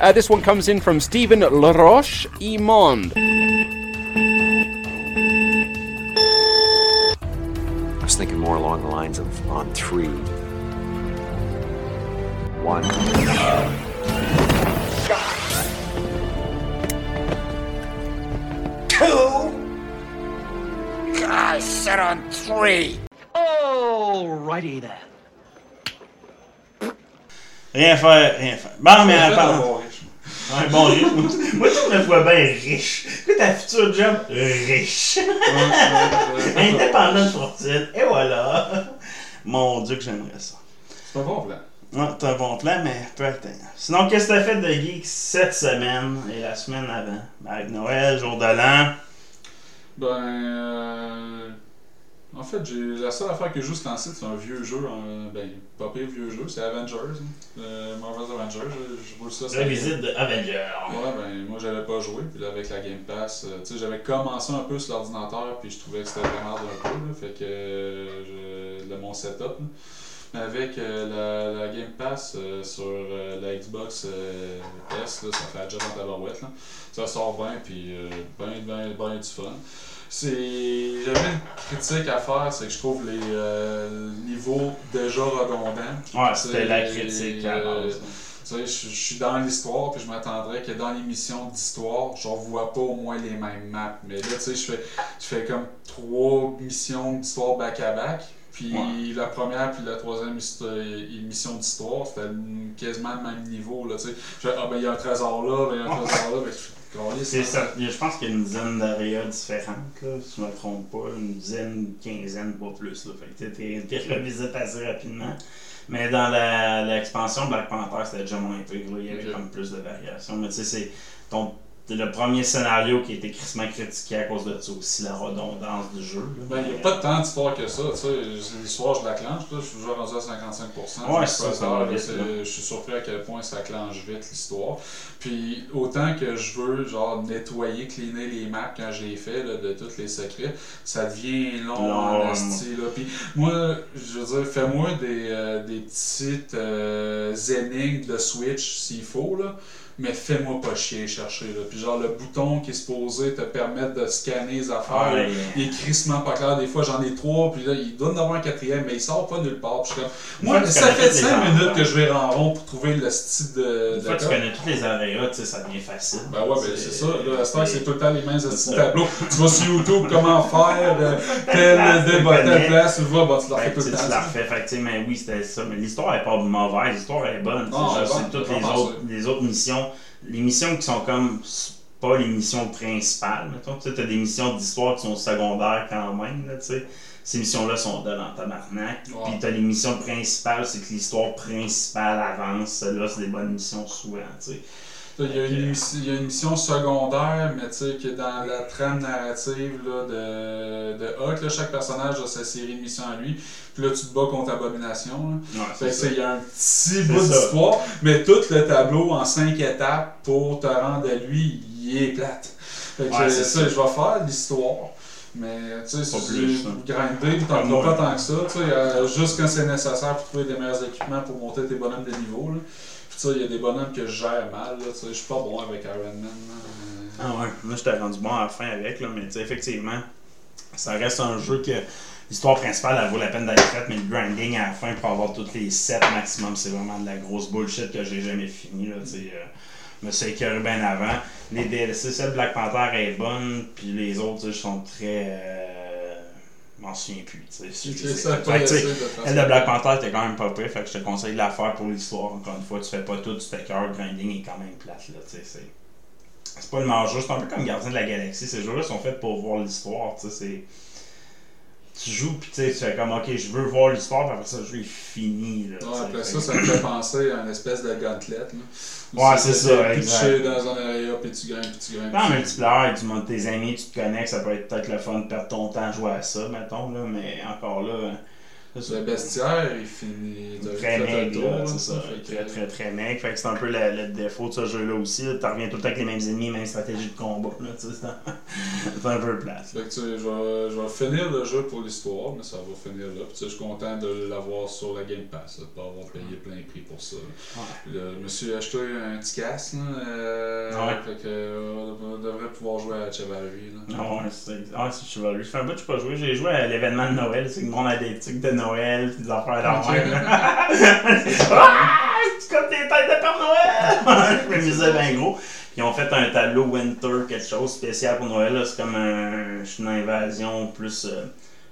Uh, this one comes in from Stephen Laroche Imond. I was thinking more along the lines of on three. One. Two? I said on three. Alrighty then. Rien faire, rien faire. Bon, mais à part. Ouais, bon riche. Moi, je me vois bien riche. Écoute, ta future job, riche. Indépendant de fortune. Et voilà. Mon Dieu, que j'aimerais ça. C'est un bon plan. Ouais, t'as un bon plan, mais peu atteignable. Sinon, qu'est-ce que t'as fait de geek cette semaine et la semaine avant? Ben, avec Noël, jour de l'an? Ben. euh, En fait, j'ai la seule affaire que je joue ce temps-ci, c'est un vieux jeu. euh, Ben, pas pire vieux jeu, c'est Avengers. hein. Marvel's Avengers. Je, je ça. La visite de Avenger. Ouais, ben moi j'avais pas joué, puis là avec la Game Pass, euh, tu sais, j'avais commencé un peu sur l'ordinateur, puis je trouvais que c'était vraiment un peu, là, fait que euh, je, le, mon setup. là. Mais avec euh, la, la Game Pass euh, sur euh, la Xbox S, là, ça fait job en tabarouette. Là. Ça sort bien, puis bien, bien, bien du fun. C'est. J'avais une critique à faire, c'est que je trouve les euh, niveaux déjà redondants. Ouais, c'était la critique à euh, sais, je, suis dans l'histoire, puis je m'attendrais que dans les missions d'histoire, je revois pas au moins les mêmes maps. Mais là, tu sais, je fais, je fais comme trois missions d'histoire back-à-back. Puis Ouais. la première puis la troisième histo- mission d'histoire, c'était quasiment le même niveau. Là, tu sais. je fais, ah ben il y a un trésor là, ben il y a un trésor là. Ben, je fais, Calisse, C'est hein. ça. Je pense qu'il y a une dizaine d'aréas différentes, là, si je me trompe pas. Une dizaine, une quinzaine, pas plus. Là. Fait que t'es revisites assez rapidement. Mais dans la- l'expansion Black Panther, c'était déjà moins pire. Il y avait comme plus de variations. Mais tu sais, c'est ton- c'est le premier scénario qui a été crissement critiqué à cause de ça aussi, la redondance du jeu. Ben, il n'y a pas tant d'histoire que ça. tu sais. L'histoire, je la clenche. Je suis déjà rendu à 55%. Ouais, Je suis ça, pas ça tard, va là, vite, c'est- là. Je suis surpris à quel point ça clenche vite l'histoire. Puis autant que je veux genre nettoyer, cleaner les maps quand j'ai fait là, de tous les secrets, ça devient long en esti, là. Puis moi, je veux dire, fais-moi des, euh, des petites euh, énigmes de Switch s'il faut, là. Mais fais-moi pas chier chercher. Là. Puis genre le bouton qui est supposé te permettre de scanner les affaires. Ouais. Il est crissement pas clair. Des fois, j'en ai trois, puis là, il doit en avoir un quatrième, mais il sort pas nulle part. Puis je suis comme, moi, ça fait toutes les 5 affaires. minutes que je vais en rond pour trouver le style de. Une fois que tu connais toutes les aréas, tu sais, ça devient facile. Ben ouais, ben c'est ça. Là, à ce temps, c'est tout le temps les mêmes petits tableaux. Tu vas sur YouTube, comment faire euh, telle, connais. telle place, tu vas, bah, tu la Fait fais que, tout le temps. tu l'as ça. refait. Fait que, tu sais, mais oui, c'était ça. Mais l'histoire est pas mauvaise, l'histoire est bonne. c'est toutes les autres missions. Les missions qui sont comme pas les missions principales, mettons. Tu sais, t'as des missions d'histoire qui sont secondaires quand même, là, tu sais. Ces missions-là sont en tabarnak. Ouais. Puis t'as les missions principales, c'est que l'histoire principale avance. Là, c'est des bonnes missions souvent, tu sais. Il y, a une, émission- il y a une mission secondaire, mais tu sais, que dans la trame narrative là, de, de Huck, là, chaque personnage a sa série de missions à lui. Puis là, tu te bats contre Abomination. là. Ouais, Fait que c'est c'est- il y a un petit C'est bout d'histoire, mais tout le tableau en cinq étapes pour te rendre à lui, il est plate. Fait que Ouais, c'est c'est ça, ça. je vais faire l'histoire. Mais tu sais, Pas si plus, hein. grinder, t'en Pas tant que ça. Tu sais, euh, juste quand c'est nécessaire pour trouver des meilleurs équipements pour monter tes bonhommes de niveau. Là. Sais, il y a des bonhommes que je gère mal. Là, je suis pas bon avec Iron Man. Ah ouais, moi j'étais rendu bon à la fin avec, là, mais effectivement, ça reste un jeu que l'histoire principale, elle vaut la peine d'être faite, mais le grinding à la fin pour avoir toutes les 7 maximum, c'est vraiment de la grosse bullshit que j'ai jamais fini, là, tu sais. euh, me suis écœuré bien avant. Les DLC, celle Black Panther est bonne, puis les autres, sont très. Euh, m'en souviens plus, elle de Black Panther était quand même pas pire, fait que je te conseille de la faire pour l'histoire. Encore une fois, tu fais pas tout, tu t'écœures, grinding est quand même plate, là, tu sais. c'est- C'est pas le meilleur jeu, c'est un peu comme Gardien de la Galaxie. Ces jeux-là sont faits pour voir l'histoire, tu sais. c'est- tu joues, puis tu sais, tu fais comme, ok, je veux voir l'histoire, puis après ça, le jeu est fini. Là, Ouais, tu après ça, ça me fait penser à une espèce de gauntlet. Là. Ouais, c'est ça, tu exact. chies dans un area, puis tu gagnes, puis tu gagnes. Tu- multiplayer, tu montes tes amis, tu te connectes, ça peut être peut-être le fun de perdre ton temps à jouer à ça, mettons, là, mais encore là. Le bestiaire, il finit. t'as Très le maigre, là, c'est ça. fait que- Très, très, très maigre. Fait que c'est un peu le, le défaut de ce jeu-là aussi. Tu reviens tout le temps avec les mêmes ennemis, même stratégie de combat. Là, c'est un- c'est un peu place. Fait que tu sais, je vais, finir le jeu pour l'histoire, mais ça va finir là. Puis tu sais, je suis content de l'avoir sur la Game Pass, là, de pas avoir payé plein prix pour ça. Là, je me suis acheté un petit casque, euh, Ouais. fait que euh, on devrait pouvoir jouer à Chivalry. Là. Ah ouais, c'est ah, c'est Chivalry. Ça fait un bout que je n'ai pas joué. J'ai joué à l'événement de Noël. C'est que le monde a des trucs de Noël, puis des affaires d'enfer. ah, tu comme tes têtes de Père Noël! je m'amusais bien gros. Ils ont fait un tableau Winter, quelque chose spécial pour Noël. C'est comme un, une invasion plus. euh,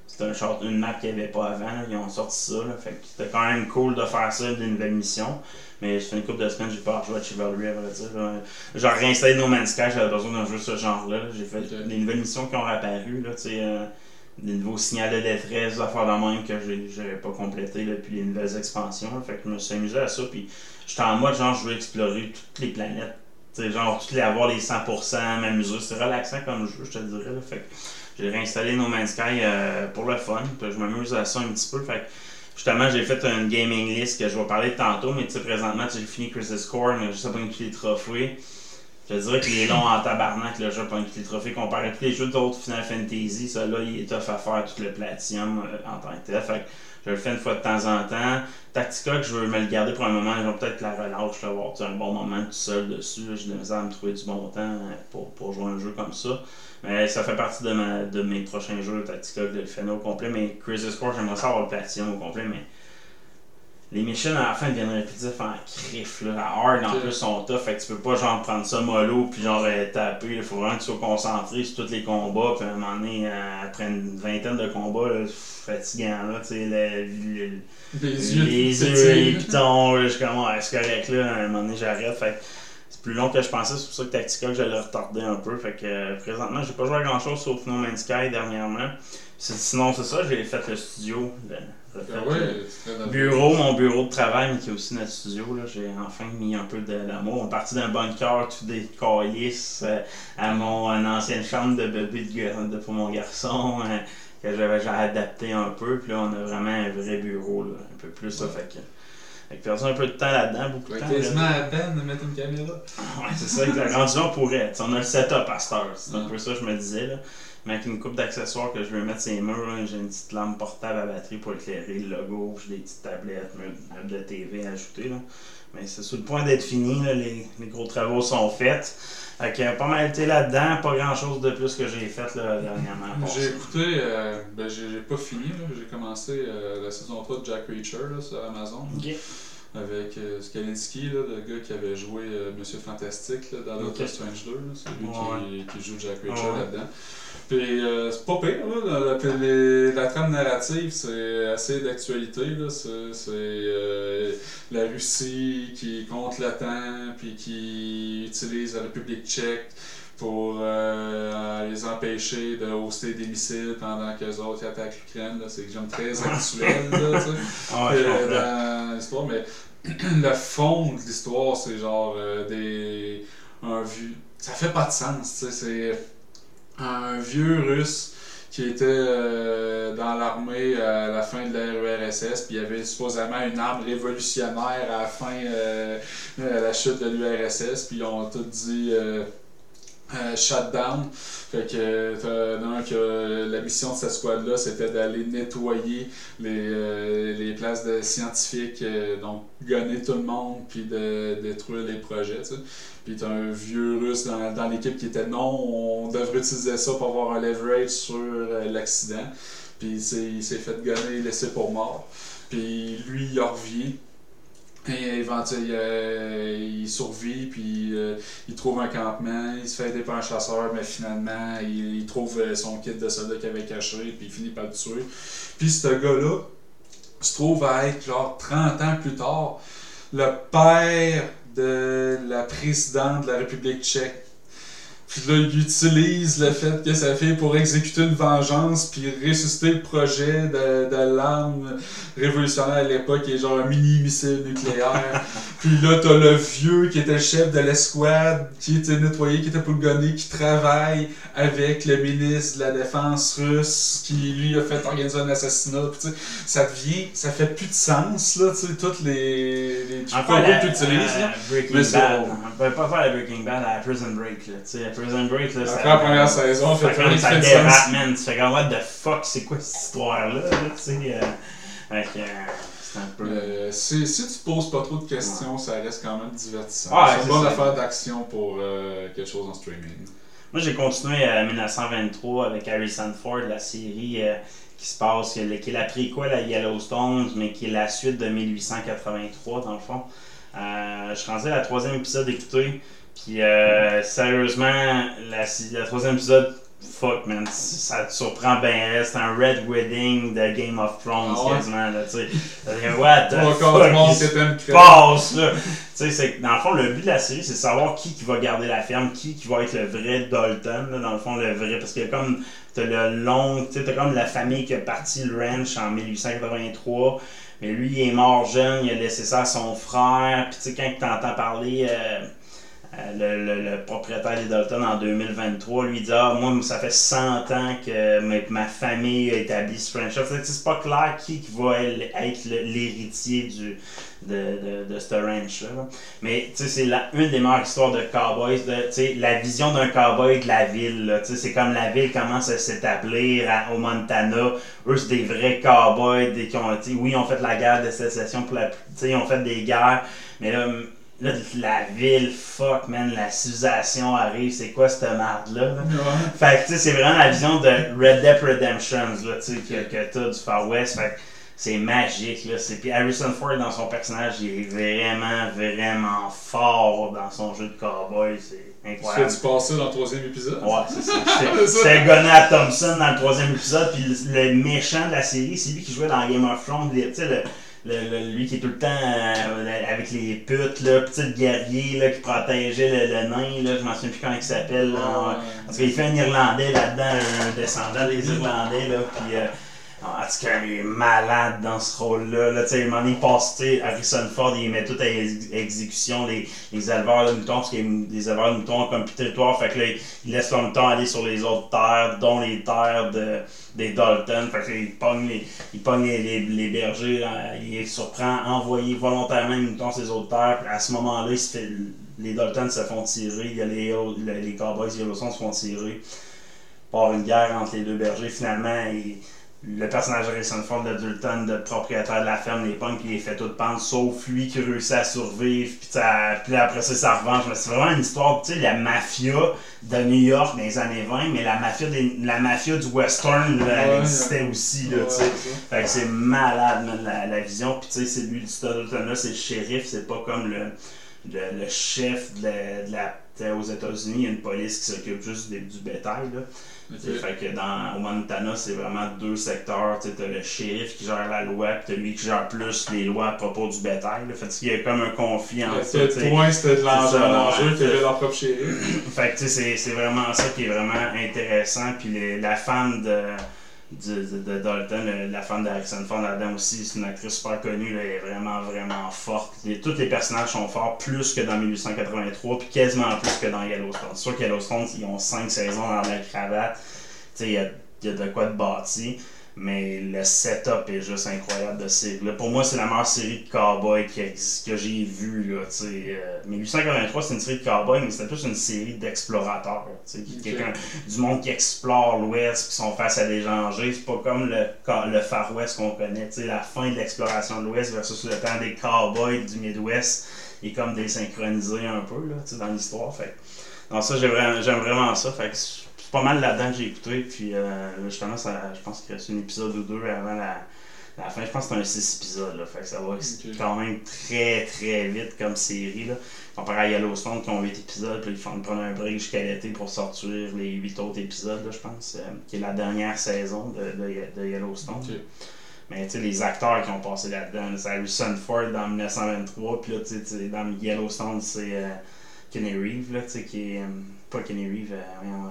c'est un short, une map qu'il n'y avait pas avant. là. Ils ont sorti ça. là. Fait que c'était quand même cool de faire ça, d'une nouvelle mission. Mais ça fait une couple de semaines j'ai pas rejoué à Chivalry, à vrai dire. J'ai réinstallé No Man's Sky, j'avais besoin d'un jeu de ce genre-là. J'ai fait des nouvelles missions qui ont apparu, là, tu sais, euh, des nouveaux signaux de détresse, des affaires de même que j'avais pas complété depuis les nouvelles expansions. Fait que je me suis amusé à ça. Puis j'étais en mode genre, je veux explorer toutes les planètes. Tu sais, genre, toutes les avoir les 100%, m'amuser. C'est relaxant comme jeu, je te dirais. là. Fait que j'ai réinstallé No Man's Sky euh, pour le fun. Je m'amuse à ça un petit peu. Fait que Justement, j'ai fait une gaming list que je vais parler tantôt, mais tu sais, présentement, j'ai fini Crisis Core, mais je sais pas tous les trophées. Je te dirais qu'il est long en tabarnak, le jeu, tous les trophées. Comparé à tous les jeux d'autres Final Fantasy, celui-là, il est tough à faire, tout le platinum euh, en tant que tel. Fait que je le fais une fois de temps en temps. Tactica, je veux me le garder pour un moment, je vais peut-être la relâche, là, avoir un bon moment tout seul dessus. là. J'ai de à me trouver du bon temps euh, pour, pour jouer un jeu comme ça. Mais ça fait partie de, ma, de mes prochains jeux Tactica de le finir au complet. Mais Crisis Core, j'aimerais ça avoir le platinum au complet, mais les missions à la fin deviennent répétitifs en crif. Là. La hard en plus sont tough, fait que tu peux pas genre prendre ça mollo puis genre euh, taper. Il faut vraiment que tu sois concentré sur tous les combats. Puis à un moment donné, euh, après une vingtaine de combats, là, fatigant. Là, tu sais, le- le- Les yeux, les yeux, les pitons, là, je comme, ouais, c'est correct, là, à un moment donné, j'arrête. Fait c'est plus long que je pensais, c'est pour ça que Tactica, que j'allais retarder un peu. Fait que présentement, j'ai pas joué à grand chose sauf No Man's Sky dernièrement. Sinon, c'est ça, j'ai fait le studio. Ah le ouais, c'est très bureau, mon bureau de travail, mais qui est aussi notre studio. là. J'ai enfin mis un peu de- d'amour. On est parti d'un bunker, tout des caillisses, euh, à mon ancienne chambre de bébé de, de- pour mon garçon. euh, que j'avais adapté un peu, puis là on a vraiment un vrai bureau, là, un peu plus ça fait que. Fait que perdu un peu de temps là-dedans, beaucoup de Ouais, temps. quasiment là. à peine de mettre une caméra. Ouais, c'est ça. Rendu là, on pourrait. T'sais, on a le setup à cette heure. C'est un Ouais. peu ça que je me disais. Là. Avec une coupe d'accessoires que je veux mettre sur les murs, j'ai une petite lampe portable à batterie pour éclairer le logo. J'ai des petites tablettes, meubles de TV à ajouter. Là. Mais c'est sur le point d'être fini. Là. Les, les gros travaux sont faits. Fait que, pas mal été là-dedans. Pas grand-chose de plus que j'ai fait là, dernièrement. J'ai écouté, euh, ben j'ai pas fini, j'ai commencé euh, la saison 3 de Jack Reacher là, sur Amazon. Avec euh, Skalinski, là, le gars qui avait joué euh, Monsieur Fantastique là, dans Doctor Ok. Strange 2. là. C'est lui Ouais. qui, qui joue Jack Reacher Ouais. là-dedans. Puis euh, c'est pas pire, là, la, la- les- la trame narrative, c'est assez d'actualité. là. C'est c'est, euh, la Russie qui contre l'OTAN, puis qui utilise la République tchèque pour euh, les empêcher de hoster des missiles pendant qu'eux autres ils attaquent l'Ukraine. là. C'est genre très actuel, là, tu sais. Ah ouais, Euh, comprends. dans l'histoire, mais le fond de l'histoire, c'est genre euh, des. un vieux. Ça fait pas de sens, tu sais. C'est un vieux russe qui était euh, dans l'armée à la fin de l'URSS, puis il avait supposément une arme révolutionnaire à la fin, euh, la chute de l'URSS, puis ont tout dit. euh, euh, shutdown. Que la mission de cette squad-là, c'était d'aller nettoyer les, euh, les de scientifiques, euh, donc gonner tout le monde, puis de détruire les projets. tu. Puis t'as un vieux russe dans, l'équipe qui était non, on devrait utiliser ça pour avoir un leverage sur euh, l'accident. Puis il s'est fait gonner, laissé pour mort. Puis lui, il revient. Et éventuellement, il, il survit, puis euh, il trouve un campement, il se fait aider par un chasseur, mais finalement, il, trouve euh, son kit de soldat qu'il avait caché, puis il finit par le tuer. Puis ce gars-là se trouve à être, genre, 30 ans plus tard, le père de la présidente de la République tchèque. Puis là, il utilise le fait que sa fille pour exécuter une vengeance, puis ressusciter le projet de, de l'arme révolutionnaire à l'époque, qui est genre un mini-missile nucléaire. puis là, t'as le vieux qui était le chef de l'escouade, qui était nettoyé, qui était gonner, qui travaille avec le ministre de la Défense russe, qui lui a fait organiser un assassinat. Puis tu ça devient, ça fait plus de sens, là, tu sais, toutes les. la, que là. Breaking Bad. On peut pas faire la Breaking Bad à Prison Break. Là. Tu sais, Prison Break, là, Après la première saison, fait fait fait de dérape, sens. man. Tu fais comme, what the fuck, c'est quoi cette histoire-là? là, tu sais, euh, fait euh, c'est un peu. Euh, si, si tu poses pas trop de questions, ça reste quand même divertissant. C'est une bonne affaire d'action pour quelque chose en streaming. Moi, j'ai continué à 1923 avec Harrison Ford, la série qui se passe, qui est la préquelle à Yellowstone, mais qui est la suite de 1883, dans le fond. Euh, je suis rendu à la troisième épisode d'écouter, puis euh, sérieusement, la, la troisième épisode, fuck man, ça te surprend bien, c'est un Red Wedding de Game of Thrones, Ah ouais? quasiment, là, tu sais. What the fuck qui passe là? Tu sais, c'est dans le fond, le but de la série, c'est de savoir qui, qui va garder la ferme, qui, qui va être le vrai Dalton, là, dans le fond, le vrai. Parce que comme t'as le long, tu sais, t'as comme la famille qui a parti le ranch en 1883, mais lui, il est mort jeune, il a laissé ça à son frère, puis tu sais, quand t'entends parler. euh, le, le- le propriétaire des Dalton en 2023 lui dit Ah, moi, ça fait 100 ans que ma, ma famille a établi ce franchise. C'est pas clair qui, qui va être l'héritier du de, de, de ce ranch-là. là. Mais c'est une des meilleures histoires de cowboys, de, la vision d'un cowboy de la ville. C'est comme la ville commence à s'établir au Montana. Eux, c'est des vrais cowboys des, qui ont, oui, ils ont fait la guerre de sécession, pour la, ils ont fait des guerres, mais là, Là, la ville, fuck, man, la civilisation arrive, c'est quoi cette merde-là? là? Fait que, tu sais, c'est vraiment la vision de Red Dead Redemptions, là, tu sais, que, que t'as du Far West. Fait que c'est magique, là. C'est- Puis Harrison Ford, dans son personnage, il est vraiment, vraiment fort dans son jeu de cowboy. C'est Tu incroyable. fais-tu passer dans le troisième épisode? Ouais, c'est ça. C'est- Gunnar Thompson dans le troisième épisode, puis le, le méchant de la série, c'est lui qui jouait dans Game of Thrones, tu sais, le, le- le- lui qui est tout le temps euh, avec les putes, là, petit guerrier là, qui protégeait le, le nain, là, je m'en souviens plus comment il s'appelle. là. Ah, ouais. Parce qu'il fait un Irlandais là-dedans, un descendant des Irlandais, là, puis... euh, en tout il est malade dans ce rôle-là. Là, tu sais, il passe, Harrison Ford, il met tout à ex- exécution les, les éleveurs de moutons, parce que les éleveurs de moutons ont comme territoire. Fait que là, il laisse leurs moutons aller sur les autres terres, dont les terres de, des Dalton. Fait que là, il pogne les, il pogne les, les, bergers, hein, il les surprend, envoyer volontairement les moutons sur les autres terres. Puis à ce moment-là, les Dalton se font tirer, il y a les, les, les Cowboys Yellowstone se font tirer. Part une guerre entre les deux bergers. Finalement, il- le personnage de Harrison Ford de Dalton, de propriétaire de la ferme, les punks, puis il les fait tout pendre, sauf lui qui réussit à survivre, puis, ça- puis après ça, ça revanche. Mais c'est vraiment une histoire, tu sais, la mafia de New York dans les années 20, mais la mafia, des- la mafia du western, là, elle Ouais, existait aussi, là, Ouais, tu sais. Fait que c'est malade, man, la, la vision. Puis tu sais, c'est lui, ce Dalton-là, c'est le shérif, c'est pas comme le, le, le chef de la. de la- aux États-Unis, il y a une police qui s'occupe juste des- du bétail, là. Tu sais, Fait que dans, au Montana, c'est vraiment deux secteurs. Tu sais, t'as le shérif qui gère la loi, puis t'as lui qui gère plus les lois à propos du bétail. Là. Fait qu'il y a comme un conflit entre ça. Le tu point, c'était de l'enjeu, C'est ça, l'enjeu ouais. qui avait leur propre shérif. Fait que tu c'est- c'est vraiment ça qui est vraiment intéressant. Puis les- la femme de, de, Dalton, la femme d'Harrison Ford là-dedans aussi, c'est une actrice super connue, elle est vraiment, vraiment forte. Tous les personnages sont forts, plus que dans 1883, puis quasiment plus que dans Yellowstone. C'est sûr que Yellowstone, ils ont cinq saisons dans la cravate. Il y a, y a de quoi de bâti. Mais le setup est juste incroyable de série. Là, pour moi, c'est la meilleure série de cowboys qui existe- que j'ai vue. Là, euh, 1883, c'est une série de cowboys, mais c'était plus une série d'explorateurs. tu sais, qui- Ok. quelqu'un- Du monde qui explore l'Ouest, qui sont face à des dangers. C'est pas comme le, le Far West qu'on connaît. La fin de l'exploration de l'Ouest versus le temps des cowboys du Midwest est comme désynchronisé un peu là, dans l'histoire. Fait non, ça, j'ai vraiment- j'aime vraiment ça. Fait que pas mal là-dedans que j'ai écouté. Puis euh, justement, ça, je pense qu'il reste un épisode ou deux avant la, la fin. Je pense que c'est un 6 épisodes. Là, fait que ça va quand même très très vite comme série. Là. Comparé à Yellowstone qui ont 8 épisodes. Puis ils font prendre un break jusqu'à l'été pour sortir les 8 autres épisodes, là, je pense. euh, qui est la dernière saison de, de, de Yellowstone. Mais tu sais, les acteurs qui ont passé là-dedans, là, c'est Harrison Ford dans 1923, puis là, tu sais, dans Yellowstone, c'est euh, Kenny Reeves, là, tu sais, qui est. euh, pas Kenny Reeve, euh,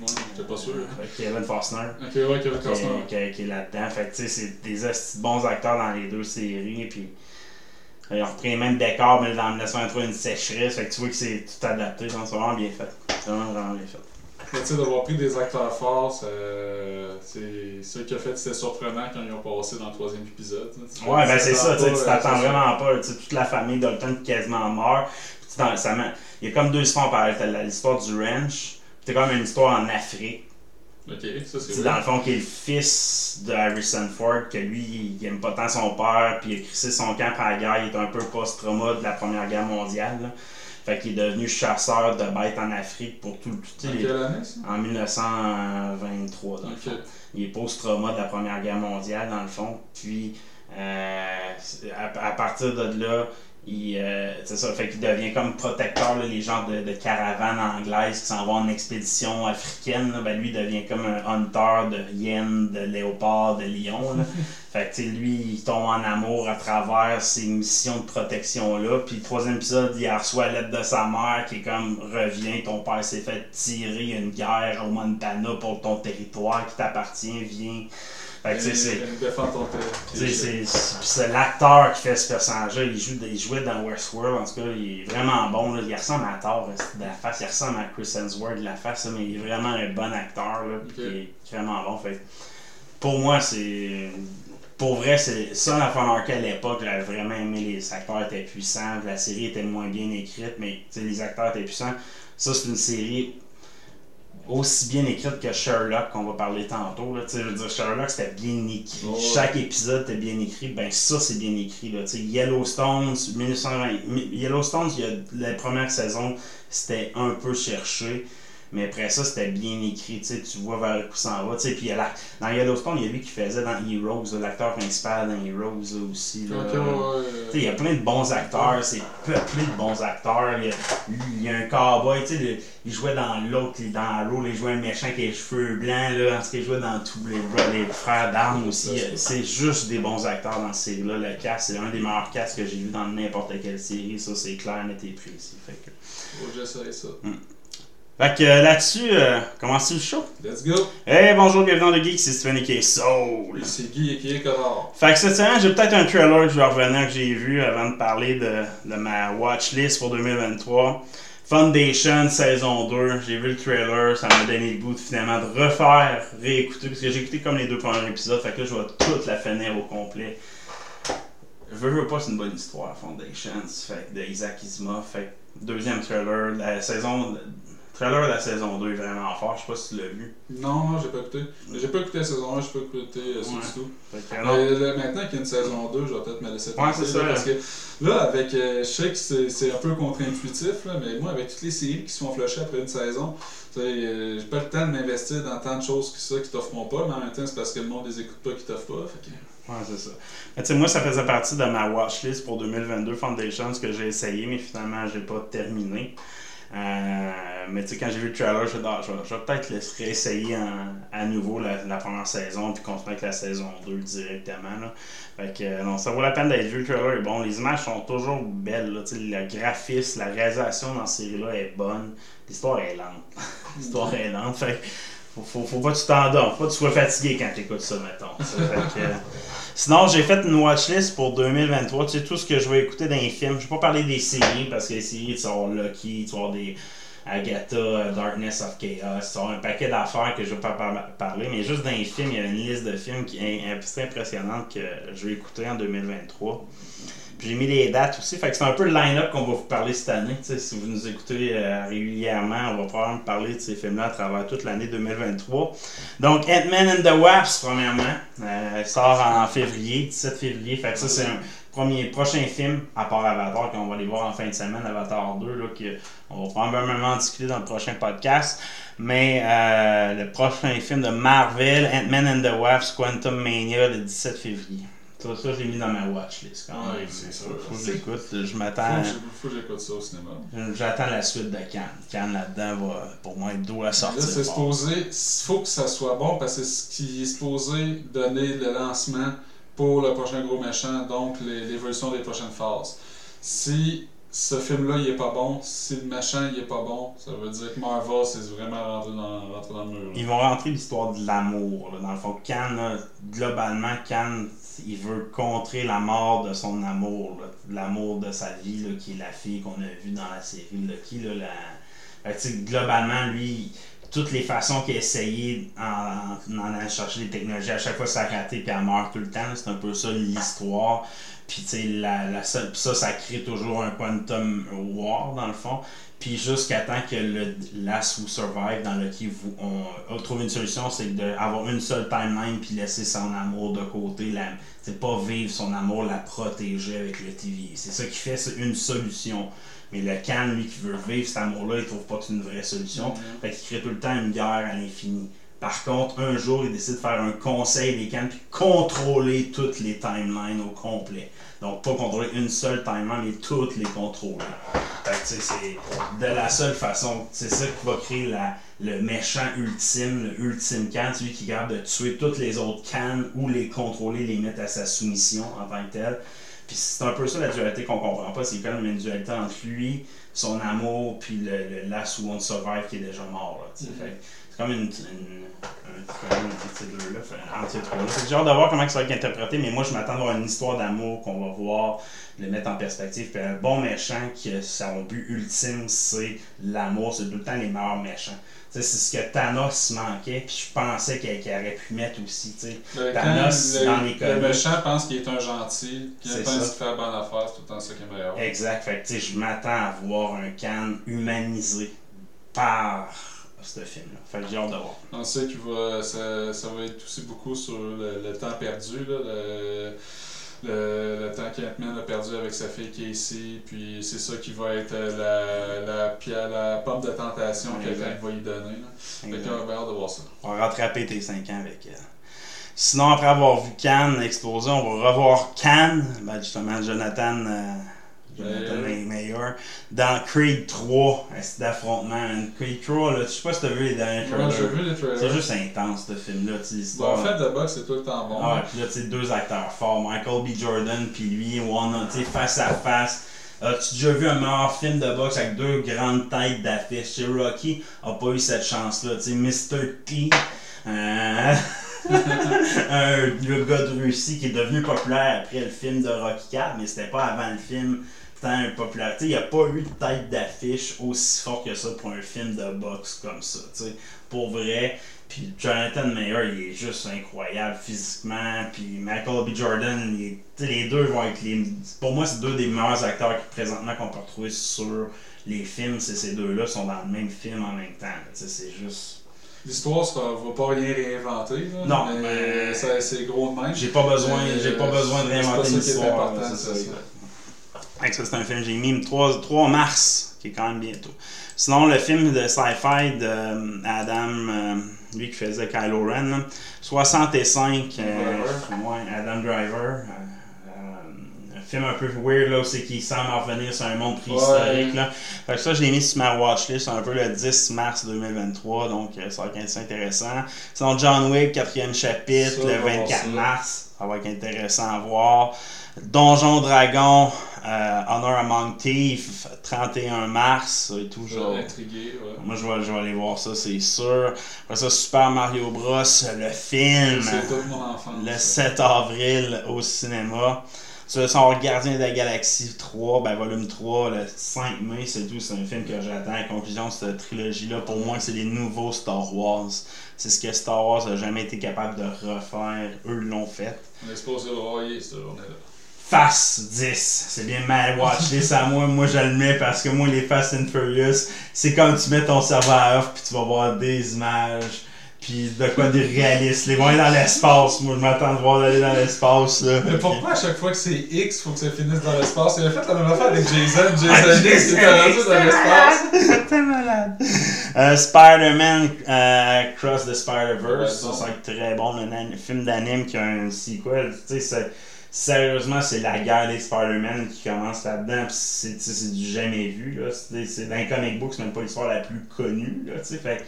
Ouais, j'étais pas sûr. euh, Kevin. Ok, ouais, Kevin qui, Costner. qui- qui est là-dedans. Fait que, tu sais, c'est des bons acteurs dans les deux séries. Puis, ils ont repris les mêmes décors, mais dans 1923, une sécheresse. Fait que tu vois que c'est tout adapté. C'est vraiment bien fait. C'est vraiment, vraiment bien fait. Mais tu sais, d'avoir pris des acteurs forts, c'est ce qui a fait c'était surprenant quand ils ont passé dans le troisième épisode. Tu Ouais, ben c'est ça, tu sais, pas, tu euh, t'attends ça. vraiment pas. Toute la famille Dalton quasiment meurt. T'en- ça Il y a comme deux histoires pareilles. L'histoire du ranch, t'as comme une histoire en Afrique. Ok, ça c'est C'est dans le fond qui est le fils de Harrison Ford, que lui, il aime pas tant son père, puis il a crissé son camp après la guerre, il est un peu post-trauma de la Première Guerre mondiale. là. Fait qu'il est devenu chasseur de bêtes en Afrique pour tout le tout, En sais, quelle année ça? en 1923. Dans le fond. Il est post-trauma de la Première Guerre mondiale, dans le fond. Puis, euh, à, à partir de là, il, euh, c'est ça, fait qu'il devient comme protecteur, là, les gens de, de caravanes anglaises qui s'en vont en expédition africaine. là, ben lui, il devient comme un hunter de hyènes, de léopards, de lions. là. fait que, tu sais, lui, il tombe en amour à travers ces missions de protection-là. Puis, le troisième épisode, il reçoit la lettre de sa mère qui est comme Reviens, ton père s'est fait tirer une guerre au Montana pour ton territoire qui t'appartient, viens. Fait que, c'est. Euh, l'acteur qui fait ce personnage-là. Il, joue, il jouait dans Westworld, en tout cas, il est vraiment bon. Là. Il ressemble à Thor de la face, il ressemble à Chris Hemsworth de la face, là, mais il est vraiment un bon acteur. Là. Il est vraiment bon. Fait, pour moi, c'est. Pour vrai, c'est ça, la Anarchy à l'époque, j'avais vraiment aimé les acteurs étaient puissants, la série était moins bien écrite, mais les acteurs étaient puissants. Ça, c'est une série aussi bien écrite que Sherlock qu'on va parler tantôt. Là. Je veux dire, Sherlock c'était bien écrit. Chaque épisode était bien écrit. Ben ça c'est bien écrit. Là. Yellowstone, 1920, Yellowstone, il y a, la première saison, c'était un peu cherché. Mais après ça, c'était bien écrit, tu sais, tu vois vers où ça en va. tu sais. Puis il y a la- dans Yellowstone, il y a lui qui faisait dans Heroes, l'acteur principal dans Heroes aussi. Là. Ouais, il y a plein de bons acteurs, c'est peuplé de bons acteurs. Il y a, il y a un cowboy, tu sais, le- il jouait dans l'autre, dans Arrow, il jouait un méchant qui a les cheveux blancs, là, en ce qu'il jouait dans tous les, les frères d'armes aussi. C'est juste des bons acteurs dans cette série-là. Le cast, c'est un des meilleurs casts que j'ai vu dans n'importe quelle série, ça c'est clair, net et précis. Fait que, j'essaye ça. Fait que euh, là-dessus, euh, commence le show? Let's go! Hey, bonjour, bienvenue dans le Geek, c'est Stephen et Soul. C'est Guy et qui est. Fait que cette semaine, j'ai peut-être un trailer que je vais revenir que j'ai vu avant de parler de, de ma watchlist pour 2023. Foundation saison 2, j'ai vu le trailer, ça m'a donné le goût de, finalement de refaire, réécouter, parce que j'ai écouté comme les deux premiers épisodes, fait que là je vais toute la finir au complet. Je veux, veux pas, c'est une bonne histoire, Foundations, fait que de Isaac Isma, fait que deuxième trailer, la saison, trailer de la saison 2 est vraiment fort, je sais pas si tu l'as vu. Non, non, j'ai pas écouté. J'ai pas écouté la saison 1, j'ai pas écouté euh, Ouais. tout. Mais là, maintenant qu'il y a une saison 2, je vais peut-être me laisser Ouais, c'est ça. là, Parce que là, avec. euh, je sais que c'est un peu contre-intuitif, mais moi, avec toutes les séries qui se font flusher après une saison, euh, j'ai pas le temps de m'investir dans tant de choses que ça qui t'offront pas, mais en même temps, c'est parce que le monde les écoute pas qui t'offrent pas. Fait que... Ouais, c'est ça. Mais tu sais, moi, ça faisait partie de ma watchlist pour 2022 Foundations que j'ai essayé, mais finalement, j'ai pas terminé. Euh, mais tu sais, quand j'ai vu le trailer, je, ah, je vais, peut-être le réessayer en- à nouveau la, la première saison, puis continuer avec la saison 2 directement. Là. Fait que, euh, non, ça vaut la peine d'être vu. Le trailer est bon. Les images sont toujours belles. Là, tu sais, le graphisme, la réalisation dans cette série-là est bonne. L'histoire est lente. L'histoire est lente. Fait faut, faut, faut pas que tu t'endormes. Faut pas que tu sois fatigué quand tu écoutes ça, mettons. euh, Sinon, j'ai fait une watchlist pour 2023. Tu sais, tout ce que je vais écouter dans les films. Je vais pas parler des séries parce que les séries, tu vas Lucky, tu vas des Agatha, euh, Darkness of Chaos. Avoir un paquet d'affaires que je vais pas par- parler. Mais juste dans les films, il y a une liste de films qui est impressionnante que je vais écouter en 2023. Puis j'ai mis les dates aussi. Fait que c'est un peu le line-up qu'on va vous parler cette année. Si vous nous écoutez euh, régulièrement, on va probablement parler de ces films-là à travers toute l'année 2023. Donc, Ant-Man and the Wasp, premièrement, euh, sort en février, 17 février. Fait que ça, c'est un premier, prochain film, à part Avatar, qu'on va aller voir en fin de semaine, Avatar 2, là, que on va probablement en discuter dans le prochain podcast. Mais euh, le prochain film de Marvel, Ant-Man and the Wasp, Quantum Mania, le 17 février. Ça, ça je l'ai mis dans ma watchlist quand Ouais, même. c'est sûr. Faut que je l'écoute. Je m'attends. j'ai- faut que j'écoute ça au cinéma. J'attends la suite de Cannes. Cannes là-dedans va pour moi être doux à Là, sortir. c'est fort. supposé, il faut que ça soit bon parce que c'est ce qui est supposé donner le lancement pour le prochain gros méchant, donc l'évolution des prochaines phases. Si ce film-là, il est pas bon. Si le machin, il est pas bon, ça veut dire que Marvel, c'est vraiment rentré dans, rentré dans le mur. là. Ils vont rentrer l'histoire de l'amour. là. Dans le fond, Khan, là, globalement, Khan, il veut contrer la mort de son amour. L'amour de sa vie, qui est la fille qu'on a vue dans la série Lucky. Là, sais, globalement, lui, toutes les façons qu'il a en, en, allant chercher des technologies, à chaque fois ça a raté puis elle meurt tout le temps. C'est un peu ça l'histoire. Puis la, la ça, ça crée toujours un quantum war dans le fond. Puis jusqu'à temps que le Last Who Survive dans lequel vous, on, on trouve une solution, c'est d'avoir une seule timeline puis laisser son amour de côté. La, c'est pas vivre son amour, la protéger avec le TV. C'est ça qui fait c'est une solution. Mais le Khan, lui, qui veut vivre cet amour-là, il trouve pas que c'est une vraie solution. Fait qu'il crée tout le temps une guerre à l'infini. Par contre, un jour, il décide de faire un conseil des Khan puis contrôler toutes les timelines au complet. Donc, pas contrôler une seule timeline, mais toutes les contrôler. Fait que, tu sais, c'est de la seule façon. C'est ça qui va créer la, le méchant ultime, le ultime Khan, celui qui capable de tuer toutes les autres Khan ou les contrôler, les mettre à sa soumission en tant que tel. Puis c'est un peu ça la dualité qu'on comprend pas, c'est quand même une dualité entre lui, son amour, puis le, le Last Won't Survive qui est déjà mort. Là. Fait c'est comme une, une, J'ai hâte de voir comment ça va être interprété, mais moi je m'attends à voir une histoire d'amour qu'on va voir, le mettre en perspective. Puis un bon méchant, que son but ultime c'est l'amour, c'est tout le temps les meilleurs méchants. C'est ce que Thanos manquait, puis je pensais qu'il aurait pu mettre aussi. Le, Thanos dans le, les le méchant pense qu'il est un gentil, qu'il C'est pense qu'il fait la bonne affaire, c'est tout le temps ça qui est meilleur. Exact. Fait je m'attends à voir un Khan humanisé par ce film-là. Fait que j'ai hâte de voir. On sait que va, ça, ça va être aussi beaucoup sur le, le temps perdu, là, le, le, le temps qu'Ant-Man a perdu avec sa fille Casey, puis c'est ça qui va être euh, la, la, la pomme de tentation que quelqu'un va lui donner. Là. Fait Exact. qu'on a hâte de voir ça. On va rattraper tes 5 ans avec elle. Sinon, après avoir vu Khan exploser, on va revoir Khan, ben justement Jonathan, euh, Jonathan Mayer. Mayer, dans Creed 3, un style d'affrontement? Creed 3, là, je sais pas si t'as vu les derniers trailers. vu les trailers. C'est juste intense, ce film-là. en fait, de boxe, c'est tout le temps bon. Ah ouais, puis là, tu deux acteurs forts, Michael B. Jordan, puis lui, one, tu sais, face à face. As-tu déjà vu un meilleur film de boxe avec deux grandes têtes d'affiche? Rocky a pas eu cette chance-là. Tu sais, Mr. T, euh, un, le gars de Russie qui est devenu populaire après le film de Rocky 4, mais c'était pas avant le film tant sais, il n'y a pas eu de tête d'affiche aussi forte que ça pour un film de boxe comme ça. Tu sais, pour vrai. Puis Jonathan Mayer, il est juste incroyable physiquement. Puis Michael B. Jordan, il est- les deux vont être les. Pour moi, c'est deux des meilleurs acteurs qui, présentement qu'on peut retrouver sur les films. C'est ces deux-là sont dans le même film en même temps. C'est juste. L'histoire, ça va pas rien réinventer. Là, Non, mais c'est gros de même. J'ai pas besoin, Euh, j'ai pas besoin de réinventer pas ça une qui est histoire. important, là, c'est c'est ça. Ça. C'est un film que j'ai mis le 3, 3 mars, qui est quand même bientôt. Sinon, le film de sci-fi de euh, Adam, euh, lui qui faisait Kylo Ren, là, 65, euh, ouais, Adam Driver. euh, un film un peu weird, là, c'est qu'il semble en revenir sur un monde préhistorique. Ouais. Là. Fait que ça, je l'ai mis sur ma watchlist un peu le 10 mars 2023, donc ça va être intéressant. Sinon, John Wick, quatrième chapitre, Ça, le on va voir 24 ça. mars, ça va être intéressant à voir. Donjon Dragon, euh, Honor Among Thieves, 31 mars, et tout. Genre. intrigué. Ouais. Moi, je vais, je vais aller voir ça, c'est sûr. Après ça, Super Mario Bros, le film, le ça. 7 avril au cinéma. Ça, son Gardien de la Galaxie 3, ben volume 3, le 5 mai, c'est tout. C'est un film que j'attends. La conclusion de cette trilogie-là, pour moi, c'est les nouveaux Star Wars. C'est ce que Star Wars a jamais été capable de refaire. Eux l'ont fait. On est supposé le royer cette journée-là. Fast 10. C'est bien mal watchlist à moi. Moi, je le mets parce que moi, les Fast and Furious, c'est comme tu mets ton serveur à off puis tu vas voir des images puis de quoi des réalistes. Les vont aller dans l'espace. Moi, je m'attends de voir d'aller dans l'espace. là. Mais pourquoi à chaque fois que c'est X, faut que ça finisse dans l'espace? Il a fait la même affaire avec Jason. Jason X, il était rendu dans l'espace. T'es malade. Euh, Spider-Man euh, Cross the Spider-Verse, Ouais, ça, être très bon. An- film d'anime qui a un sequel. Tu sais, c'est- sérieusement, c'est la guerre des Spider-Man qui commence là-dedans. C'est du jamais vu. là. C'est dans les comic books, c'est même pas l'histoire la plus connue. Là, fait,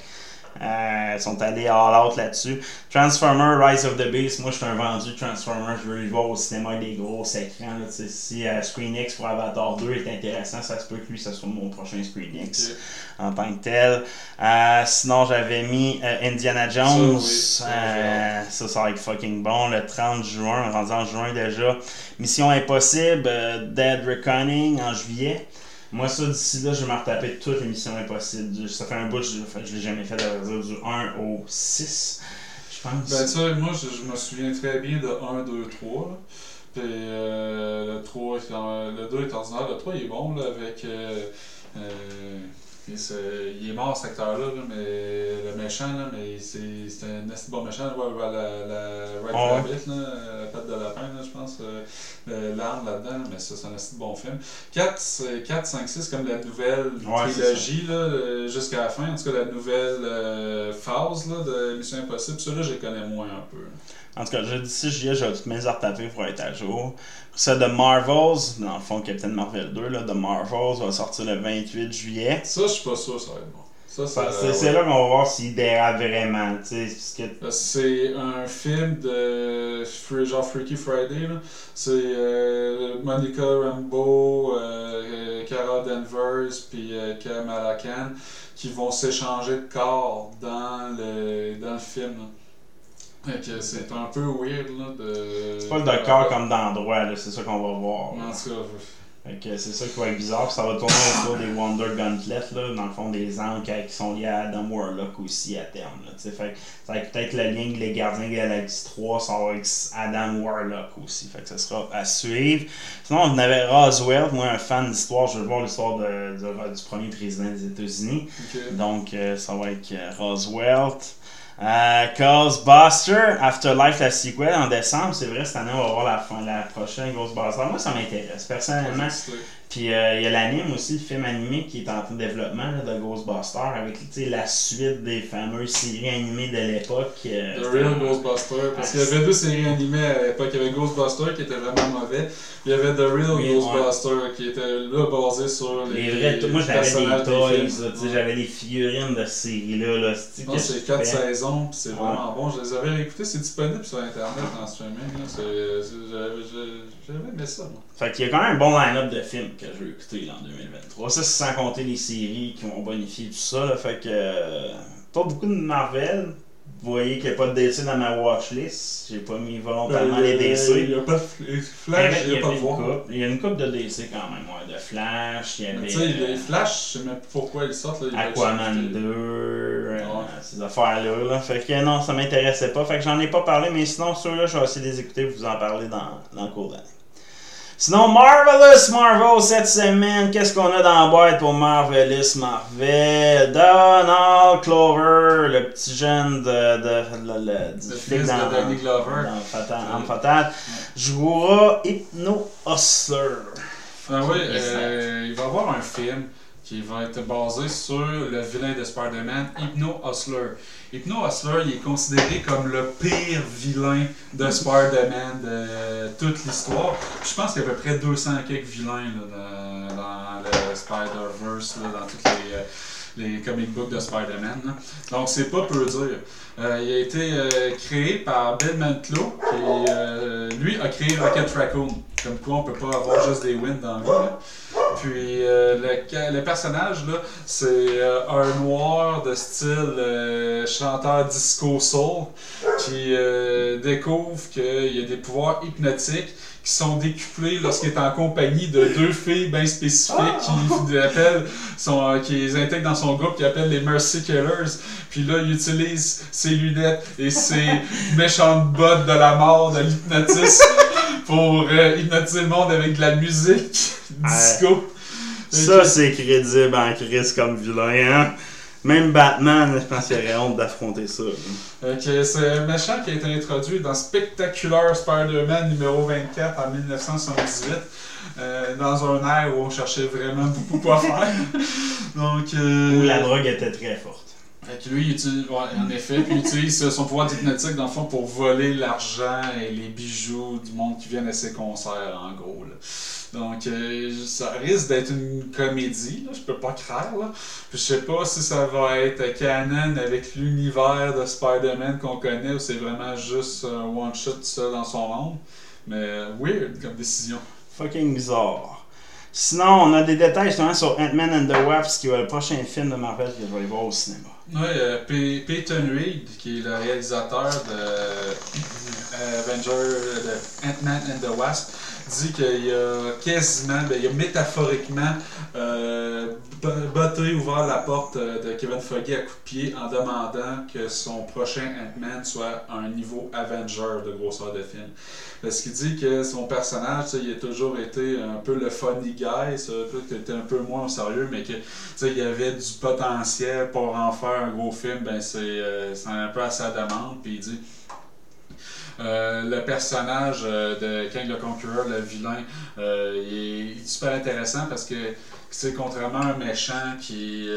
Euh, ils sont allés all out là-dessus. Transformer, Rise of the Beast, moi je suis un vendu Transformer, je veux le voir au cinéma avec des gros écrans. Là, si euh, Screen X pour Avatar 2 est intéressant, ça se peut que lui, ça soit mon prochain Screen X en tant que tel. Euh, sinon, j'avais mis euh, Indiana Jones. Ça, oui, ça, Euh, va être fucking bon. Le 30 juin, on est rendu en juin déjà. Mission Impossible, euh, Dead Reckoning en juillet. Moi, ça, d'ici là, je vais me retaper missions impossibles. Du- Ça fait un bout, je, je l'ai jamais fait, à vrai dire, du 1 au 6, je pense. Ben, sais, moi, je, me souviens très bien de 1, 2, 3. Là. Puis euh, le 3, est en- le 2 est ordinaire. Le 3, il est bon là, avec. Euh, euh, il est mort cet acteur-là, là, mais le méchant, là, mais c'est c'est un assez bon méchant. La, la Red Ah ouais? Rabbit, là, la patte de lapin, là, je pense. euh, euh, L'arme là-dedans, là, mais ça, c'est un assez bon film. 4, 4 5, 6, comme la nouvelle Ouais, trilogie, là, euh, jusqu'à la fin. En tout cas, la nouvelle euh, phase là, de Mission Impossible. Ceux-là, je les connais moins un peu. En tout cas, je 6 juillet, j'ai toutes mes retaper pour être à jour. Ça, The Marvels, dans le fond, Captain Marvel 2, là, The Marvels va sortir le 28 juillet. Ça, je suis pas sûr ça va être bon. Ça, ça, C'est ouais. là qu'on va voir s'il dérape vraiment, C'est un film de free- genre Freaky Friday. C'est euh, Monica Rambeau, euh, euh, Cara Danvers, puis euh, Kamala Khan qui vont s'échanger de corps dans le, dans le film. là. Fait que c'est un peu weird là, de. c'est pas le docteur comme d'endroit, là, c'est ça qu'on va voir. là. En tout cas, Fait que c'est ça qui va être bizarre, puis ça va tourner autour des Wonder Gauntlet, là, dans le fond des angles qui sont liés à Adam Warlock aussi à terme. Là, fait que ça va être peut-être le lien que les Gardiens de la Galaxie 3, ça va être Adam Warlock aussi. Fait que ça sera à suivre. Sinon, on avait Roswell, moi un fan d'histoire, je veux voir l'histoire de, de- du premier président des États-Unis. Donc, euh, ça va être euh, Roswell. Euh, Ghostbuster, Afterlife, la sequel en décembre. C'est vrai, cette année, on va voir la, fin, la prochaine Ghostbuster. Moi, ça m'intéresse, personnellement. Puis, euh, il y a l'anime aussi, le film animé qui est en train de développement là, de Ghostbuster avec tu sais, la suite des fameuses séries animées de l'époque. euh, The Real vraiment- Ghostbuster. Parce qu'il y avait deux séries animées à l'époque. Il y avait Ghostbuster qui était vraiment mauvais. Il y avait The Real Oui, Ghostbuster qui était là basé sur les. Les vrais, moi j'avais des toys, films. là, tu sais, Ouais. j'avais les figurines de ces séries-là. Là, que c'est 4 saisons, puis c'est Ouais. vraiment bon. Je les avais réécoutés, c'est disponible sur internet en streaming. j'avais- j'avais aimé ça. moi. Fait qu'il y a quand même un bon line-up de films que je veux écouter là, en 2023. Ça, c'est sans compter les séries qui vont bonifier tout ça. Là, fait que. euh, pas beaucoup de Marvel. Vous voyez qu'il n'y a pas de DC dans ma watchlist. J'ai pas mis volontairement Euh, les Il DC. n'y a pas de Il Flash, il n'y a pas de une voir. couple. Il y a une coupe de DC quand même, ouais. De Flash, il y Mais avait. Tu sais, les euh, Flash, je sais même pas pourquoi ils sortent. Là, Aquaman veulent 2, euh, Ouais. ces affaires-là. Là. Fait que non, ça m'intéressait pas. Fait que j'en ai pas parlé, mais sinon, ceux-là, je vais essayer de les écouter vous en parler dans, dans le cours d'année. Sinon, Marvelous Marvel cette semaine, qu'est-ce qu'on a dans la boîte pour Marvelous Marvel? Donald Clover, le petit jeune de, de, de- de- du Le flic dans, de Danny Glover. dans Fatal, en Fatal, jouera Hypno Hustler. Ah oui, euh, il va y avoir un film qui va être basé sur le vilain de Spider-Man, Hypno Hustler. Hypno Hustler, il est considéré comme le pire vilain de Spider-Man de toute l'histoire. Je pense qu'il y a à peu près 200 quelques vilains dans, le Spider-Verse, dans tous les, euh, les comic books de Spider-Man. Donc c'est pas peu dire. Euh, il a été euh, créé par Ben Mantlo, qui euh, lui a créé Rocket Raccoon. Comme quoi on peut pas avoir juste des wins dans la vie. là. Puis le, le personnage là, c'est un noir de style chanteur disco soul qui découvre qu'il y a des pouvoirs hypnotiques qui sont décuplés lorsqu'il est en compagnie de deux filles bien spécifiques qui appellent son, euh, qui les intègrent dans son groupe qui appelle les Mercy Killers. Puis là, il utilise ses lunettes et ses méchantes bottes de la mort de l'hypnotisme pour euh, hypnotiser le monde avec de la musique disco. Ça, c'est crédible en crise comme vilain, hein? Même Batman, je pense qu'il aurait honte d'affronter ça. Ok, c'est un méchant qui a été introduit dans Spectacular Spider-Man numéro 24 en 1978. euh, dans un air où on cherchait vraiment beaucoup quoi faire. Donc, euh, Où la drogue était très forte. Fait que lui, il utilise, ouais, en effet, puis il utilise son pouvoir d'hypnotique dans le fond pour voler l'argent et les bijoux du monde qui viennent à ses concerts, en gros. Là. Donc, euh, ça risque d'être une comédie, là, je peux pas croire. Là. Puis, je sais pas si ça va être canon avec l'univers de Spider-Man qu'on connaît ou c'est vraiment juste un one-shot tout seul dans son monde. Mais euh, weird comme décision. Fucking bizarre. Sinon, on a des détails justement sur Ant-Man and the Wasp, qui est le prochain film de Marvel que je vais aller voir au cinéma. Oui, euh, P- Peyton Reed, qui est le réalisateur de euh, Avenger, de Ant-Man and the Wasp, dit qu'il a quasiment, ben, il a métaphoriquement euh, botté, ouvert la porte euh, de Kevin Feige à coup de pied en demandant que son prochain Ant-Man soit un niveau Avenger de grosseur de film. Parce qu'il dit que son personnage, il a toujours été un peu le funny guy, ça, qui était un peu moins sérieux, mais que il y avait du potentiel pour en faire un gros film, ben c'est euh, c'est un peu à sa demande. Puis il dit euh, le personnage euh, de Kang le Conqueror, le vilain, euh, il, est, super intéressant parce que c'est contrairement à un méchant qui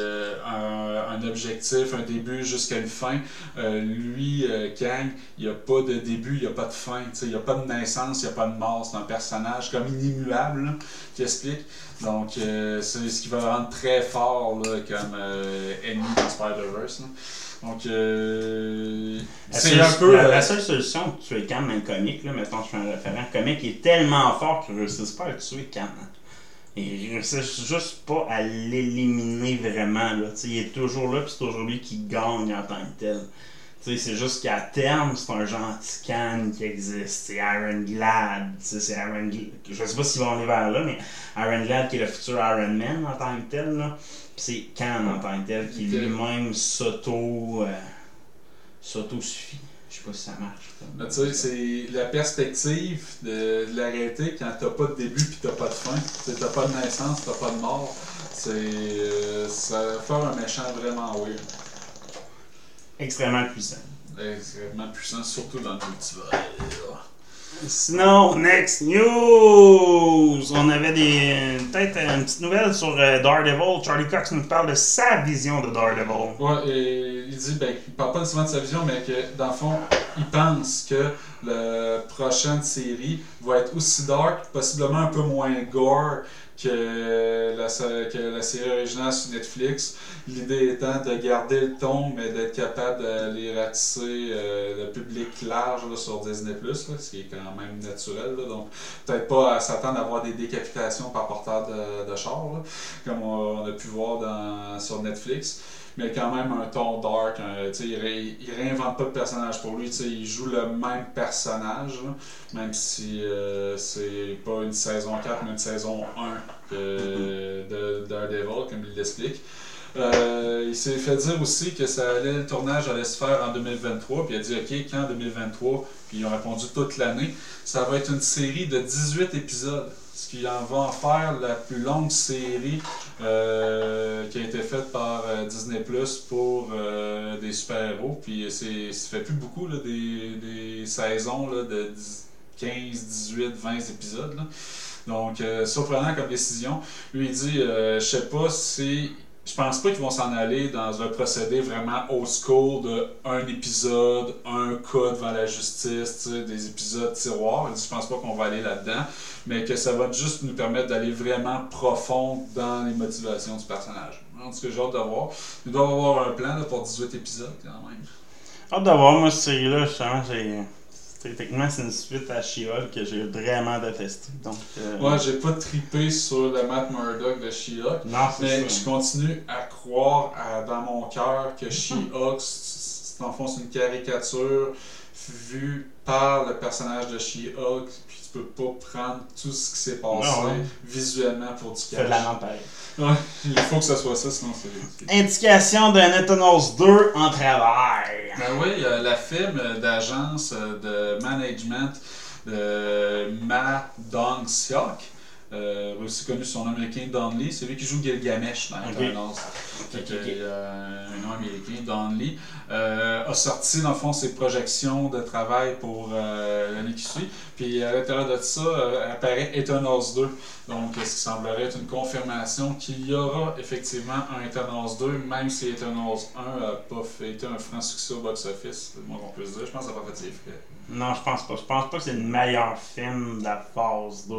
a un, objectif, un début jusqu'à une fin, lui, Kang, il n'y a pas de début, il n'y a pas de fin, il n'y a pas de naissance, il n'y a pas de mort, c'est un personnage comme inimmuable qui explique. Donc, c'est ce qui va rendre très fort là, comme ennemi dans Spider-Verse. Donc, euh, c'est un peu. La, euh, la seule solution pour tuer Khan le comique, là, mettons, je fais un référent, comique est tellement fort qu'ils ne réussissent pas à tuer Khan. hein. Ils réussissent juste pas à l'éliminer vraiment. Là. Il est toujours là, puis c'est toujours lui qui gagne en tant que tel. Tu sais, c'est juste qu'à terme, c'est un gentil Khan qui existe. C'est Iron Glad. C'est Iron Glad. Je sais pas s'ils vont aller vers là, mais Iron Glad qui est le futur Iron Man en tant que tel. Là. C'est Khan en tant que tel qui lui-même s'auto. euh, s'auto-suffit. Je sais pas si ça marche. Mais tu sais, c'est la perspective de, de la réalité quand t'as pas de début puis t'as pas de fin. T'as pas de naissance, t'as pas de mort. C'est euh, ça va faire un méchant vraiment weird. Extrêmement puissant. Extrêmement puissant, surtout dans le multivers. Sinon, next news! On avait des peut-être une petite nouvelle sur euh, Daredevil. Charlie Cox nous parle de sa vision de Daredevil. Ouais, et il dit, ben, il parle pas nécessairement de sa vision, mais que dans le fond, il pense que la prochaine série va être aussi dark, possiblement un peu moins gore que la, que la série originale sur Netflix. L'idée étant de garder le ton, mais d'être capable d'aller ratisser euh, le public large là, sur Disney+, là, ce qui est quand même naturel. là. donc, peut-être pas à s'attendre à avoir des décapitations par porteur de, de char, comme on, on a pu voir dans, sur Netflix mais quand même un ton dark. il, ré- il réinvente pas de personnage pour lui. Il joue le même personnage, là, même si euh, c'est pas une saison 4, mais une saison 1 que- de Daredevil, comme il l'explique. Euh, il s'est fait dire aussi que ça allait, le tournage allait se faire en 2023, puis il a dit OK, quand 2023 Puis ils ont répondu toute l'année. Ça va être une série de 18 épisodes, ce qui en va en faire la plus longue série euh, qui a été faite par euh, Disney Plus pour euh, des super-héros. Puis c'est, ça fait plus beaucoup là, des, des saisons là, de 10 15, 18, 20 épisodes. là. Donc, surprenant comme décision. Lui, il dit Je sais pas si. Je pense pas qu'ils vont s'en aller dans un procédé vraiment old school de un épisode, un cas devant la justice, des épisodes tiroirs. Je pense pas qu'on va aller là-dedans, mais que ça va juste nous permettre d'aller vraiment profond dans les motivations du personnage. En tout cas, j'ai hâte de voir. Il doit y avoir un plan là, pour 18 épisodes quand même. Hâte d'avoir, moi, cette série-là, justement, c'est- Techniquement, c'est une suite à She-Hulk que j'ai vraiment détesté. Donc, euh, Moi, j'ai pas trippé sur le Matt Murdock de She-Hulk. Mais je continue à croire à- dans mon cœur que She-Hulk, c'est en fond, c'est une caricature vue par le personnage de She-Hulk, peux pas prendre tout ce qui s'est passé Non, ouais. visuellement pour du Ça fait de cash. la pareil. Ouais, il faut que ça soit ça, sinon c'est... Indication d'un Eternals 2 en travail. Ben oui, il y a la film d'agence euh, de management de Ma Dong-seok, euh, aussi connu sous son nom américain Don Lee. C'est lui qui joue Gilgamesh dans. Eternals. Que, euh, un nom américain, Don Lee, euh, a sorti dans le fond ses projections de travail pour euh, l'année qui suit. Puis à l'intérieur de ça apparaît Eternals 2. Donc, ce qui semblerait être une confirmation qu'il y aura effectivement un Eternals 2, même si Eternals 1 n'a pas fait, été un franc succès au box-office, le moins qu'on peut se dire. Je pense que ça n'a pas fait ses frais. Non, je pense pas. Je pense pas que c'est le meilleur film de la phase 2.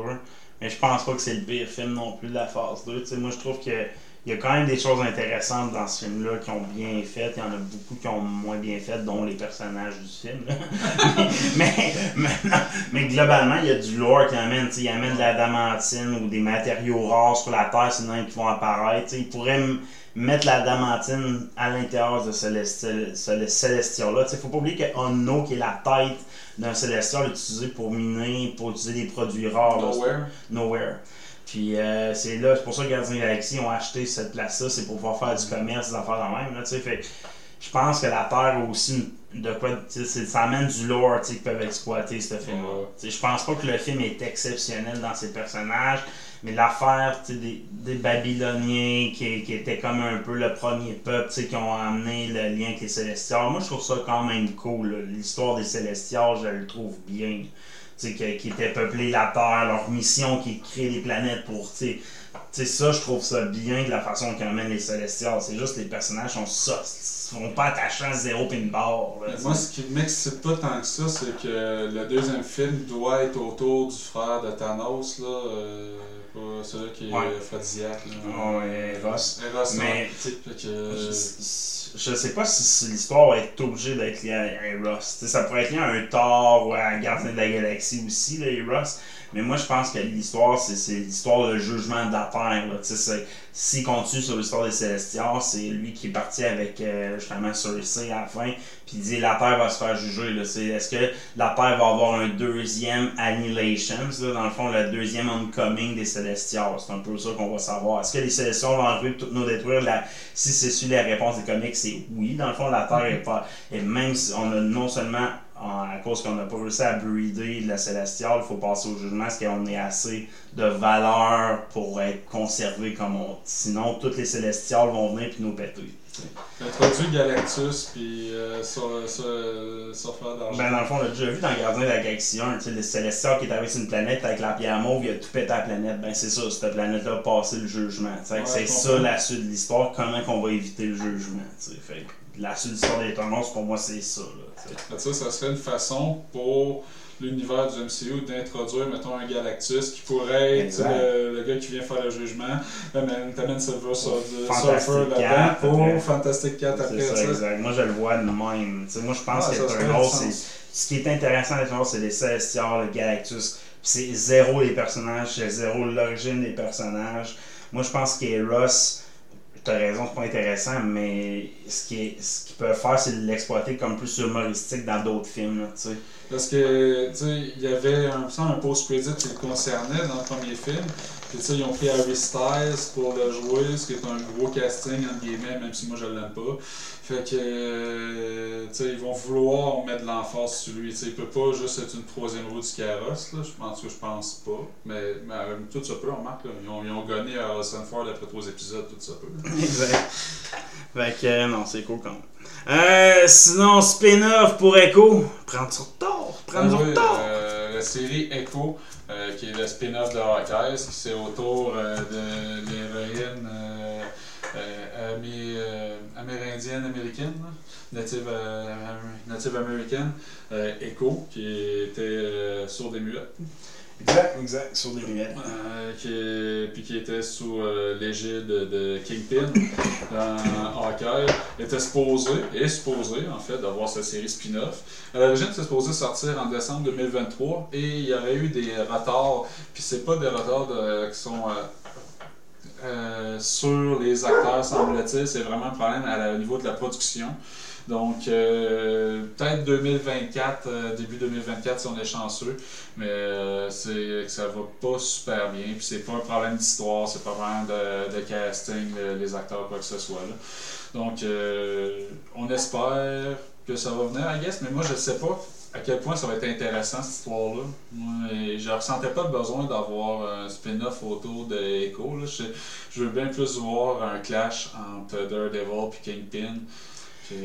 Mais je pense pas que c'est le pire film non plus de la phase 2. Tu sais, moi, je trouve que il y a quand même des choses intéressantes dans ce film-là qui ont bien fait. Il y en a beaucoup qui ont moins bien fait, dont les personnages du film. mais, mais, mais globalement, il y a du lore qui amène. Il amène de la damantine ou des matériaux rares sur la Terre, sinon qui vont apparaître. Il pourrait mettre la damantine à l'intérieur de ce ce Celestial-là. Il faut pas oublier que Onno, qui est la tête d'un Celestial, est utilisé pour miner, pour utiliser des produits rares. là. Nowhere. Nowhere. Puis euh, c'est là, c'est pour ça que Gardien de la Galaxie ont acheté cette place-là, c'est pour pouvoir faire du commerce, des affaires de même. Là, fait je pense que la Terre a aussi de quoi. Ça amène du lore qu'ils peuvent exploiter ce film-là. Je pense pas que le film est exceptionnel dans ses personnages, mais l'affaire des, des Babyloniens qui, qui étaient comme un peu le premier peuple qui ont amené le lien avec les Célestials, moi je trouve ça quand même cool. L'histoire des Célestials, je le trouve bien tu sais, qui, qui étaient peuplés la Terre, leur mission qui créer des planètes pour, tu sais, ça, je trouve ça bien de la façon qu'ils amènent les Célestials. C'est juste les personnages sont ça, ils sont pas attachants zéro pin barre. Moi, ce qui m'excite pas tant que ça, c'est que le deuxième film doit être autour du frère de Thanos, là. Euh, pas celui qui est Ouais. aphrodisiaque, là. Ouais, Ross. Eros, Mais, que, je, je sais pas si, si l'histoire va être obligée d'être liée à Eros. Ça pourrait être lié à un Thor ou à un Gardien de la Galaxie aussi, là, Eros. Mais moi, je pense que l'histoire, c'est l'histoire du jugement de la Terre. S'il continue sur l'histoire des Célestials, c'est lui qui est parti avec euh, justement Cersei à la fin. Puis il dit la Terre va se faire juger. Est-ce que la Terre va avoir un deuxième Annihilations, là, dans le fond, le deuxième Homecoming des Célestials C'est un peu ça qu'on va savoir. Est-ce que les Célestials vont pour toutes nous détruire? La... Si c'est su la réponse des comics, c'est oui. Dans le fond, la Terre est pas. Et même si on a non seulement en- à cause qu'on n'a pas réussi à breeder de la célestiale, il faut passer au jugement, est-ce qu'on est assez de valeur pour être conservé comme on. Sinon, toutes les célestiales vont venir puis nous péter. Introduit Galactus, puis euh, sur, sur, sur faire d'argent. Ben, dans le fond, on l'a déjà vu dans Gardien de la Galaxie 1, tu sais, le célestial qui est arrivé sur une planète avec la pierre mauve, il a tout pété à la planète. Ben, c'est ça, cette planète-là a passé le jugement. Ouais, c'est ça la suite de l'histoire, comment qu'on va éviter le jugement. Fait la l'histoire des Thanos, pour moi, c'est ça. Là, que ça, ça serait une façon pour l'univers du MCU d'introduire, mettons, un Galactus qui pourrait être le, le gars qui vient faire le jugement. T'amènes Silver Surfer là-dedans pour. Fantastic Cat après ça, ça. exact. Moi, je le vois de même. Tu sais, moi, je pense Ah, que sens. Ce qui est intéressant c'est les Célestials, le Galactus. C'est zéro les personnages, c'est zéro l'origine des personnages. Moi, je pense qu'Eros, t'as raison, c'est pas intéressant, mais ce qui est, ce qu'ils peuvent faire, c'est de l'exploiter comme plus humoristique dans d'autres films, là, tu sais. Parce que, tu sais, il y avait un, un post-credit qui le concernait dans le premier film. Puis, tu sais, ils ont pris Harry Styles pour le jouer, ce qui est un gros casting, entre guillemets, même si moi je l'aime pas. Fait que, euh, tu sais, ils vont vouloir mettre de l'emphase sur lui. Tu sais, il peut pas juste être une troisième roue du carrosse, là. Je pense que je pense pas. Mais, mais euh, tout ça peut, on remarque, là. Ils ont, ils ont gagné à Harrison Ford après trois épisodes, tout ça peut. Exact. Fait que, euh, non, c'est cool quand même. Euh, sinon, spin-off pour Echo. Prendre sur tort. Prendre Ah sur oui, tort. euh, la série Echo, euh, qui est le spin-off de Hawkeye, qui c'est autour de l'héroïne euh, euh, amé- euh, amérindienne américaine, native, euh, native américaine, Echo, qui était sourde et muette, Exact, exact, sur des lunettes. euh, qui, puis qui était sous l'égide de, de Kingpin dans Hawkeye, était supposé, est supposé en fait, d'avoir sa série spin-off. À l'origine, c'est supposé sortir en décembre 2023 et il y aurait eu des retards, puis c'est pas des retards de- qui sont euh, sur les acteurs, semble-t-il, c'est vraiment un problème à au niveau de la production. Donc, euh, peut-être 2024, euh, début 2024 si on est chanceux, mais euh, c'est ça va pas super bien. Puis c'est pas un problème d'histoire, c'est pas un problème de, casting, le- les acteurs, quoi que ce soit. Donc, on espère que ça va venir, I guess, mais moi je sais pas à quel point ça va être intéressant cette histoire-là? Et je ressentais pas le besoin d'avoir un spin-off autour de Echo. là. Je, je veux bien plus voir un clash entre Daredevil et Kingpin.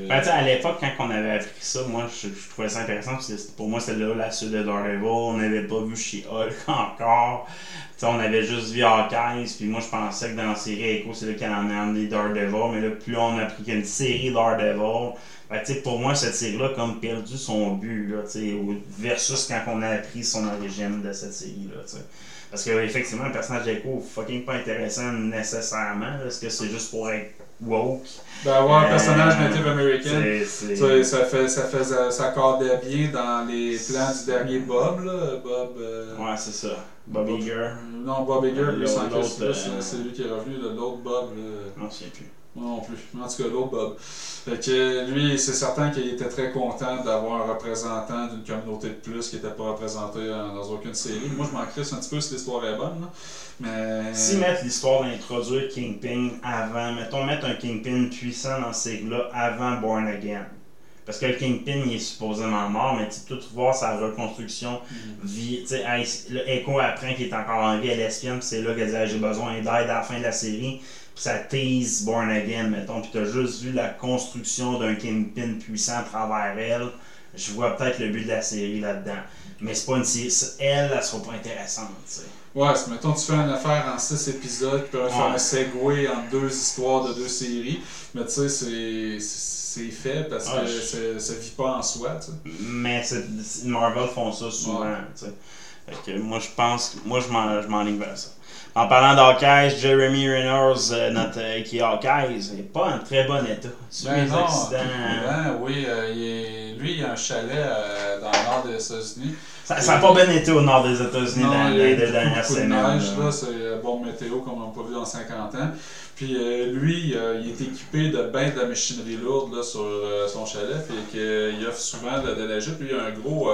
Ben, à l'époque, quand on avait appris ça, moi, je, trouvais ça intéressant parce que pour moi, c'était là la suite de Daredevil. On n'avait pas vu She-Hulk encore. Tu sais, on avait juste vu Hawkeye. Puis moi, je pensais que dans la série Echo, c'est là qu'elle en a amené Daredevil. Mais là, plus on a appris qu'il y a une série Daredevil, ben, tu sais, pour moi, cette série-là comme perdu son but. Là, tu sais, au- versus quand on a appris son origine de cette série-là. Parce que, effectivement, le personnage d'Echo, fucking pas intéressant nécessairement. Est-ce que c'est juste pour être woke? D'avoir un Euh, personnage Native American. c'est- c'est- Ça, ça, fait, ça, faisait, ça accordait bien dans les plans du dernier Bob, là. Bob. euh, Ouais, c'est ça. Bob Iger. Non, Bob Iger, lui, c'est euh, c'est- c'est lui qui est revenu, l'autre Bob. là. Non, je sais plus. Non plus. En tout cas, l'autre Bob. Fait que lui, c'est certain qu'il était très content d'avoir un représentant d'une communauté de plus qui n'était pas représenté euh, dans aucune série. Moi, je m'en crisse un petit peu si l'histoire est bonne. là. Mais. Si mettre l'histoire d'introduire Kingpin avant, mettons, mettre un Kingpin puissant dans ces là avant Born Again. Parce que le Kingpin, il est supposément mort, mais tu peux tout voir sa reconstruction. vie- tu sais, elle- le Echo apprend qu'il est encore en vie, elle espionne, puis c'est là qu'elle dit J'ai besoin d'aide à la fin de la série. Ça tease Born Again, mettons. Puis t'as juste vu la construction d'un Kingpin puissant à travers elle. Je vois peut-être le but de la série là-dedans. Mais c'est pas une série. Elle, elle sera pas intéressante, tu sais. Ouais, si mettons tu fais une affaire en 6 épisodes, tu peux faire Ouais. un segway entre deux histoires de deux séries, mais tu sais, c'est- c'est fait parce Ouais, que c'est- ça vit pas en soi, tu sais. Mais Marvel font ça souvent. Ouais. tu sais. Fait que moi, je pense que moi, je m'en- je m'enligne vers ça. En parlant d'Hawkeye, Jeremy Reynolds, euh, notre, euh, qui est Hawkeye, c'est pas en très bon état. Sur Ben les non, accidents. ben oui, euh, il est- lui, il a un chalet dans le nord des États-Unis. Ça n'a pas bien été au nord des États-Unis dans les eu deux dernières de semaines. neige, là. là, c'est bonne météo comme on n'a pas vu dans 50 ans. Puis euh, lui, euh, il est équipé de ben de la machinerie lourde là, sur euh, son chalet, puis qu'il offre souvent de déneiger. Puis il y a un gros,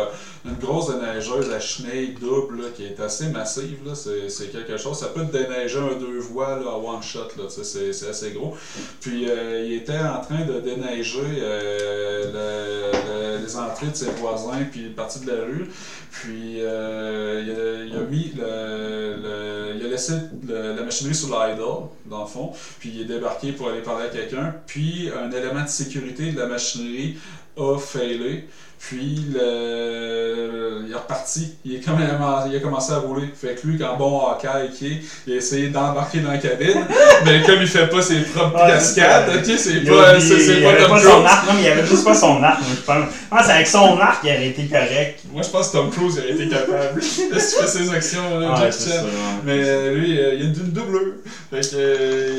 une grosse déneigeuse à chenille double là, qui est assez massive. là. C'est quelque chose. Ça peut te déneiger un deux voies là, à one shot. là, C'est c'est assez gros. Puis il était en train de déneiger le- le- les entrées de ses voisins, puis une partie de la rue. Puis il, a, mis le, il a laissé la machinerie sur l'idle, dans le fond, puis il est débarqué pour aller parler à quelqu'un. Puis un élément de sécurité de la machinerie a failé. Puis le, il est reparti. Il, est quand même, il a commencé à rouler. Fait que lui, quand bon Hawkeye qui est, il a essayé d'embarquer dans la cabine. mais comme il fait pas ses propres c'est cascades, ok, c'est pas, c'est, c'est pas Tom son arc. Non, mais il avait juste pas son arc. Je pense, je pense avec son arc, il aurait été correct. Moi, je pense que Tom Cruise aurait été capable de faire ses actions. Là, c'est ça. Mais lui, euh, il a une doubleur. Fait que. euh,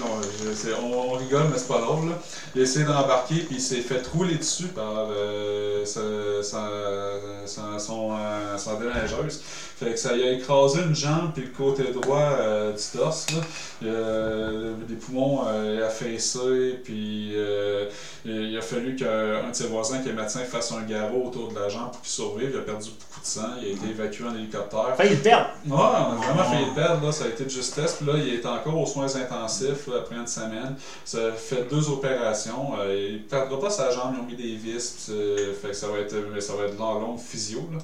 non, je- c'est- on, on rigole, mais c'est pas drôle. Là. Il a essayé d'embarquer, puis il s'est fait rouler dessus par euh, sa, sa, sa- euh. Fait que ça a écrasé une jambe, puis le côté droit euh, du torse. Là. Il a- des poumons euh, affaissés, puis euh, il a fallu qu'un de ses voisins qui est médecin fasse un garrot autour de la jambe pour qu'il survive. Il a perdu beaucoup de sang, il a été évacué en hélicoptère. Enfin, il perd. Ouais, on a vraiment fait le perdre, là. ça a été de justesse. Puis là, il est encore aux soins intensifs là, après une semaine. Ça a fait deux opérations. Euh, il ne perdra pas sa jambe, ils ont mis des vis. puis fait que ça va être, mais ça va être long, long physio. Là.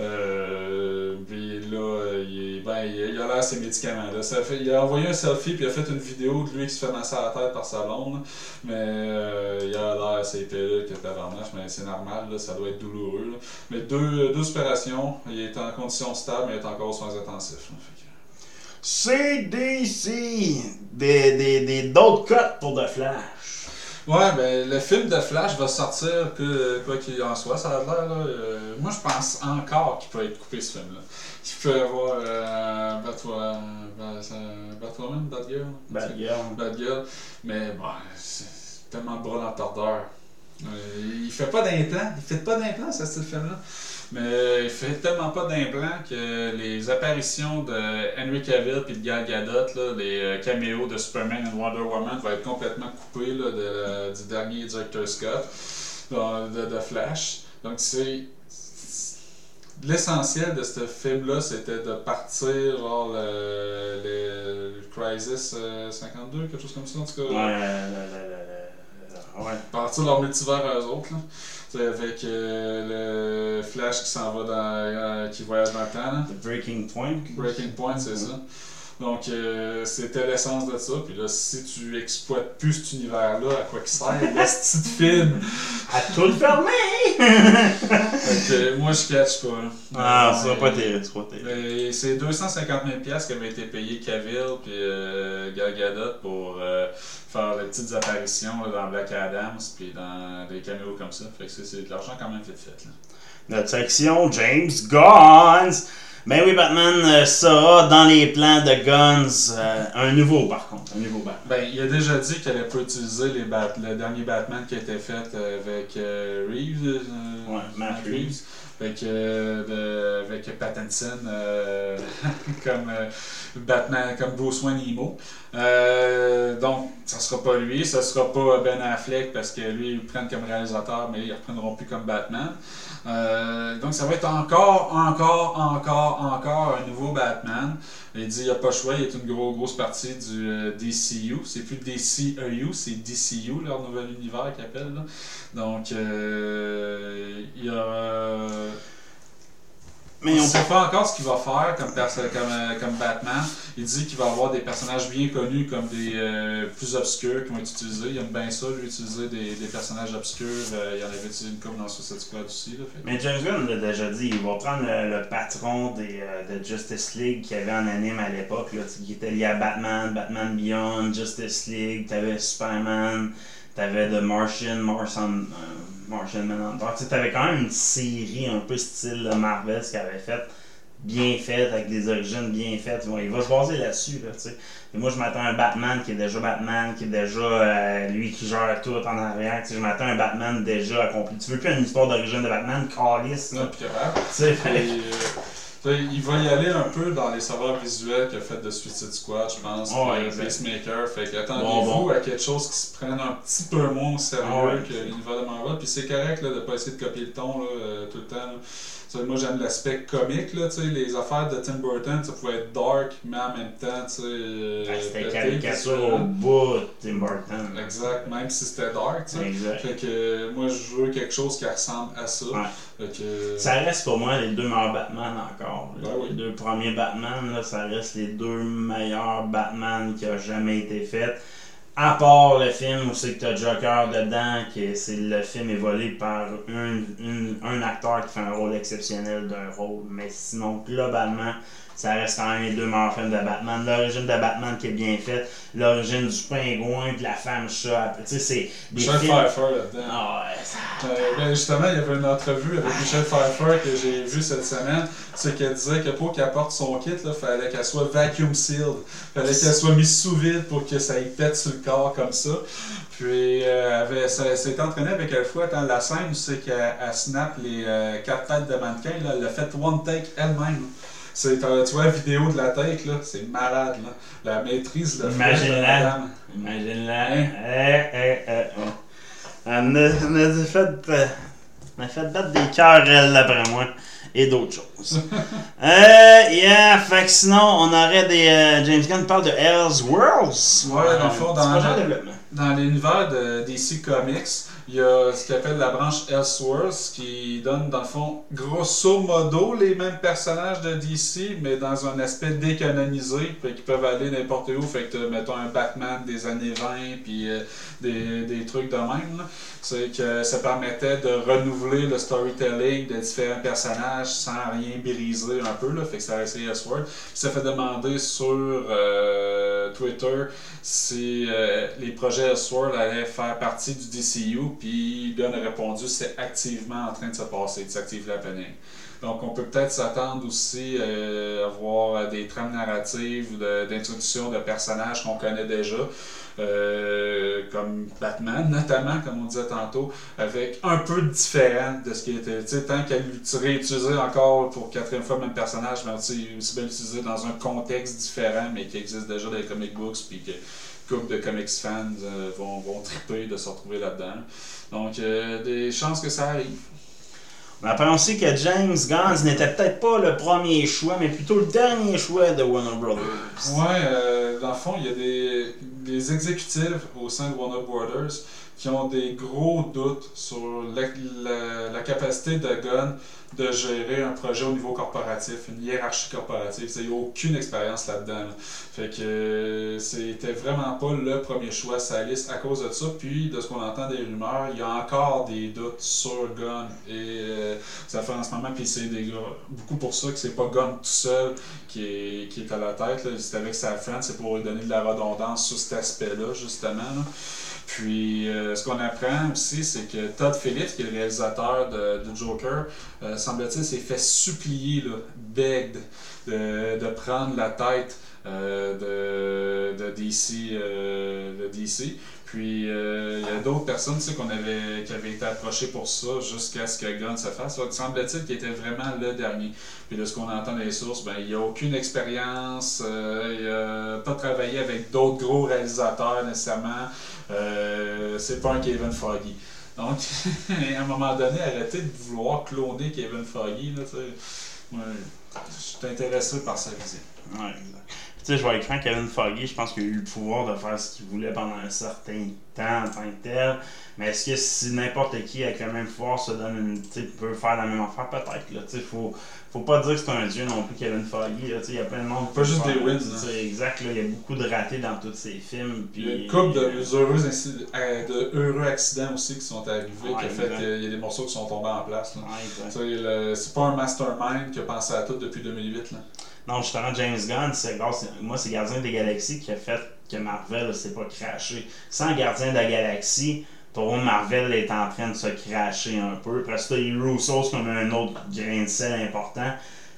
Euh, puis là, il, ben, il, a l'air ses médicaments. Là. Ça fait, il a envoyé un selfie, puis il a fait une vidéo de lui qui se fait masser la tête par sa blonde. Mais euh, il a l'air assez épais que tabarnache, mais c'est normal, là, ça doit être douloureux. là. Mais deux, deux opérations, il est en condition stable, mais il est encore soins intensifs. CDC. Des, des, des, d'autres cotes pour The Flash. Ouais, ben le film de Flash va sortir, que, quoi qu'il en soit, ça a l'air. là, euh, moi, je pense encore qu'il peut être coupé ce film-là. Il peut y avoir euh, Batwoman, Bat- Batwoman, Batgirl? Batgirl. Batgirl. Mais bon, c'est tellement de bras dans le tordeur. Euh, il fait pas d'implant. Il fait pas d'implant, ça, ce film-là. Mais il fait tellement pas d'implant que les apparitions de Henry Cavill et de Gal Gadot, là, les euh, caméos de Superman et Wonder Woman vont être complètement coupés là, de du dernier Director Scott de, de Flash. Donc c'est l'essentiel de ce film-là, c'était de partir genre le, le- le Crisis euh, 52, quelque chose comme ça en tout cas. Ouais, la- la- ouais. Partir leur multivers à eux autres. Là. C'est avec euh, le Flash qui s'en va dans. euh, qui voyage dans le temps. là. The Breaking Point. Breaking Point, c'est ça. Donc, euh, c'était l'essence de ça. Puis là, si tu exploites plus cet univers-là, à quoi qu'il sert, ce petit film? À tout fermer! Fait que, euh, moi, je catch pas. là. Ah, ça va pas terrible, c'est pas terrible. mais c'est 250 000 piastres qui avaient été payés Cavill puis euh, Gal Gadot pour euh, faire des petites apparitions là, dans Black Adams puis dans des caméos comme ça. Fait que c'est- c'est de l'argent quand même vite fait. Là. Notre section James Guns. Ben oui, Batman euh, sera dans les plans de Guns. euh, un nouveau, par contre. Un nouveau Batman. Ben, il a déjà dit qu'elle allait pas utiliser les Bat- le dernier Batman qui a été fait euh, avec euh, Reeves. euh, Ouais, Matt Reeves. Avec, euh, avec Pattinson euh, comme Batman, comme Bruce Wayne Emo. Euh, donc, ça sera pas lui, ça sera pas Ben Affleck parce que lui, ils le prennent comme réalisateur, mais ils ne reprendront plus comme Batman. Euh, donc, ça va être encore, encore, encore, encore un nouveau Batman. Il dit il n'y a pas choix, il est une gros, grosse partie du euh, DCU. C'est plus DCEU, c'est DCU, leur nouvel univers qu'ils appellent. Donc, il y a. Mais on ne on sait pas encore ce qu'il va faire comme, perso- comme, euh, comme Batman. Il dit qu'il va avoir des personnages bien connus comme des euh, plus obscurs qui vont être utilisés. Il aime bien ça, lui, utiliser des, des personnages obscurs. Euh, il y en avait utilisé une couple dans Suicide Squad aussi. Là, fait Mais James Gunn l'a déjà dit, il va prendre le, le patron des, euh, de Justice League qu'il y avait en anime à l'époque, qui était lié à Batman, Batman Beyond, Justice League, t'avais Superman, t'avais The Martian, Martian, euh, Martian Manhunter. Tu sais, t'avais quand même une série un peu style Marvel, ce qu'il avait fait, bien faite, avec des origines bien faites. Bon, il va se baser là-dessus, là, tu sais. Et moi, je m'attends à un Batman qui est déjà Batman, qui est déjà euh, lui qui gère tout en arrière. Je m'attends à un Batman déjà accompli. Tu veux plus une histoire d'origine de Batman, Ouais, là. puis il va y aller un peu dans les saveurs visuels qu'il a fait de Suicide Squad, je pense, Ouais, puis, euh, exact. Pacemaker. Fait que attendez-vous Bon, bon. à quelque chose qui se prenne un petit peu moins au sérieux Ah ouais, que l'univers de Marvel. Puis c'est correct là, de pas essayer de copier le ton là, euh, tout le temps. là. Moi j'aime l'aspect comique, là, les affaires de Tim Burton, ça pouvait être dark, mais en même temps, tu sais. euh, Ah, C'était pété, caricature au bout, Tim Burton. Exact, même si c'était dark, tu sais. Exact. Fait que euh, moi je veux quelque chose qui ressemble à ça. Ouais. Fait que, Ça reste pour moi les deux meilleurs Batman encore. Ben oui. Les deux premiers Batman, là, ça reste les deux meilleurs Batman qui a jamais été fait. À part le film où c'est que t'as Joker dedans, que c'est le film est volé par un, une- un acteur qui fait un rôle exceptionnel d'un rôle. Mais sinon, globalement, ça reste quand même les deux meilleurs films de Batman. L'origine de Batman qui est bien faite, l'origine du pingouin, de la femme chat. Tu sais, c'est des Michel films. Pfeiffer là-dedans. Ah ouais, ça- Euh, ben justement, il y avait une entrevue avec Michelle Pfeiffer que j'ai vue cette semaine. C'est qu'elle disait que pour qu'elle porte son kit, il fallait qu'elle soit vacuum sealed. fallait qu'elle soit mise sous vide pour que ça y pète sur le corps comme ça. Puis, euh, elle s'est entraînée avec elle fois dans la scène où c'est qu'elle elle snap les euh, quatre têtes de mannequin. Là, elle a fait one take elle-même. C'est, euh, tu vois la vidéo de la tête, là, c'est malade. Là. La maîtrise de Imagine-la. Imagine-la. Eh, eh, eh, oh. Elle en a, fait, euh, elle a fait battre des cœurs, elle, d'après moi. Et d'autres choses. euh, yeah, fait que sinon, on aurait des. euh, James Gunn parle de Elseworlds. Ouais, dans le fond, Petit dans. Dans l'univers de DC Comics, il y a ce qu'on appelle la branche Elseworlds qui donne, dans le fond, grosso modo les mêmes personnages de DC, mais dans un aspect décanonisé, fait qu'ils peuvent aller n'importe où. Fait que mettons, un Batman des années 20, puis euh, des, des trucs de même. C'est que ça permettait de renouveler le storytelling de différents personnages sans rien briser un peu. Là. Fait que ça restait Elseworlds. Puis ça fait demander sur euh, Twitter si euh, les projets Elseworld allaient faire partie du DCU, puis Gunn a répondu c'est activement en train de se passer, c'est active happening. Donc on peut peut-être s'attendre aussi euh, à des trames narratives de- d'introduction de, personnages qu'on connaît déjà, euh, comme Batman notamment, comme on disait tantôt, avec un peu différent de ce qui était. Tant qu'à réutiliser encore pour quatrième fois le même personnage, mais tu sais, aussi bien l'utiliser dans un contexte différent, mais qui existe déjà dans les comic books, puis que couple de comics fans euh, vont, vont triper de se retrouver là-dedans. Donc, euh, des chances que ça arrive. On a pensé que James Gunn n'était peut-être pas le premier choix, mais plutôt le dernier choix de Warner Brothers. Ouais, euh, dans le fond, il y a des, des exécutifs au sein de Warner Brothers qui ont des gros doutes sur la, capacité de Gunn de gérer un projet au niveau corporatif, une hiérarchie corporative. Il n'y a aucune expérience là-dedans. là. Fait que euh, c'était vraiment pas le premier choix sa liste à cause de ça. Puis, de ce qu'on entend des rumeurs, il y a encore des doutes sur Gunn. Et euh, ça fait en ce moment, puis c'est beaucoup pour ça que c'est pas Gunn tout seul qui est, qui est à la tête. C'est avec sa friend, c'est pour lui donner de la redondance sur cet aspect-là, justement. Puis, euh, euh, ce qu'on apprend aussi, c'est que Todd Phillips, qui est le réalisateur de, Joker, euh, semble-t-il, s'est fait supplier, là, begged, de, prendre la tête euh, de, DC. euh, de DC. Puis euh, il y a d'autres personnes tu sais, qu'on avait, qui avaient été approchées pour ça jusqu'à ce que Gunn se fasse. Donc, semble-t-il qu'il était vraiment le dernier. Puis de ce qu'on entend des sources, ben, il n'y a aucune expérience, euh, il n'a pas travaillé avec d'autres gros réalisateurs nécessairement. Euh, c'est pas un Kevin Foggy. Donc, à un moment donné, arrêtez de vouloir cloner Kevin Foggy. Là. Ouais, je suis intéressé par sa visite. Ouais, exact. Sais, je vais être franc, Kevin Foggy, je pense qu'il a eu le pouvoir de faire ce qu'il voulait pendant un certain temps en tant que tel. Mais est-ce que si n'importe qui avec le même pouvoir se donne une. Peut faire la même affaire, peut-être. Là, tu faut, faut pas dire que c'est un dieu non plus, Kevin Foggy. Là, il y a plein de monde. qui Pas juste des wins. Exact, là, il y a beaucoup de ratés dans tous ses films. Puis, Il y a une couple de heureux, inci- euh, de heureux accidents aussi qui sont arrivés, qui a fait exact. qu'il y a des morceaux qui sont tombés en place. le- C'est pas un mastermind qui a pensé à tout depuis 2008. Là. Non, justement, James Gunn, c'est grâce, moi, c'est Gardien des Galaxies qui a fait que Marvel s'est pas craché. Sans Gardien de la Galaxie, pour moi, Marvel est en train de se cracher un peu. Après ça, les Russos comme un autre grain de sel important.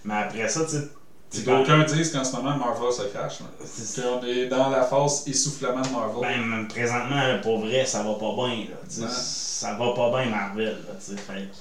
Mais après ça, tu sais. C'est qu'aucun dise qu'en ce moment Marvel se crache. là. c'est- Qu'on est dans la phase essoufflement de Marvel. Ben, présentement, pour vrai, ça va pas bien. Là. Ouais. Ça va pas bien, Marvel. Là. Fait que-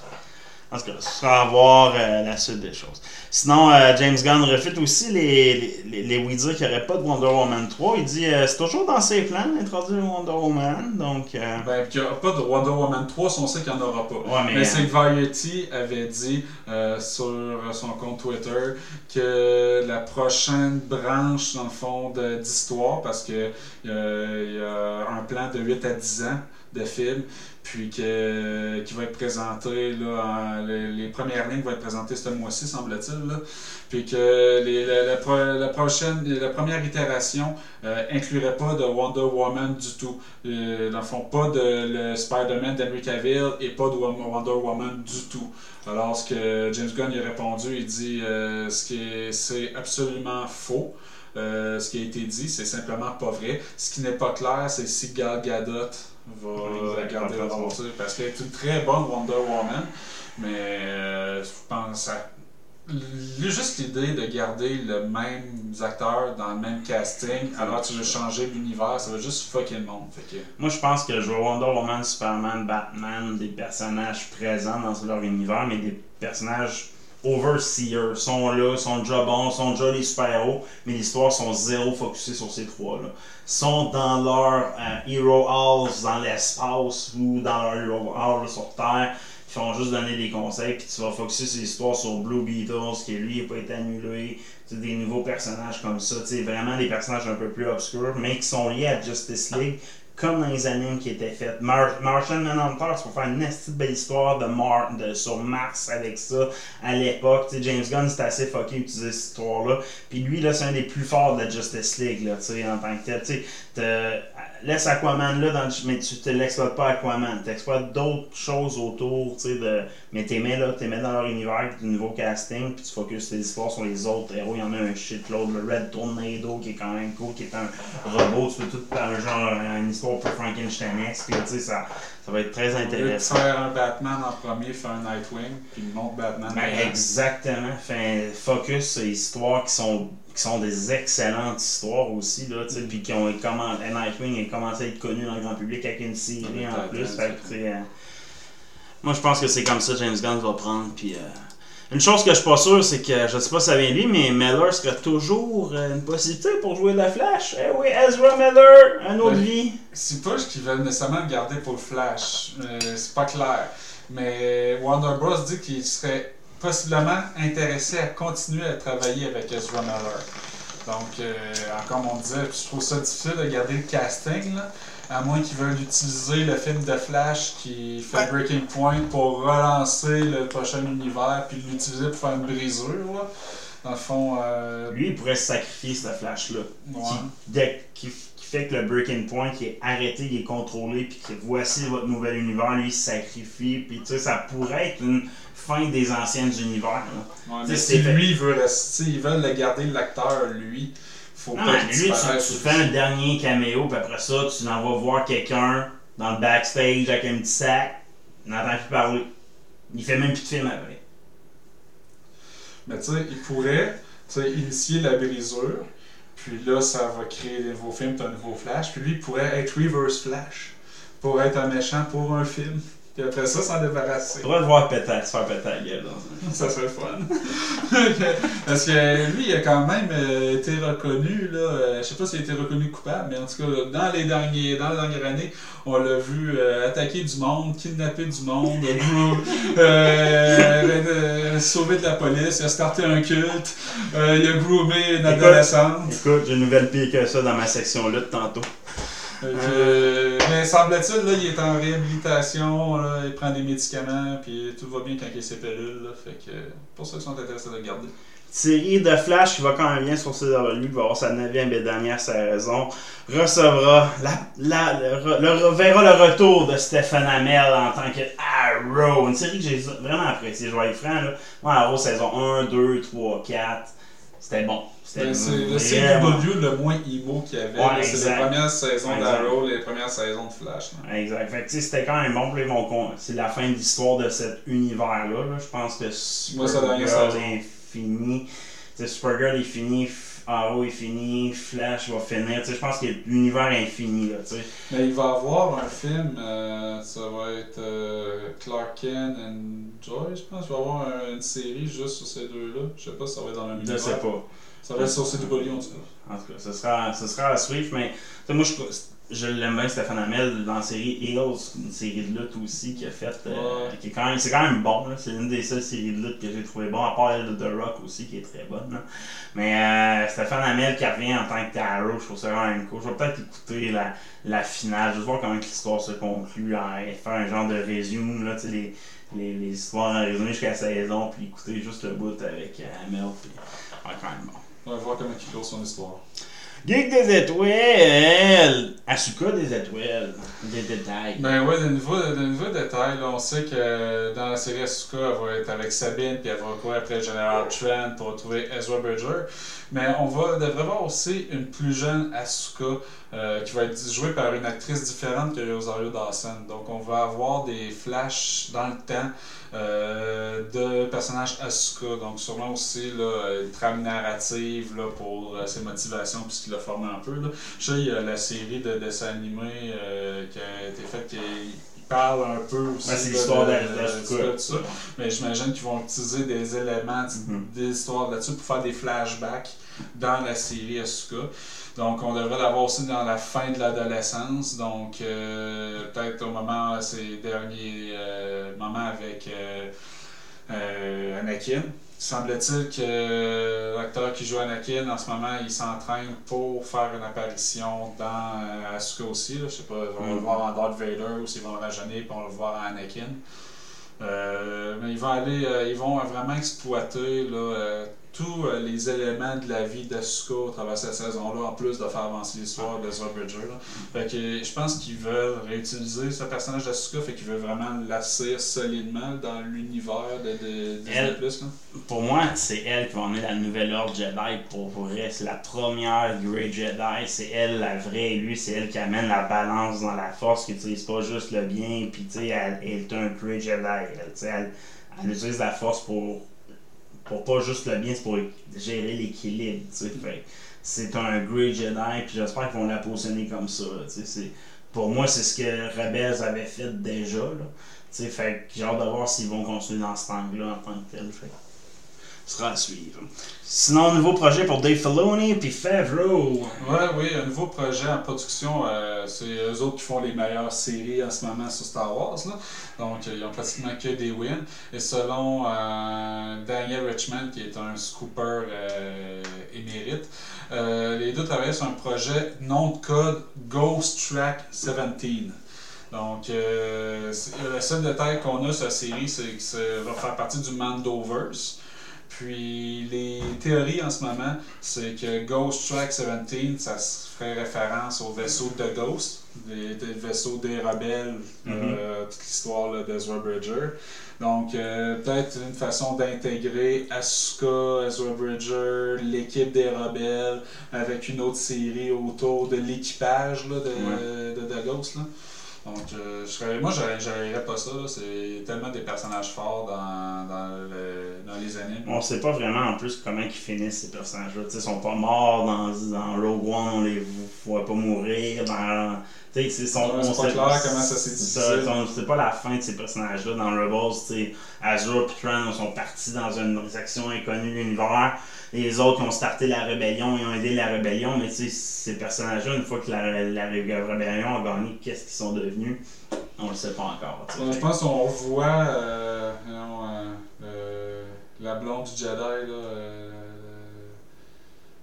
En tout cas, ce sera à voir euh, la suite des choses. Sinon, euh, James Gunn refute aussi les, les, les, les oui-dire qu'il n'y aurait pas de Wonder Woman 3. Il dit euh, c'est toujours dans ses plans d'introduire Wonder Woman. Donc, euh, Ben, qu'il n'y aura pas de Wonder Woman 3, si on sait qu'il n'y en aura pas. Ouais, mais, mais euh, c'est que Variety avait dit euh, sur son compte Twitter que la prochaine branche, dans le fond, d'histoire, parce que euh, il y a un plan de 8 à 10 ans de film, puis que, qui va être présenté, là, les, premières lignes vont être présentées ce mois-ci, semble-t-il, puis que les- la, la pro- la prochaine, la première itération euh, inclurait pas de Wonder Woman du tout. Euh, dans le fond, pas de Spider-Man d'Henry Cavill et pas de Wo- Wonder Woman du tout. Alors, ce que James Gunn y a répondu, il dit euh, ce c'est absolument faux. Euh, ce qui a été dit, c'est simplement pas vrai. Ce qui n'est pas clair, c'est si Gal Gadot va Exact, garder sais, parce qu'elle est une très bonne Wonder Woman, mais euh, je pense à juste l'idée de garder le même acteur dans le même casting, alors que tu veux changer l'univers, ça va juste fucker le monde. Fait que, moi, je pense que je vois Wonder Woman, Superman, Batman, des personnages présents dans leur univers, mais des personnages overseers. Sont là, sont déjà bons, sont déjà les super-héros, mais l'histoire sont zéro focusées sur ces trois-là. Sont dans leur euh, Hero Halls dans l'espace ou dans leur Hero Hall sur Terre, qui font juste donner des conseils, puis tu vas focuser sur l'histoire sur Blue Beetles, qui lui n'a pas été annulé, des nouveaux personnages comme ça, tu sais, vraiment des personnages un peu plus obscurs, mais qui sont liés à Justice League, comme dans les animes qui étaient faites. Mar Martian Manhunter, tu peux faire une petite belle histoire de, Mar de sur Mars avec ça à l'époque. James Gunn, c'était assez fucké d'utiliser cette histoire-là. Puis lui, là, c'est un des plus forts de la Justice League, là, tu sais, en tant que tel. Laisse Aquaman là, dans le- mais tu ne l'exploites pas Aquaman. Tu exploites d'autres choses autour, tu sais, de... mais tu mets là, tu mets dans leur univers du nouveau casting, puis tu focuses tes histoires sur les autres héros. Il y en a un shitload, le Red Tornado qui est quand même cool, qui est un robot, tu peux tout faire un genre, une histoire pour Frankensteinesque, puis tu sais, ça, ça va être très intéressant. faire un Batman en premier, faire un Nightwing, puis le montre Batman. Ben, exactement. Fait, focus sur les histoires qui sont, qui sont des excellentes histoires aussi, là, tu sais, puis qui ont commencé, Nightwing a commencé à être connu dans le grand public avec une série en plus. Fait que, c'est tu sais, euh, moi, je pense que c'est comme ça James Gunn va prendre, puis... euh, une chose que je suis pas sûr, c'est que, je sais pas si ça vient de lui, mais Miller serait toujours euh, une possibilité pour jouer de la Flash. Eh oui, Ezra Miller, un autre Ouais. vie. C'est pas qu'ils veulent nécessairement le garder pour le Flash. Euh, c'est pas clair. Mais Warner Bros. dit qu'il serait possiblement intéressé à continuer à travailler avec Ezra Miller. Donc, euh, comme on disait, je trouve ça difficile de garder le casting, là, à moins qu'ils veulent utiliser le film de Flash qui fait Breaking Point pour relancer le prochain univers puis l'utiliser pour faire une brisure. Là. Dans le fond, euh, Lui, il pourrait se sacrifier, ce Flash-là. ouais. qui fait que le breaking point qui est arrêté, il est contrôlé, puis que voici votre nouvel univers, lui il se sacrifie, puis tu sais, ça pourrait être une fin des anciens univers. là. Ouais, si fait- lui veut rester, ils veulent le garder l'acteur, lui, faut Non, pas lui, tu, tu fais un dernier caméo, puis après ça, tu en vas voir quelqu'un dans le backstage avec un petit sac. N'entend plus parler. Il fait même plus de film après. Mais tu sais, il pourrait tu sais, initier la brisure, puis là, ça va créer des nouveaux films, t'as un nouveau Flash, puis lui, il pourrait être Reverse Flash, pour être un méchant pour un film. Puis après ça, s'en débarrasser. On pourrait le voir péter, se faire péter la gueule. Ça serait fun. Parce que lui, il a quand même euh, été reconnu, là, euh, je sais pas s'il a été reconnu coupable, mais en tout cas, dans les, derniers, dans les dernières années, on l'a vu euh, attaquer du monde, kidnapper du monde, euh, sauver de la police, il a starté un culte, euh, il a groomé une adolescente. Écoute, j'ai une nouvelle pire que ça dans ma section lutte tantôt. Euh, mais semble-t-il, là, il est en réhabilitation, là, il prend des médicaments, puis tout va bien quand il a ses. Là, fait que pour ça qu'ils sont intéressés de le garder. Série de Flash qui va quand même bien sur CW, qui va avoir sa 9e et dernière saison, recevra la, le, verra le retour de Stephen Amell en tant que Arrow. Une série que j'ai vraiment appréciée, je vais être franc. Là. Moi, Arrow saison 1, 2, 3, 4, c'était bon. C'était Ben, c'est le CW le moins emo qu'il y avait. Ouais, c'est les premières saisons d'Arrow, les premières saisons de Flash. là. Exact. Fait que, tu sais, c'était quand même bon. Con- C'est la fin de l'histoire de cet univers-là. là. Je pense que Supergirl est fini. Supergirl est fini. Arrow est fini. Flash va finir. Je pense que l'univers est infini. Là, tu sais. Mais il va avoir un film, euh, ça va être euh, Clark Kent and Joy, je pense. Il va avoir un- une série juste sur ces deux-là. Je sais pas si ça va être dans le même Je sais pas. Ça va être sur CW en tout cas. En tout cas, ce sera, ce sera à suivre, mais moi, je, je l'aime bien, Stéphane Hamel, dans la série Hills, une série de lutte aussi, qui a fait, euh, Ouais. qui est quand même, c'est quand même bon, là. c'est une des seules séries de lutte que j'ai trouvé bon, à part elle de The Rock aussi, qui est très bonne, mais euh, Stéphane Hamel qui revient en tant que Arrow, je trouve ça quand même cool, je vais peut-être écouter la, la finale, juste voir comment l'histoire se conclut, hein, faire un genre de résumé, là, tu sais, les, les, les histoires en résumé jusqu'à la saison, puis écouter juste le bout avec euh, Hamel, puis ouais, quand même bon. On va voir comment il close son histoire. Geek des étoiles! Asuka des étoiles. Des détails. Ben ouais, de nouveaux, de détails, on sait que dans la série Asuka, elle va être avec Sabine, puis elle va courir après le général Trent pour retrouver Ezra Bridger. Mais on va, devrait voir aussi une plus jeune Asuka euh, qui va être jouée par une actrice différente que Rosario Dawson. Donc on va avoir des flashs dans le temps euh, de personnages Asuka. Donc sûrement aussi là, une trame narrative là, pour euh, ses motivations puis ce qui l'a formé un peu. Là. Je sais, il y a la série de dessins animés euh, qui a été faite qui parle un peu aussi Ouais, c'est l'histoire de- de- d'Asuka. de ça. Mais j'imagine qu'ils vont utiliser des éléments Mhm. d'histoire là-dessus pour faire des flashbacks dans la série Asuka. Donc, on devrait l'avoir aussi dans la fin de l'adolescence. Donc, euh, peut-être au moment, ces derniers euh, moments avec euh, Anakin. Semble-t-il que l'acteur qui joue Anakin, en ce moment, il s'entraîne pour faire une apparition dans Asuka aussi. Là. Je sais pas, on va le Mhm. voir en Darth Vader ou s'ils vont le rajeunir puis on va le voir en Anakin. Mais ils vont aller, euh, ils vont vraiment exploiter là, tous euh, les éléments de la vie d'Asuka au travers de cette saison-là, en plus de faire avancer l'histoire de Ezra Bridger. Là. Fait que je pense qu'ils veulent réutiliser ce personnage d'Asuka, fait qu'ils veulent vraiment l'assir solidement dans l'univers de, de. Elle- Plus, là. Pour moi, c'est elle qui va emmener la nouvelle ordre Jedi pour vrai. C'est la première Grey Jedi. C'est elle la vraie. Lui, c'est elle qui amène la balance dans la force, qui utilise pas juste le bien. Puis, tu sais, elle, elle est un Grey Jedi. Elle, elle, elle utilise la force pour, pour pas juste le bien, c'est pour gérer l'équilibre. C'est un Grey Jedi. Puis, j'espère qu'ils vont la positionner comme ça. Pour moi, c'est ce que Rebels avait fait déjà. Là. Fait j'ai hâte de voir s'ils vont continuer dans cet angle-là en tant que tel. Fait ce sera à suivre. Sinon, nouveau projet pour Dave Filoni puis Favreau. Ouais, oui, un nouveau projet en production. euh, c'est eux autres qui font les meilleures séries en ce moment sur Star Wars. Là. Donc, euh, ils ont pratiquement que des wins. Et selon euh, Daniel Richmond, qui est un scooper euh, émérite, les deux travaillent sur un projet nom de code Ghost Track 17. Donc, euh, c'est- le seul détail qu'on a sur la série, c'est que ça va faire partie du Mandoverse. Puis les théories en ce moment, c'est que Ghost Track 17, ça ferait référence au vaisseau de Ghost, des, des vaisseaux des rebelles, euh, toute l'histoire d'Ezra Bridger. Donc euh, peut-être une façon d'intégrer Asuka, Ezra Bridger, l'équipe des rebelles, avec une autre série autour de l'équipage là, de, de, de Ghost. Là. Donc, euh, je serais, moi, j'arriverais pas ça. C'est tellement des personnages forts dans, dans, le- dans les animes. On sait pas vraiment en plus comment ils finissent ces personnages-là. Ils sont pas morts dans, dans Rogue One, on les voit pas mourir. Dans, c'est son- on pas sait- clair comment ça s'est c'est pas la fin de ces personnages-là. Dans Rebels, Azure et Tran sont partis dans une section inconnue de l'univers. Les autres qui ont starté la rébellion, ils ont aidé la rébellion, mais tu sais, ces personnages-là, une fois que la, la rébellion a gagné, qu'est-ce qu'ils sont devenus? On le sait pas encore. Ouais, je pense qu'on voit euh, euh, euh, la blonde du Jedi, là, euh,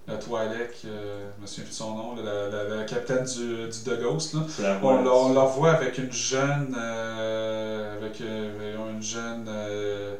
la Twi'lek, euh, je me souviens plus de son nom, la, la, la capitaine du, du The Ghost. Là. C'est la On, la- on la voit avec une jeune, euh, avec euh, une jeune euh,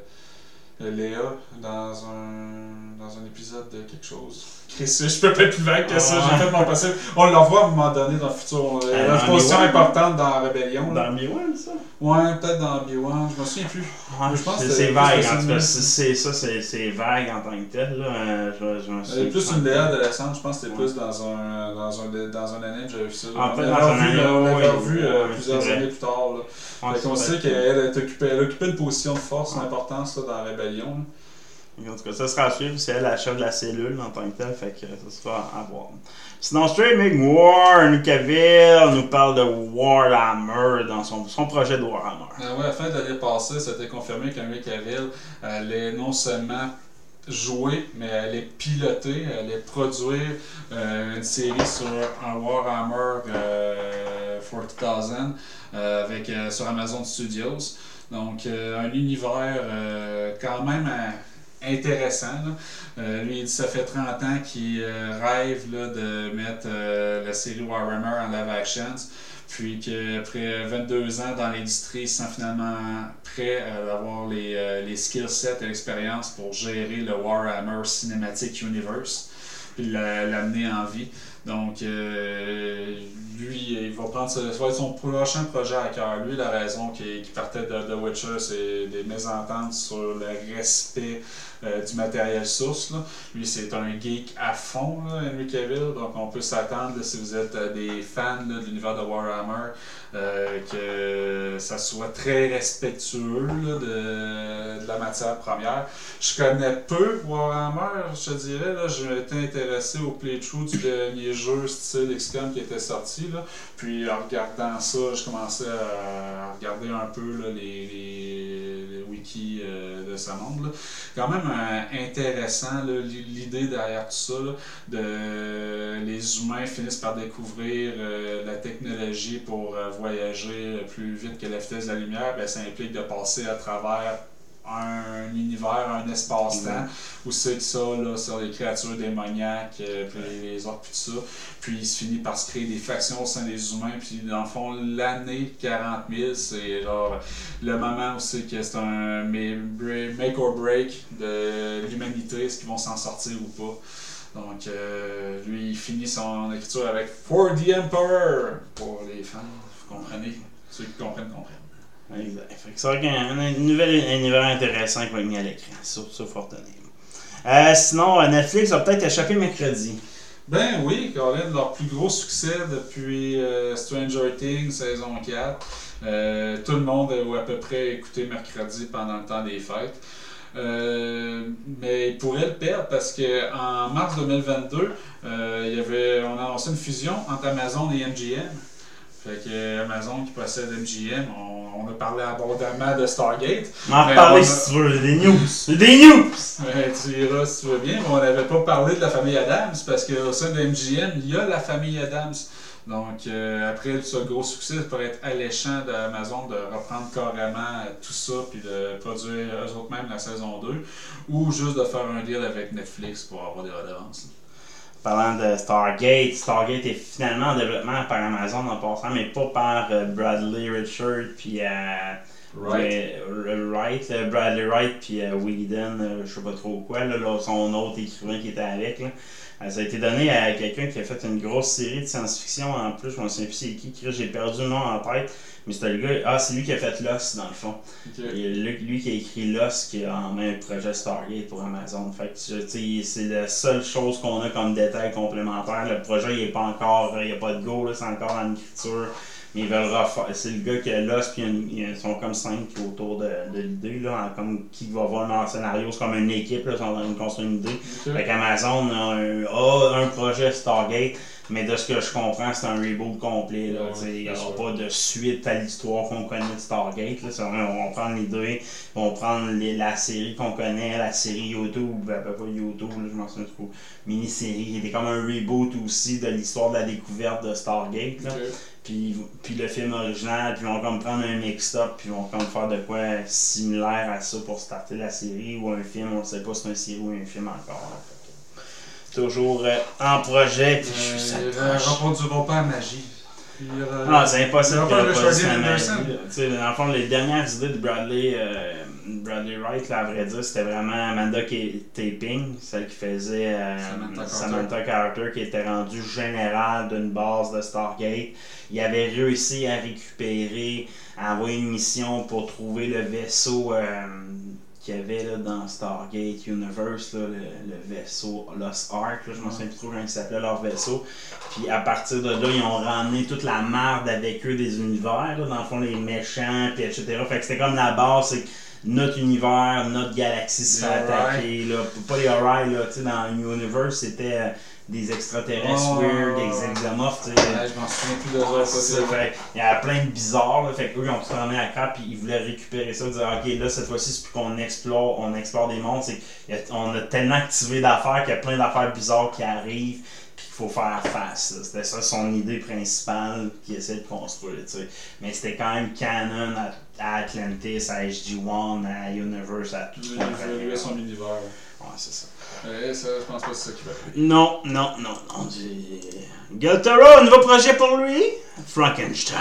Léa dans un, dans un épisode de quelque chose. Je peux pas être plus vague que ça, j'ai fait mon possible. On la voit à un moment donné dans le futur. Euh, Une dans position Obi-Wan. importante dans Rebellion. là. Dans Obi-Wan, ça? Ouais, peut-être dans Obi-Wan, je me souviens plus. Ouais, je pense c'est vague en tout une- cas. C'est ça, c'est vague en tant que tel. Là. Euh, Je, plus une Léa adolescente, je pense que c'était plus dans un, dans un, dans un anime, j'avais vu ça. On dans un revu, anime, on l'avait revu euh, plusieurs années plus tard. Fait c'est sait qu'elle occupait une position de force, d'importance dans la rébellion. En tout cas, ça sera à suivre. C'est elle la chef de la cellule en tant que tel. Fait que ça sera à voir. Sinon, Make War, Cavill nous parle de Warhammer dans son, son projet de Warhammer. Euh, ouais, à la fin de l'année passée, c'était confirmé qu'Henry Cavill allait non seulement jouer, mais allait piloter, allait produire euh, une série sur un Warhammer euh, 40,000 euh, avec, euh, sur Amazon Studios. Donc, euh, un univers euh, quand même euh, intéressant. là. Euh, lui, il dit ça fait 30 ans qu'il euh, rêve là, de mettre euh, la série Warhammer en live actions. Puis qu'après 22 ans dans l'industrie, il se sent finalement prêt à avoir les, les skill sets et l'expérience pour gérer le Warhammer Cinematic Universe, puis la- l'amener en vie. Donc, lui, il va prendre ça va être son prochain projet à cœur. Lui, la raison qu'il partait de The Witcher, c'est des mésententes sur le respect euh, du matériel source. Lui, c'est un geek à fond, Henry Cavill. Donc, on peut s'attendre, si vous êtes euh, des fans de l'univers de Warhammer, euh, que ça soit très respectueux de la matière première. Je connais peu Warhammer, je te dirais. Là, je m'étais intéressé au playthrough du dernier jeu style XCOM qui était sorti. Puis en regardant ça, je commençais à regarder un peu les, wikis euh, de ce monde. Quand même euh, intéressant l'idée derrière tout ça. de, les humains finissent par découvrir euh, la technologie pour voyager plus vite que la vitesse de la lumière. Ben, ça implique de passer à travers un univers, un espace-temps, où c'est que ça, là, sur les créatures démoniaques, euh, puis les, les orques, puis tout ça. Puis il se finit par se créer des factions au sein des humains, puis dans le fond, l'année 40 000, c'est genre le moment où c'est que c'est un ma- make or break de l'humanité, est-ce qu'ils vont s'en sortir ou pas. Donc, euh, lui, il finit son écriture avec For the Emperor pour les fans, vous comprenez Ceux qui comprennent, comprennent. Exact. Fait que c'est a un, nouvel univers intéressant qui va être mis à l'écran. Sur, sur. Euh, sinon, euh, Netflix va peut-être échapper mercredi. Ben oui, Colin, leur plus gros succès depuis euh, Stranger Things saison 4. Euh, tout le monde a à peu près écouté mercredi pendant le temps des fêtes. Mais ils pourraient le perdre parce que en mars 2022, euh, il y avait, on a annoncé une fusion entre Amazon et MGM. Fait que Amazon qui possède MGM, on, on a parlé abondamment de Stargate. On va en Mais reparler on a- si tu veux. Des news. Des news! Tu iras si tu veux bien, mais on n'avait pas parlé de la famille Adams parce qu'au sein de MGM, il y a la famille Adams. Donc, euh, après ce gros succès, ça pourrait être alléchant d'Amazon de reprendre carrément tout ça puis de produire eux autres la saison 2 ou juste de faire un deal avec Netflix pour avoir des redevances. Parlant de Stargate, Stargate est finalement en développement par Amazon en passant, mais pas par euh, Bradley Richard puis euh, Right. euh, Wright, là, Bradley Wright puis euh, Whedon, euh, je sais pas trop quoi, là, là, son autre écrivain qui était avec. Là. Euh, ça a été donné à quelqu'un qui a fait une grosse série de science-fiction en plus, je me souviens plus c'est qui, qui- j'ai perdu le nom en tête, mais c'était le gars, ah c'est lui qui a fait Lost dans le fond. Ok. Et lui, lui qui a écrit Lost qui a en main le projet Stargate pour Amazon. Fait que c'est la seule chose qu'on a comme détail complémentaire. Le projet il est pas encore, il n'y a pas de go, là, c'est encore en écriture. Mais ils veulent refaire. C'est le gars qui a l'os, puis ils sont comme cinq autour de, de l'idée, là, comme qui va voir dans le scénario. C'est comme une équipe, là, ils sont en train de construire une idée. Ok. Fait qu'Amazon a un, a un projet Stargate, mais de ce que je comprends, c'est un reboot complet. là. Ouais, Il n'y aura pas de suite à l'histoire qu'on connaît de Stargate. Là. On va prendre l'idée, on va prendre les- la série qu'on connaît, la série YouTube, ben, pas YouTube, là, je m'en souviens trop, mini-série, était comme un reboot aussi de l'histoire de la découverte de Stargate. Là. Puis, puis le film original, puis ils vont comme prendre un mix-up, puis ils vont comme faire de quoi similaire à ça pour starter la série ou un film, on ne sait pas si c'est une série ou un film encore. là. Fait que, Toujours euh, en projet, puis je suis Euh, coche. reproduiront pas la magie. Puis, euh, Ah, c'est impossible ils qu'il vont ait faire pas le dit Charlie la magie, Anderson. Dans le fond, les dernières idées de Bradley, euh, Bradley Wright, là, à vrai dire, c'était vraiment Amanda K- Taping, celle qui faisait euh, Samantha Carter. Samantha Carter, qui était rendue générale d'une base de Stargate. Il avait réussi à récupérer, à envoyer une mission pour trouver le vaisseau euh, qu'il y avait là, dans Stargate Universe, là, le, le vaisseau Lost Ark, là, je me souviens plus trop comment il s'appelait leur vaisseau. Puis à partir de là, ils ont ramené toute la merde avec eux des univers, dans le fond, les méchants, puis etc. Fait que c'était comme la base, c'est notre univers, notre galaxie se fait attaquer. Là. Pas les Ori, là, tu sais, dans Universe, c'était euh, des extraterrestres Oh. weird, des exomorphes, tu sais. Ouais, je m'en souviens plus de ça. fait, il y a plein de bizarres, là, fait qu'eux ils ont tout ramené à crap puis ils voulaient récupérer ça, dire ok là cette fois-ci c'est plus qu'on explore, on explore des mondes, c'est qu'on a tellement activé d'affaires qu'il y a plein d'affaires bizarres qui arrivent puis qu'il faut faire face. C'était ça son idée principale qu'il essaie de construire, tu sais. Mais c'était quand même canon à, à Atlantis, à SG-1, à Universe, à tout ce qu'on connaît. son univers. Ouais, c'est ça. Ouais, ça, je pense pas que c'est ça qui va. Non, non, non, non. j'ai- Galtero, un nouveau projet pour lui? Frankenstein.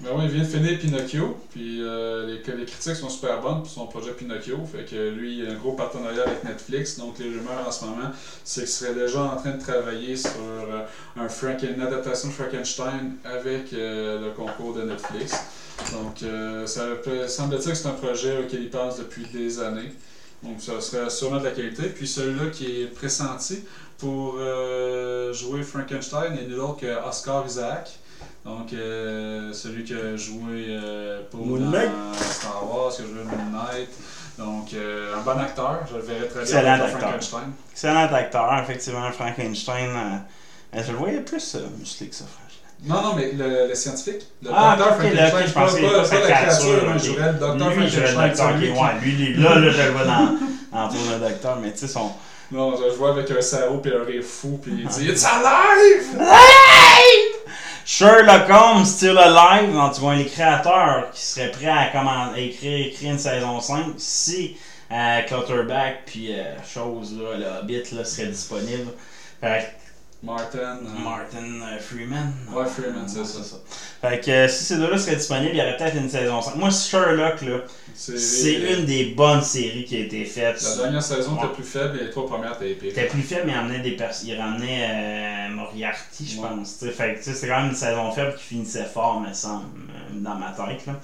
Ben oui, il vient de finir Pinocchio, puis euh, les, les critiques sont super bonnes pour son projet Pinocchio. Fait que lui, il a un gros partenariat avec Netflix. Donc les rumeurs en ce moment, c'est qu'il serait déjà en train de travailler sur euh, un Franken- une adaptation de Frankenstein avec euh, le concours de Netflix. Donc ça semble-t-il que c'est un projet auquel il pense depuis des années. Donc ça serait sûrement de la qualité. Puis celui-là qui est pressenti pour euh, jouer Frankenstein est nul autre que Oscar Isaac. Donc euh, celui qui a joué euh, pour Moon dans. Star Wars, qui a joué Moon Knight. Donc euh, un bon acteur, je le verrais très bien acteur. Frankenstein. Excellent acteur, effectivement, Frankenstein. euh, je le voyais plus euh, musclé que ça, franchement? Non, non, mais le, le scientifique, le Ah, docteur Frankenstein, je pensais pas, pas pas sa la créature, mais je jouerais le docteur Lui, Frankenstein. docteur, ouais, lui, lui, là, là, je le vois dans, dans le docteur, mais tu sais, son. Non, je le vois avec un sarreau puis un rire fou, puis il dit It's alive! Sherlock Holmes tire le live, donc tu vois les créateurs qui seraient prêts à, comment, à écrire, écrire une saison 5 si euh, Clutterback puis euh, chose là, le Hobbit là, serait disponible. Fait Martin. euh, Martin euh, Freeman. Ouais, Freeman, c'est ça. Fait que euh, si ces deux-là seraient disponibles, il y aurait peut-être une saison 5. Moi, Sherlock, là, c'est une des bonnes séries qui a été faite. La dernière saison était plus faible et les trois premières étaient épiques. C'était plus faible, mais il ramenait des pers- il ramenait Moriarty, je pense. Fait que c'était quand même une saison faible qui finissait fort, me semble, dans ma tête. Là.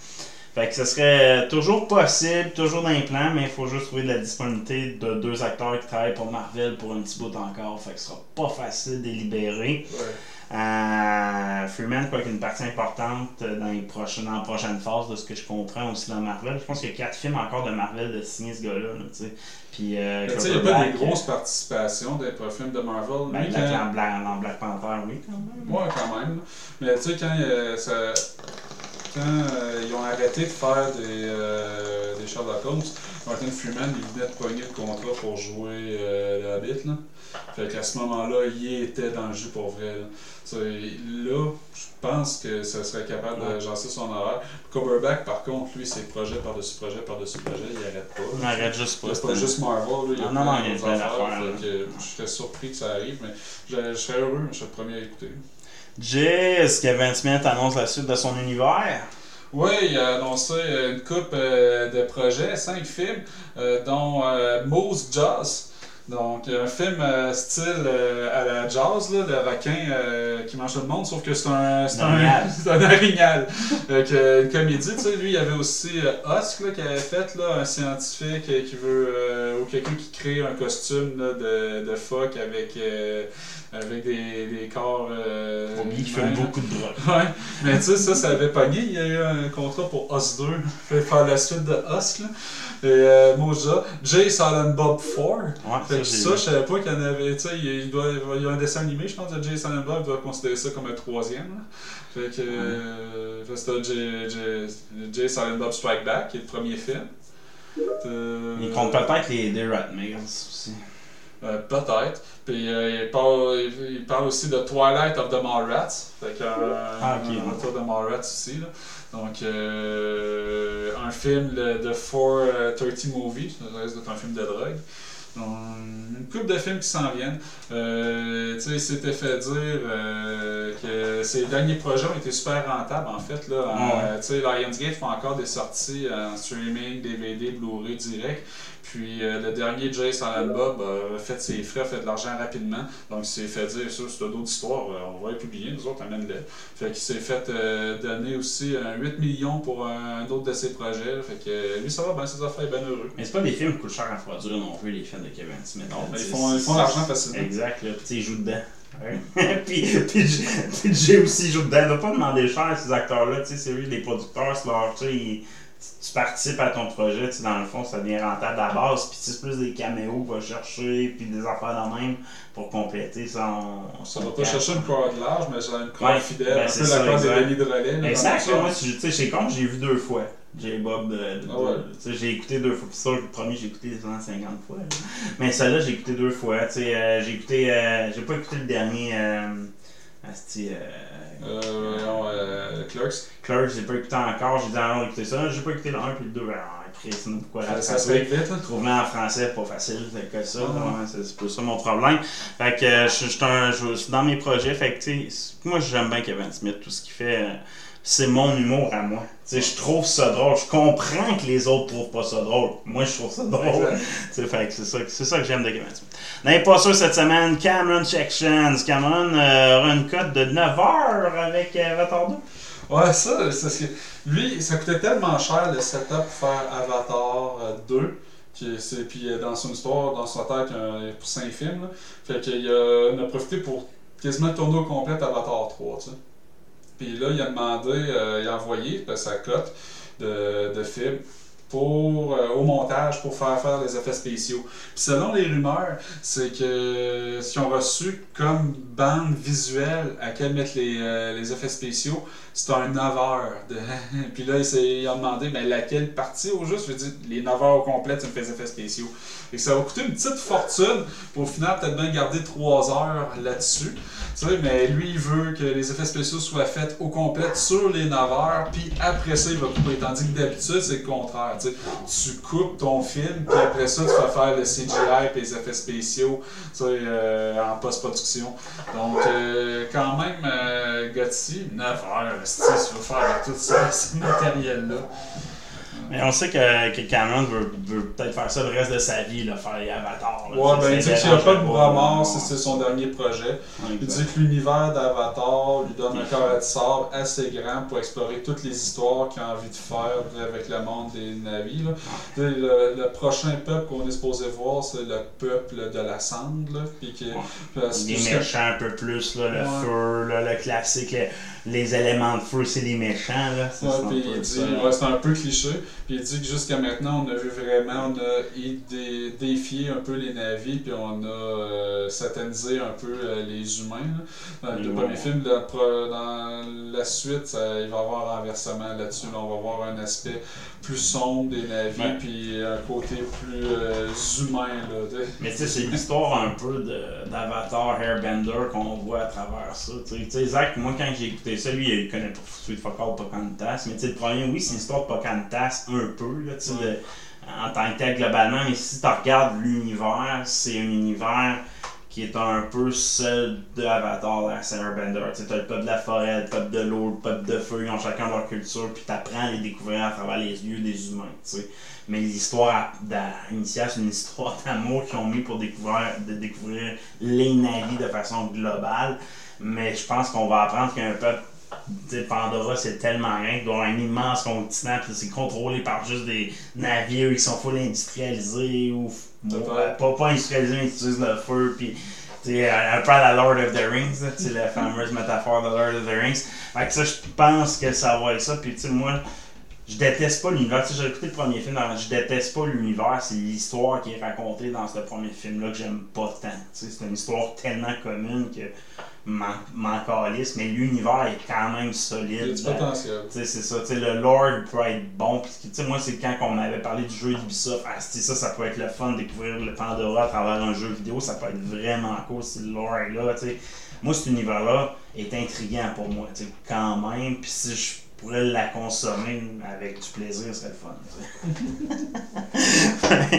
Fait que ce serait toujours possible, toujours dans les plans, mais il faut juste trouver de la disponibilité de deux acteurs qui travaillent pour Marvel pour un petit bout encore. Fait que ce sera pas facile de les libérer. Ouais. Euh, Freeman, quoi qu'une partie importante dans, les prochaines, dans la prochaine phase de ce que je comprends aussi dans Marvel. Je pense qu'il y a quatre films encore de Marvel de signer ce gars-là. là, tu sais. Puis, euh, il n'y a pas des grosses participations des films de Marvel. ben, Lui, Black, quand- Panther, oui, quand même. Ouais, quand même. Mais tu sais, quand, euh, ça- quand euh, ils ont arrêté de faire des, euh, des Sherlock Holmes, Martin Freeman, il venait de pogner le contrat pour jouer euh, le Hobbit. Là. Fait qu'à ce moment-là, il était dans le jeu pour vrai. Là, je pense que ça serait capable Ouais. d'agencer son horaire. Coverback, par contre, lui, c'est projet par-dessus projet par-dessus projet, il arrête pas. On arrête juste pas. C'est pas juste Marvel, là, il y a non, non, il y a d'autres plein affaires, Je serais surpris que ça arrive, mais je, je serais heureux, je serais le premier à écouter. Qui a 20 minutes annonce la suite de son univers. Oui, il a annoncé euh, une coupe euh, de projets, cinq films, euh, dont Moose Jaws. Donc, un film euh, style euh, à la jazz, là, le requin euh, qui mange tout le monde, sauf que c'est un, c'est un, un euh, une comédie, tu sais, lui, il y avait aussi Husk, là, qui avait fait, là, un scientifique qui veut, ou quelqu'un qui crée un costume là, de, de phoque avec, euh, avec des, des corps. Euh, Oublie qu'il humains, fait là. beaucoup de drogue. Ouais, mais tu sais, ça, ça avait pogné. Il y a eu un contrat pour Us 2, fait faire la suite de Husk, là. Et euh, Moja, Jay Silent Bob 4. Ouais, Fait ça, ça, je savais pas qu'il y en avait. Tu sais, il, doit, il y a un dessin animé, je pense, de Jay Silent Bob, il doit considérer ça comme un troisième. là. Fait que. euh, c'était Jay, Jay, Jay Silent Bob Strike Back, qui est le premier film. Euh, Il compte peut-être les The Rat Mills aussi. Euh, Peut-être. Puis euh, il, parle, il, parle aussi de Twilight of the Mallrats. Fait qu'il y a un, Ah, ok. un retour de Mallrats aussi. Là. Donc, euh, un film de, de 430 Movie. Ça reste un film de drogue. Une couple de films qui s'en viennent. Euh, tu sais, il s'était fait dire euh, que ses derniers projets ont été super rentables, en fait. Là, En- Ouais. tu sais, Lionsgate font encore des sorties en streaming, DVD, Blu-ray direct. Puis euh, le dernier Jay Silent Bob a fait ses frais, a fait de l'argent rapidement. Donc il s'est fait dire ça, c'est d'autres histoires, euh, on va les publier, nous autres, amène-les. Fait qu'il s'est fait euh, donner aussi un 8 millions pour un, autre de ses projets. Fait que euh, lui, ça va bien, ses affaires, il est bien heureux. Mais c'est pas des films qui coûtent cher à produire non plus, les films de Kevin Smith. Non, là, mais tu ils font, ils c'est- font l'argent facilement. Exact, là. Puis tu sais, ils jouent dedans. puis, puis, J- puis Jay aussi joue dedans. Il doit pas demander cher à ces acteurs-là. Tu sais, c'est lui, les producteurs, c'est leur. Tu sais, ils- tu participes à ton projet, tu sais, dans le fond, ça devient rentable à la base. Puis tu sais, c'est plus des caméos qu'on va chercher, puis des affaires de même pour compléter son. Ça va pas chercher une crowd large, mais j'ai une crowd Ouais, fidèle, ben, un c'est peu ça, la crowd des exact. Denis de relais. Exact, moi, tu sais, chez Con, j'ai vu deux fois. J'ai Bob de. de- Ah ouais. de- j'ai écouté deux fois. Ça, le premier, j'ai écouté 150 fois. là. Mais celui-là, j'ai écouté deux fois. Tu sais, euh, j'ai écouté. euh, j'ai pas écouté le dernier. Euh, asti, Clerks. Clerks, j'ai pas écouté encore. J'ai dit, ah non, écouter ça. J'ai pas écouté le 1 puis le 2. Alors, après, sinon, pourquoi Ça, ça se vite. hein? Trouver en français, pas facile, que ça, Ah. c'est pas ça mon problème. Fait que je suis dans mes projets, fait que tu sais, moi j'aime bien Kevin Smith, tout ce qu'il fait, c'est mon humour à moi. Sais, je trouve ça drôle, je comprends que les autres trouvent pas ça drôle. Moi je trouve ça drôle. C'est ça, c'est ça que j'aime de Smith. Dans les passeurs cette semaine, Cameron Sections. Cameron euh, aura une cote de 9h avec euh, Avatar 2. Ouais, ça, c'est ce que. Lui, ça coûtait tellement cher le setup pour faire Avatar euh, 2. que c'est- Puis euh, dans son histoire, dans sa tête, euh, pour 5 films. là. Fait qu'il a, on a profité pour quasiment tourner au complet Avatar 3, tu sais. Puis là, il a demandé, euh, il a envoyé euh, sa cote de, de film pour, euh, au montage pour faire faire les effets spéciaux. Puis selon les rumeurs, c'est que ce qu'ils ont reçu comme bande visuelle à quelle mettre les, euh, les effets spéciaux, c'est un 9 heures. De... Puis là, il, a demandé mais laquelle partie au juste? Je dire, les 9 heures au complet, tu me fais les effets spéciaux. Et ça va coûter une petite fortune pour au final peut-être bien garder 3 heures là-dessus. Tu sais, mais lui, il veut que les effets spéciaux soient faits au complet sur les 9 heures, puis après ça, il va couper. Tandis que d'habitude, c'est le contraire. Tu, sais. tu coupes ton film, puis après ça, tu vas faire le CGI et les effets spéciaux tu sais, euh, en post-production. Donc, euh, quand même, euh, Gotti, 9 heures, si tu veux faire avec tout ça, ce matériel-là. Mais on sait que, que Cameron veut, veut peut-être faire ça le reste de sa vie, là, faire les avatars. là. Ouais, ben, il dit qu'il n'y a pas de bras mort si c'est son dernier projet. Il dit que l'univers d'Avatar lui donne un cœur de sable assez grand pour explorer toutes les histoires qu'il a envie de faire avec le monde des navis. là. Le, le prochain peuple qu'on est supposé voir, c'est le peuple de la cendre. là, puis que- Les méchants un peu plus, là, le Ouais. feu, là, le classique, le- les éléments de feu, c'est les méchants. Là. Ouais, puis il dit, c'est un peu cliché. Puis il dit que jusqu'à maintenant, on a vu vraiment, on a défié un peu les navis, puis on a euh, satanisé un peu euh, les humains. là. Dans le premier film, dans, la suite, ça- il va y avoir un renversement là-dessus. Là, on va voir un aspect plus sombre des navis, Ouais. puis un côté plus euh, humain. Là. Mais tu sais, c'est l'histoire un peu d'Avatar Airbender qu'on voit à travers ça. Tu sais, Zach, moi quand j'ai écouté ça, lui il connaît pas Sweet Fuck All Pocahontas, mais tu sais, le premier, oui, c'est l'histoire de Un peu, là, tu sais, Ouais. de- en tant que tel globalement, mais si tu regardes l'univers, c'est un univers qui est un peu celle de Avatar, la Airbender. Tu t'as le peuple de la forêt, le peuple de l'eau, le peuple de feu, ils ont chacun leur culture, puis t'apprends à les découvrir à travers les yeux des humains, tu sais. Mais l'histoire initiale, c'est une histoire d'amour qu'ils ont mis pour découvrir, de découvrir les navis de façon globale. Mais je pense qu'on va apprendre qu'un peuple tu sais, Pandora, c'est tellement rien qu'il doit avoir un immense continent, puis c'est contrôlé par juste des navires qui sont full industrialisés ou pas, pas industrialisés, mais qui utilisent le feu, puis un peu à la Lord of the Rings, sais, la fameuse métaphore de Lord of the Rings. Fait que ça, je pense que ça va être ça, puis tu sais, moi, je déteste pas l'univers. Tu sais, j'ai écouté le premier film, dans- je déteste pas l'univers. C'est l'histoire qui est racontée dans ce premier film-là que j'aime pas tant. Tu sais, c'est une histoire tellement commune que m'en calisse, mais l'univers est quand même Il y a solide. du dans- potentiel. tu sais, c'est ça. Tu sais, le Lord peut être bon. Sais, moi, c'est quand on m'avait parlé du jeu d'Ubisoft. Ah, ça, ça peut être le fun de découvrir le Pandora à travers un jeu vidéo. Ça peut être vraiment cool si le lore est là. Tu sais. Moi, cet univers-là est intriguant pour moi, quand même. Puis si je pourrais la consommer avec du plaisir, ce serait le fun.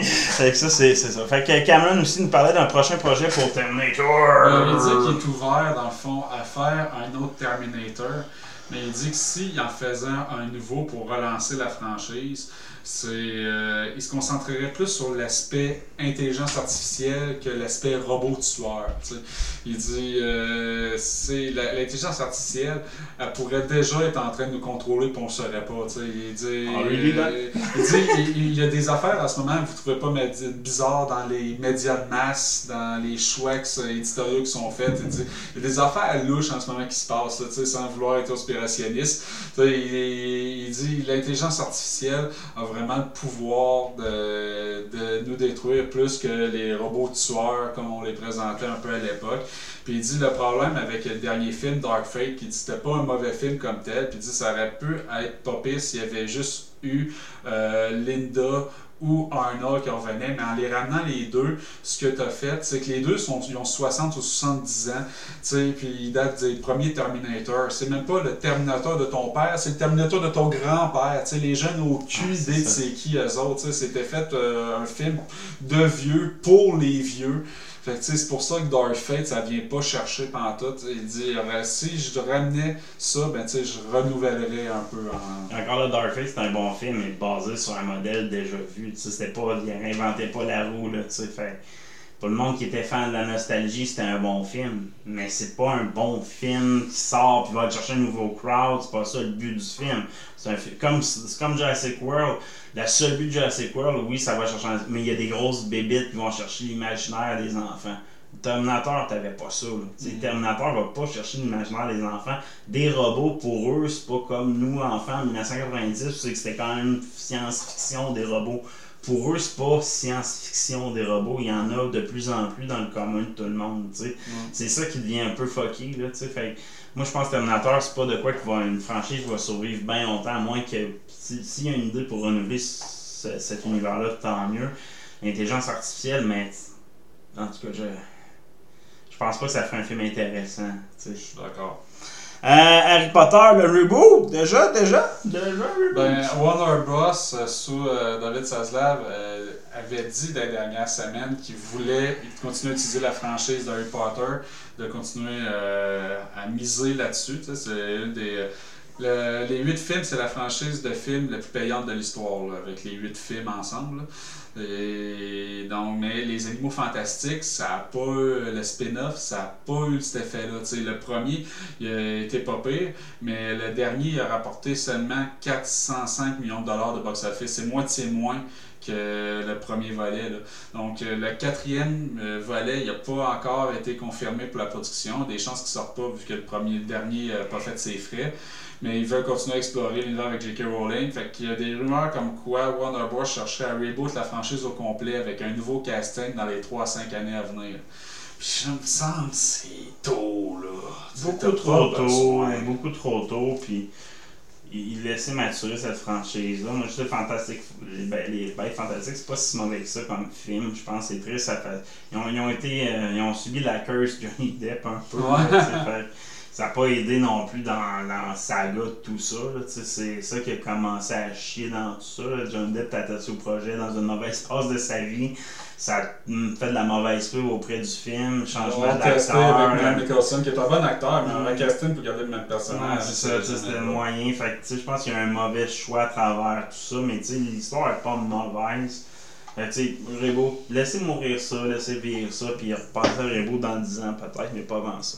fait que ça, c'est ça. Fait que Cameron aussi nous parlait d'un prochain projet pour Terminator. Il dit qu'il est ouvert, dans le fond, à faire un autre Terminator. Mais il dit que s'il en faisait un nouveau pour relancer la franchise, c'est, euh, il se concentrerait plus sur l'aspect intelligence artificielle que l'aspect robot tueur. tu sais. Il dit euh, c'est la- l'intelligence artificielle, elle pourrait déjà être en train de nous contrôler et on ne saurait pas. tu sais. Il dit, Ah, euh, il dit il, il y a des affaires en ce moment vous trouvez pas bizarres dans les médias de masse, dans les choix éditoriaux qui sont faits. Il dit il y a des affaires louches en ce moment qui se passent, là, sans vouloir être conspirationniste. Il, il dit l'intelligence artificielle vraiment le pouvoir de, de nous détruire plus que les robots tueurs comme on les présentait un peu à l'époque. Puis il dit le problème avec le dernier film, Dark Fate, qui dit c'était pas un mauvais film comme tel, puis il dit ça aurait pu être pire s'il y avait juste eu euh, Linda ou Arnold qui revenaient, mais en les ramenant les deux, ce que tu as fait, c'est que les deux sont, ils ont 60 ou 70 ans, tu sais, puis ils datent des premiers Terminator. C'est même pas le Terminator de ton père, c'est le Terminator de ton grand-père, tu sais, les jeunes au cul Ah, c'est idée de ça. c'est qui eux autres, tu sais, c'était fait euh, un film de vieux pour les vieux. Fait que, tu sais, c'est pour ça que Dark Fate, ça vient pas chercher pantoute. Il dit, euh, si je ramenais ça, ben, tu sais, je renouvellerais un peu en... Encore là, Darkfate, c'est un bon film, mais basé sur un modèle déjà vu. Sais, c'était pas, il réinventait pas la roue, là, tu sais. Fait, pour le monde qui était fan de la nostalgie, c'était un bon film. Mais c'est pas un bon film qui sort puis va chercher un nouveau crowd. C'est pas ça le but du film. C'est comme, comme Jurassic World. Le seul but de Jurassic World, oui, ça va chercher un- Mais il y a des grosses bébites qui vont chercher l'imaginaire des enfants. Terminator, t'avais pas ça. Là. Sais, Terminator va pas chercher l'imaginaire des enfants. Des robots, pour eux, c'est pas comme nous, enfants, en 1990, c'est que c'était quand même science-fiction des robots. Pour eux, c'est pas science-fiction des robots. Il y en a de plus en plus dans le commun de tout le monde. sais. C'est ça qui devient un peu fucké. Là, fait moi, je pense que Terminator, c'est pas de quoi que va, une franchise va survivre bien longtemps, à moins que si- s'il y a une idée pour renouveler ce- cet univers-là, tant mieux. L'intelligence artificielle, mais en tout cas, je pense pas que ça ferait un film intéressant. tu sais. Je suis d'accord. Euh, Harry Potter, le reboot, déjà, déjà, déjà reboot? Ben, Warner Bros. euh, sous euh, David Zaslav euh, avait dit dans les dernières semaines qu'il voulait continuer à utiliser la franchise d'Harry Potter, de continuer euh, à miser là-dessus. Tu sais, C'est une des. le- les huit films, c'est la franchise de films la plus payante de l'histoire, avec les huit films ensemble. là. Donc, mais les animaux fantastiques, ça n'a pas eu le spin-off, ça n'a pas eu cet effet-là. Le premier, il a été pas pire, mais le dernier a rapporté seulement 405 millions de dollars de box-office. C'est moitié moins que le premier volet. Donc, euh, le quatrième euh, volet, il n'a pas encore été confirmé pour la production. Des chances qu'il ne sorte pas vu que le dernier n'a pas fait ses frais. Mais ils veulent continuer à explorer l'univers avec J.K. Rowling. Fait qu'il y a des rumeurs comme quoi Warner Bros. chercherait à reboot la franchise au complet avec un nouveau casting dans les 3 à 5 années à venir. Puis je me sens que c'est tôt, là. Beaucoup trop tôt, beaucoup trop tôt, puis il il laissait maturer cette franchise-là. Moi, je sais, Fantastic, les, Bêtes Fantastiques, c'est pas si mauvais que ça comme film. Je pense que c'est triste. Ça fait, ils, ont, ils ont été, euh, ils ont subi la curse Johnny Depp un peu. Ouais. là, ça n'a pas aidé non plus dans, dans la saga de tout ça. C'est ça qui a commencé à chier dans tout ça. là. John Depp t'attache au projet dans une mauvaise phase de sa vie. Ça a fait de la mauvaise pub auprès du film, changement d'acteur. avec Matt Nicholson, qui est un bon acteur, mais on va casting pour garder le même Ouais, personnage. c'est ça, c'était le moyen. Fait je pense qu'il y a un mauvais choix à travers tout ça, mais l'histoire est pas mauvaise. Fait que, Rebo, laissez mourir ça, laissez vivre ça, puis repasser à Rebo dans 10 ans peut-être, mais pas avant ça.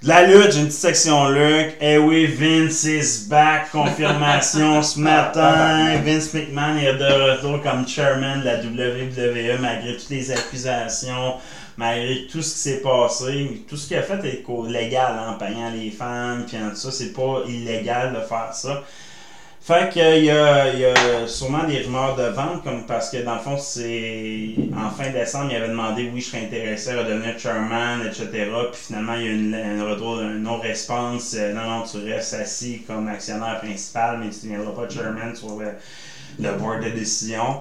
De la lutte, j'ai une petite section Luc. Eh oui, Vince is back. Confirmation ce matin. Vince McMahon est de retour comme chairman de la WWE malgré toutes les accusations, malgré tout ce qui s'est passé. Tout ce qu'il a fait est légal hein, en payant les fans, puis en tout ça. C'est pas illégal de faire ça. Fait que il y a, il y a sûrement des rumeurs de vente, comme parce que dans le fond, c'est en fin décembre, il avait demandé oui, je serais intéressé à redevenir chairman, etc. Puis finalement, il y a une, un retour, un non-response. Euh, non, non, tu restes assis comme actionnaire principal, mais tu ne deviendras pas chairman sur le, board de décision.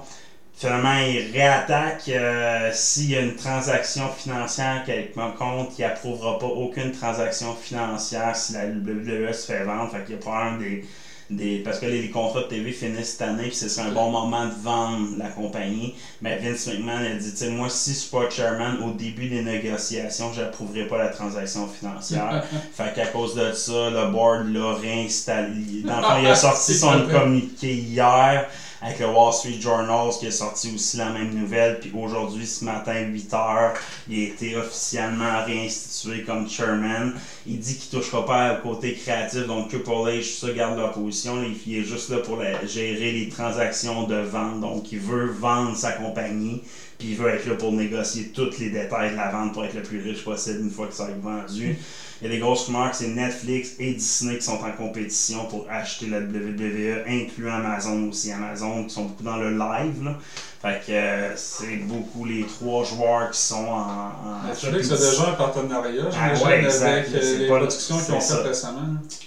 Finalement, il réattaque. euh, S'il y a une transaction financière quelconque, il approuvera pas aucune transaction financière si la WWE se fait vendre. Fait qu'il y a probablement des, des. Parce que les, les contrats de TV finissent cette année, puis ce serait un bon moment de vendre la compagnie. Mais Vince McMahon a dit, tu moi, si je suis pas chairman au début des négociations, j'approuverai pas la transaction financière. fait qu'à cause de ça, le board l'a réinstallé. Dans le fond, il a sorti son communiqué hier avec le Wall Street Journal qui a sorti aussi la même nouvelle. Puis aujourd'hui, ce matin, 8h, il a été officiellement réinstitué comme chairman. Il dit qu'il touchera pas au côté créatif, donc Triple H, ça garde leur position. Il est juste là pour gérer les transactions de vente. Donc il veut vendre sa compagnie. Puis il veut être là pour négocier tous les détails de la vente pour être le plus riche possible une fois que ça être vendu. Il y a des grosses que c'est Netflix et Disney qui sont en compétition pour acheter la WWE, incluant Amazon aussi. Amazon qui sont beaucoup dans le live. Là. Fait que euh, c'est beaucoup les trois joueurs qui sont en. en Netflix a déjà un partenariat, Ah ouais, exact. avec euh, les pas- productions qu'ils ont ça. récemment.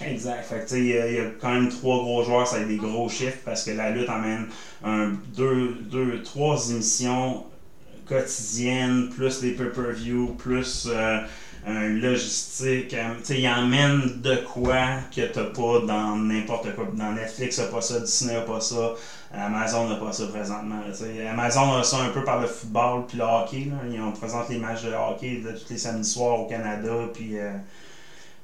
Exact. Fait que, tu sais, il y, a- il y a quand même trois gros joueurs, ça a des gros chiffres parce que la lutte amène un, deux, deux, trois émissions quotidiennes, plus les pay-per-view, plus euh, un logistique. euh, sais, il emmène de quoi que t'as pas dans n'importe quoi. Dans Netflix, n'a pas ça, Disney n'a pas ça, Amazon n'a pas ça présentement. tu sais. Amazon a ça un peu par le football puis le hockey. Là. Ils ont présente les matchs de hockey de tous les samedis soirs au Canada. Puis. euh,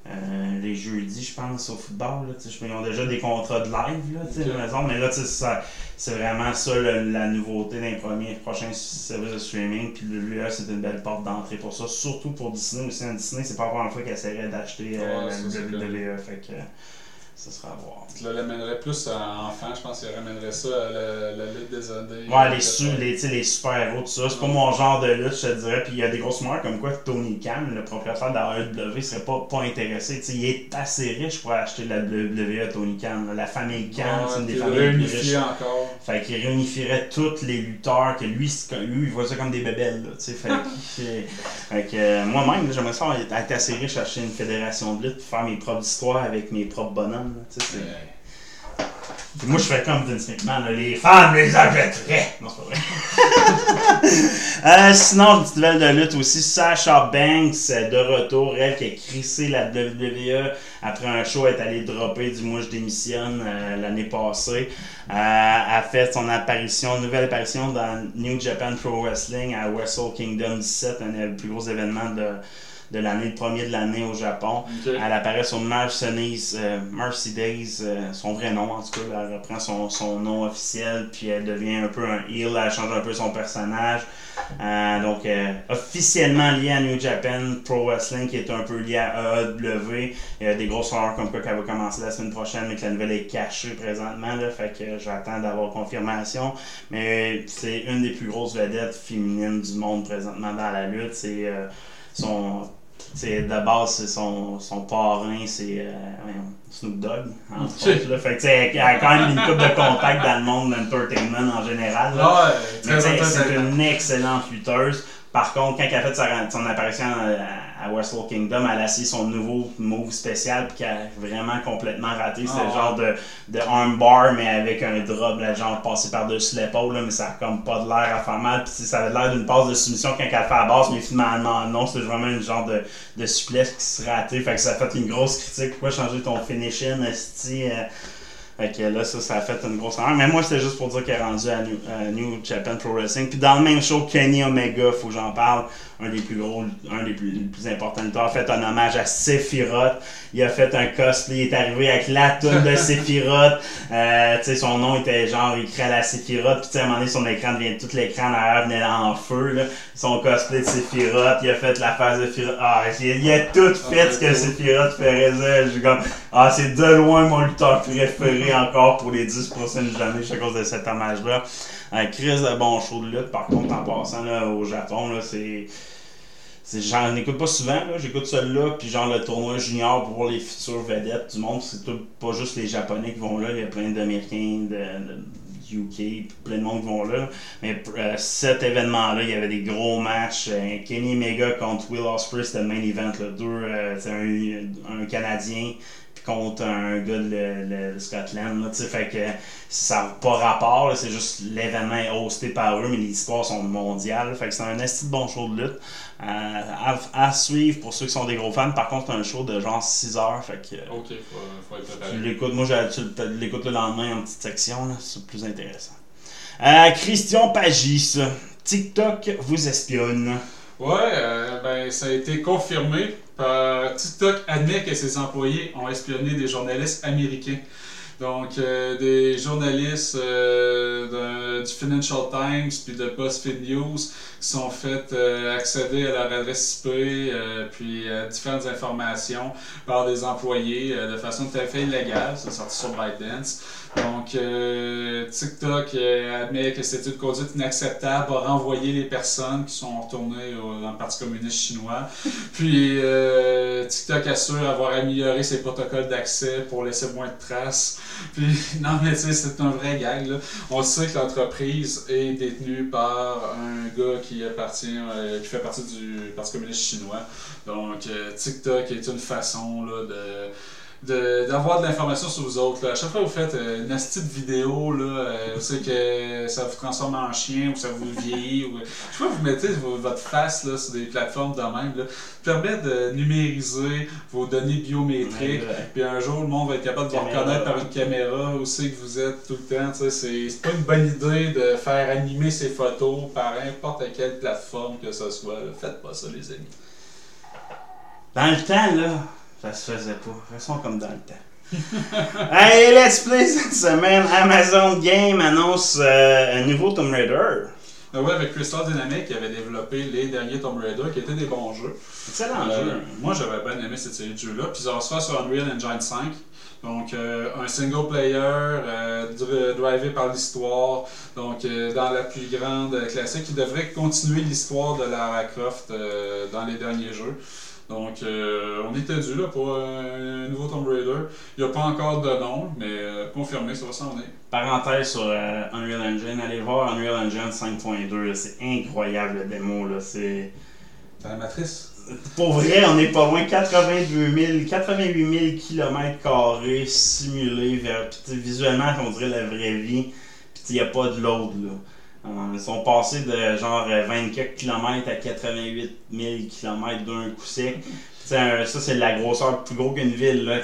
euh, les jeudis, je pense, au football. Là, tu sais, je- ils ont déjà des contrats de live, là, tu sais, Ok. à la maison, mais là, c'est vraiment ça le- la nouveauté d'un premier prochain service de streaming. Puis le l'UE, c'est une belle porte d'entrée pour ça, surtout pour Disney aussi. Disney, c'est pas la première fois qu'ils essaieraient d'acheter euh, Ouais, clair. WWE, fait que ça sera à voir. Tu l'amènerais plus à enfant, je pense qu'il ramènerait ça à la, la lutte des années. Ouais, les, su les, les super-héros, tout ça, c'est pas mon genre de lutte, je te dirais. Puis il y a des grosses rumeurs comme quoi Tony Khan, le propriétaire de la AEW, serait pas, pas intéressé. Tu sais, il est assez riche pour acheter la WWE à Tony Khan. La famille Khan, c'est une des familles les plus riches. encore. Fait qu'il réunifierait tous les lutteurs, que lui, lui il voit ça comme des bébelles, là. Fait, que- fait que euh, moi-même, j'aimerais ça être assez riche, acheter une fédération de lutte, puis faire mes propres histoires avec mes propres bonhommes, là, Puis moi, je fais comme Vince McMahon, là, les fans les achèteraient. Non, c'est pas vrai. Euh, sinon, une petite nouvelle de lutte aussi, Sasha Banks de retour, elle qui a crissé la WWE après un show, elle est allée dropper du moi je démissionne euh, l'année passée. Euh, a fait son apparition, nouvelle apparition dans New Japan Pro Wrestling à Wrestle Kingdom 17, un des plus gros événements de, de l'année, le premier de l'année au Japon. Elle apparaît sur Mercedes, euh, Mercy Days, euh, son vrai nom en tout cas. Elle reprend son, son nom officiel, puis elle devient un peu un heel, elle change un peu son personnage. Euh, donc, euh, officiellement liée à New Japan Pro Wrestling, qui est un peu lié à AEW. Il y a des grosses rumeurs comme quoi qu'elle va commencer la semaine prochaine, mais que la nouvelle est cachée présentement. Là, fait que j'attends d'avoir confirmation. Mais c'est une des plus grosses vedettes féminines du monde présentement dans la lutte. C'est euh, son. c'est de base, c'est son, son parrain, c'est euh, Snoop Dogg. là. Fait que, elle a quand même une coupe de contact dans le monde de l'entertainment en général. là. Ouais, Mais c'est une excellente lutteuse. Par contre, quand elle a fait sa- son apparition à, à Wrestle Kingdom, elle a essayé son nouveau move spécial puis qui a vraiment complètement raté. C'était Ah le ouais. genre de, de armbar, mais avec un drop, là, genre passé par-dessus l'épaule, là, mais ça a comme pas de l'air à faire mal. Puis ça avait l'air d'une passe de soumission quand elle fait à la base, mais finalement, non, c'est vraiment une genre de, de souplesse qui se ratait. Fait que ça a fait une grosse critique. Pourquoi changer ton finishing, esti, euh, fait que là, ça, ça a fait une grosse erreur. Mais moi, c'était juste pour dire qu'elle est rendue à New, à New Japan Pro Wrestling. Puis dans le même show, Kenny Omega, faut que j'en parle, un des plus gros, un des plus, plus importants lutteurs, a fait un hommage à Sephiroth. Il a fait un cosplay, il est arrivé avec la toune de Sephiroth. Euh, tu sais, son nom était genre écrit à la Sephiroth. Puis tu sais, à un moment donné, son écran devient, tout l'écran derrière venait en feu, là. Son cosplay de Sephiroth, il a fait la phase de Sephiroth. Ah, il, il a tout fait ce que Sephiroth ferait. Je suis comme, ah, c'est de loin mon lutteur préféré encore pour les 10 prochaines années, à cause de cet hommage-là. Un crise de bon show de lutte, par contre, en passant là, au Japon, là, c'est. J'en écoute pas souvent, j'écoute celui-là, puis genre le tournoi junior pour les futures vedettes du monde. C'est pas juste les Japonais qui vont là, il y a plein d'Américains, de, UK, plein de monde qui vont là. Mais euh, cet événement-là, il y avait des gros matchs. Euh, Kenny Mega contre Will Ospreay, c'était le main event. Là. Deux, euh, un, un Canadien contre un gars de Scotland. Là, tu fait que ça n'a pas rapport, c'est juste l'événement est hosté par eux, mais les histoires sont mondiales. Fait que c'est un esti de bon show de lutte. Euh, à, à suivre pour ceux qui sont des gros fans. Par contre, c'est un show de genre 6 heures. Fait que, euh, Ok, faut, faut être tu préparé. l'écoutes, moi j'ai- tu le- l'écoutes le lendemain en petite section, c'est plus intéressant. Euh, Christian Pagis, TikTok vous espionne. Ouais, euh, ben, ça a été confirmé par TikTok admet que ses employés ont espionné des journalistes américains. Donc, euh, des journalistes euh, du Financial Times puis de BuzzFeed News qui sont fait euh, accéder à leur adresse IP euh, puis à différentes informations par des employés euh, de façon tout à fait illégale. C'est sorti sur ByteDance. Donc, euh, TikTok euh, admet que c'est une conduite inacceptable, a renvoyé les personnes qui sont retournées au- dans le Parti communiste chinois. Puis, euh, TikTok assure avoir amélioré ses protocoles d'accès pour laisser moins de traces. Puis, non, mais tu sais, c'est un vrai gag. Là. On sait que l'entreprise est détenue par un gars qui appartient, euh, qui fait partie du Parti communiste chinois. Donc, euh, TikTok est une façon là, de de- d'avoir de, l'information sur vous autres. Là. À chaque fois que vous faites euh, une petite vidéo, là, euh, vous savez que ça vous transforme en chien ou ça vous vieillit. Ou, chaque fois que vous mettez vo- votre face là, sur des plateformes de même, là, permet de numériser vos données biométriques. Puis un jour, le monde va être capable de vous reconnaître par une caméra aussi que vous êtes tout le temps. sais, C'est c'est pas une bonne idée de faire animer ces photos par n'importe quelle plateforme que ce soit. là. Faites pas ça, les amis. Dans le temps, là, ça se faisait pas. Restons comme dans le temps. hey, let's play cette semaine. Amazon Game annonce euh, un nouveau Tomb Raider. Ah ouais, avec Crystal Dynamics qui avait développé les derniers Tomb Raider qui étaient des bons jeux. Excellent Euh, jeu. moi, j'avais bien aimé cette série de jeux-là. Puis ça va se faire sur Unreal Engine 5. Donc, euh, un single player euh, dri- drivé par l'histoire. Donc, euh, dans la plus grande classique, qui devrait continuer l'histoire de Lara Croft dans les derniers jeux. Donc, euh, on était dû là pour un nouveau Tomb Raider. Il n'y a pas encore de nom, mais euh, confirmé, ça va s'en venir. Parenthèse sur euh, Unreal Engine, allez voir Unreal Engine 5.2, là, c'est incroyable le démo. Là, c'est... T'as la matrice? Pour vrai, on n'est pas loin, 82 000, 88 000 km simulés, vers, pis, visuellement on dirait la vraie vie, puis il n'y a pas de load là. Euh, ils sont passés de genre euh, 24 km à 88 000 km d'un coup sec. Un- ça c'est la grosseur plus gros qu'une ville là,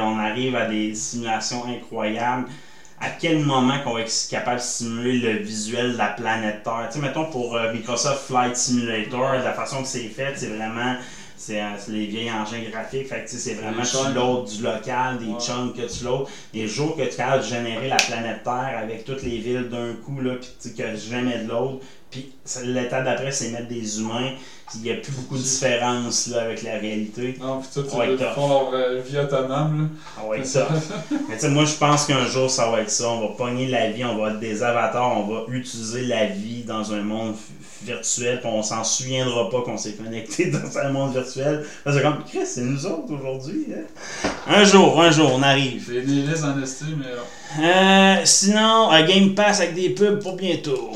on arrive à des simulations incroyables. À quel moment qu'on va être capable de simuler le visuel de la planète Terre? Mettons pour euh, Microsoft Flight Simulator, la façon que c'est fait, c'est vraiment c'est les vieilles engins graphiques. Fait que c'est vraiment tu loads du local, des Ouais. chunks que tu loads. Des jours que tu capable de générer la planète Terre avec toutes les villes d'un coup, là, puis que jamais de l'autre. Puis l'étape d'après, c'est mettre des humains. Il n'y a plus beaucoup de différence là, avec la réalité. Non, puis tout, ils font leur euh, vie autonome. Ah ouais, là. ça. Mais tu sais, moi, je pense qu'un jour, ça va être ça. On va pogner la vie, on va être des avatars, on va utiliser la vie dans un monde virtuel, puis on s'en souviendra pas qu'on s'est connecté dans un monde virtuel. C'est comme, Chris, c'est nous autres aujourd'hui. hein? Un jour, un jour, on arrive. J'ai des listes en estime, mais. Euh, sinon, un Game Pass avec des pubs pour bientôt.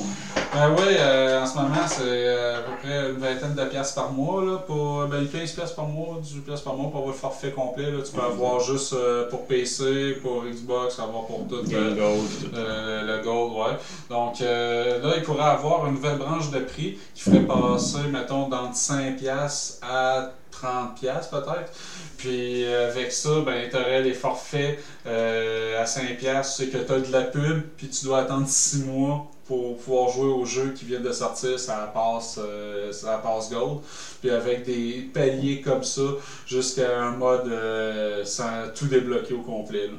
Ben oui, euh, en ce moment, c'est euh, à peu près une vingtaine de pièces par mois, là, pour ben, 15 pièces par mois, 18 pièces par mois pour avoir le forfait complet. Là. Tu peux avoir juste euh, pour PC, pour Xbox, avoir pour tout. Euh, Gold, le Gold, ouais. Donc euh, là, il pourrait avoir une nouvelle branche de prix qui ferait passer, mettons, d'entre 5$ piastres à 30$ piastres, peut-être. Puis avec ça, ben, tu aurais les forfaits à 5$, piastres, c'est que tu as de la pub, puis tu dois attendre 6 mois pour pouvoir jouer aux jeux qui viennent de sortir, ça passe, euh, ça passe Gold. Puis avec des paliers comme ça, jusqu'à un mode euh, sans tout débloquer au complet. là.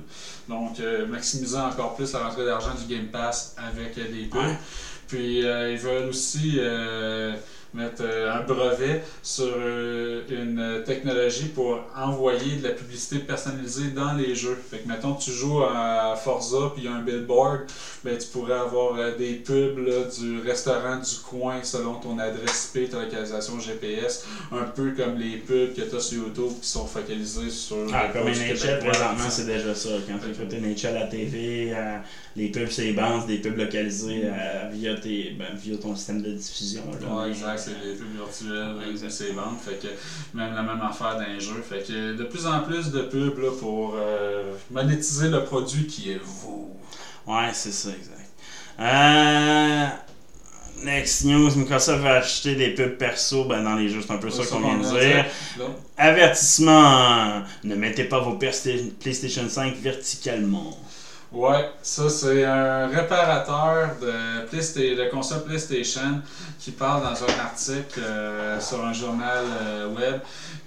Donc, euh, maximisant encore plus la rentrée d'argent du Game Pass avec des pubs. Puis, euh, ils veulent aussi euh, mettre euh, un brevet sur euh, une euh, technologie pour envoyer de la publicité personnalisée dans les jeux. Fait que, mettons, tu joues à Forza, puis il y a un billboard, ben, tu pourrais avoir des pubs là, du restaurant du coin selon ton adresse IP, ta localisation GPS, un peu comme les pubs que tu as sur YouTube qui sont focalisées sur... Ah, comme NHL, présentement, c'est déjà ça. Quand tu écoutes NHL à TV, les pubs c'est les bandes, des pubs localisées via, tes, ben, via ton système de diffusion. Là. Ouais, exact, c'est virtuelles, Ouais, exact. c'est ventes, fait que même la même affaire d'un jeu, fait que de plus en plus de pubs là, pour euh, monétiser le produit qui est vous. Ouais, c'est ça, exact. Euh, next news, Microsoft va acheter des pubs perso ben, dans les jeux, c'est un peu ça qu'on vient de dire. Avertissement, ne mettez pas vos PlayStation 5 verticalement. Ouais, ça c'est un réparateur de, Playsta- de console PlayStation qui parle dans un article euh, sur un journal euh, web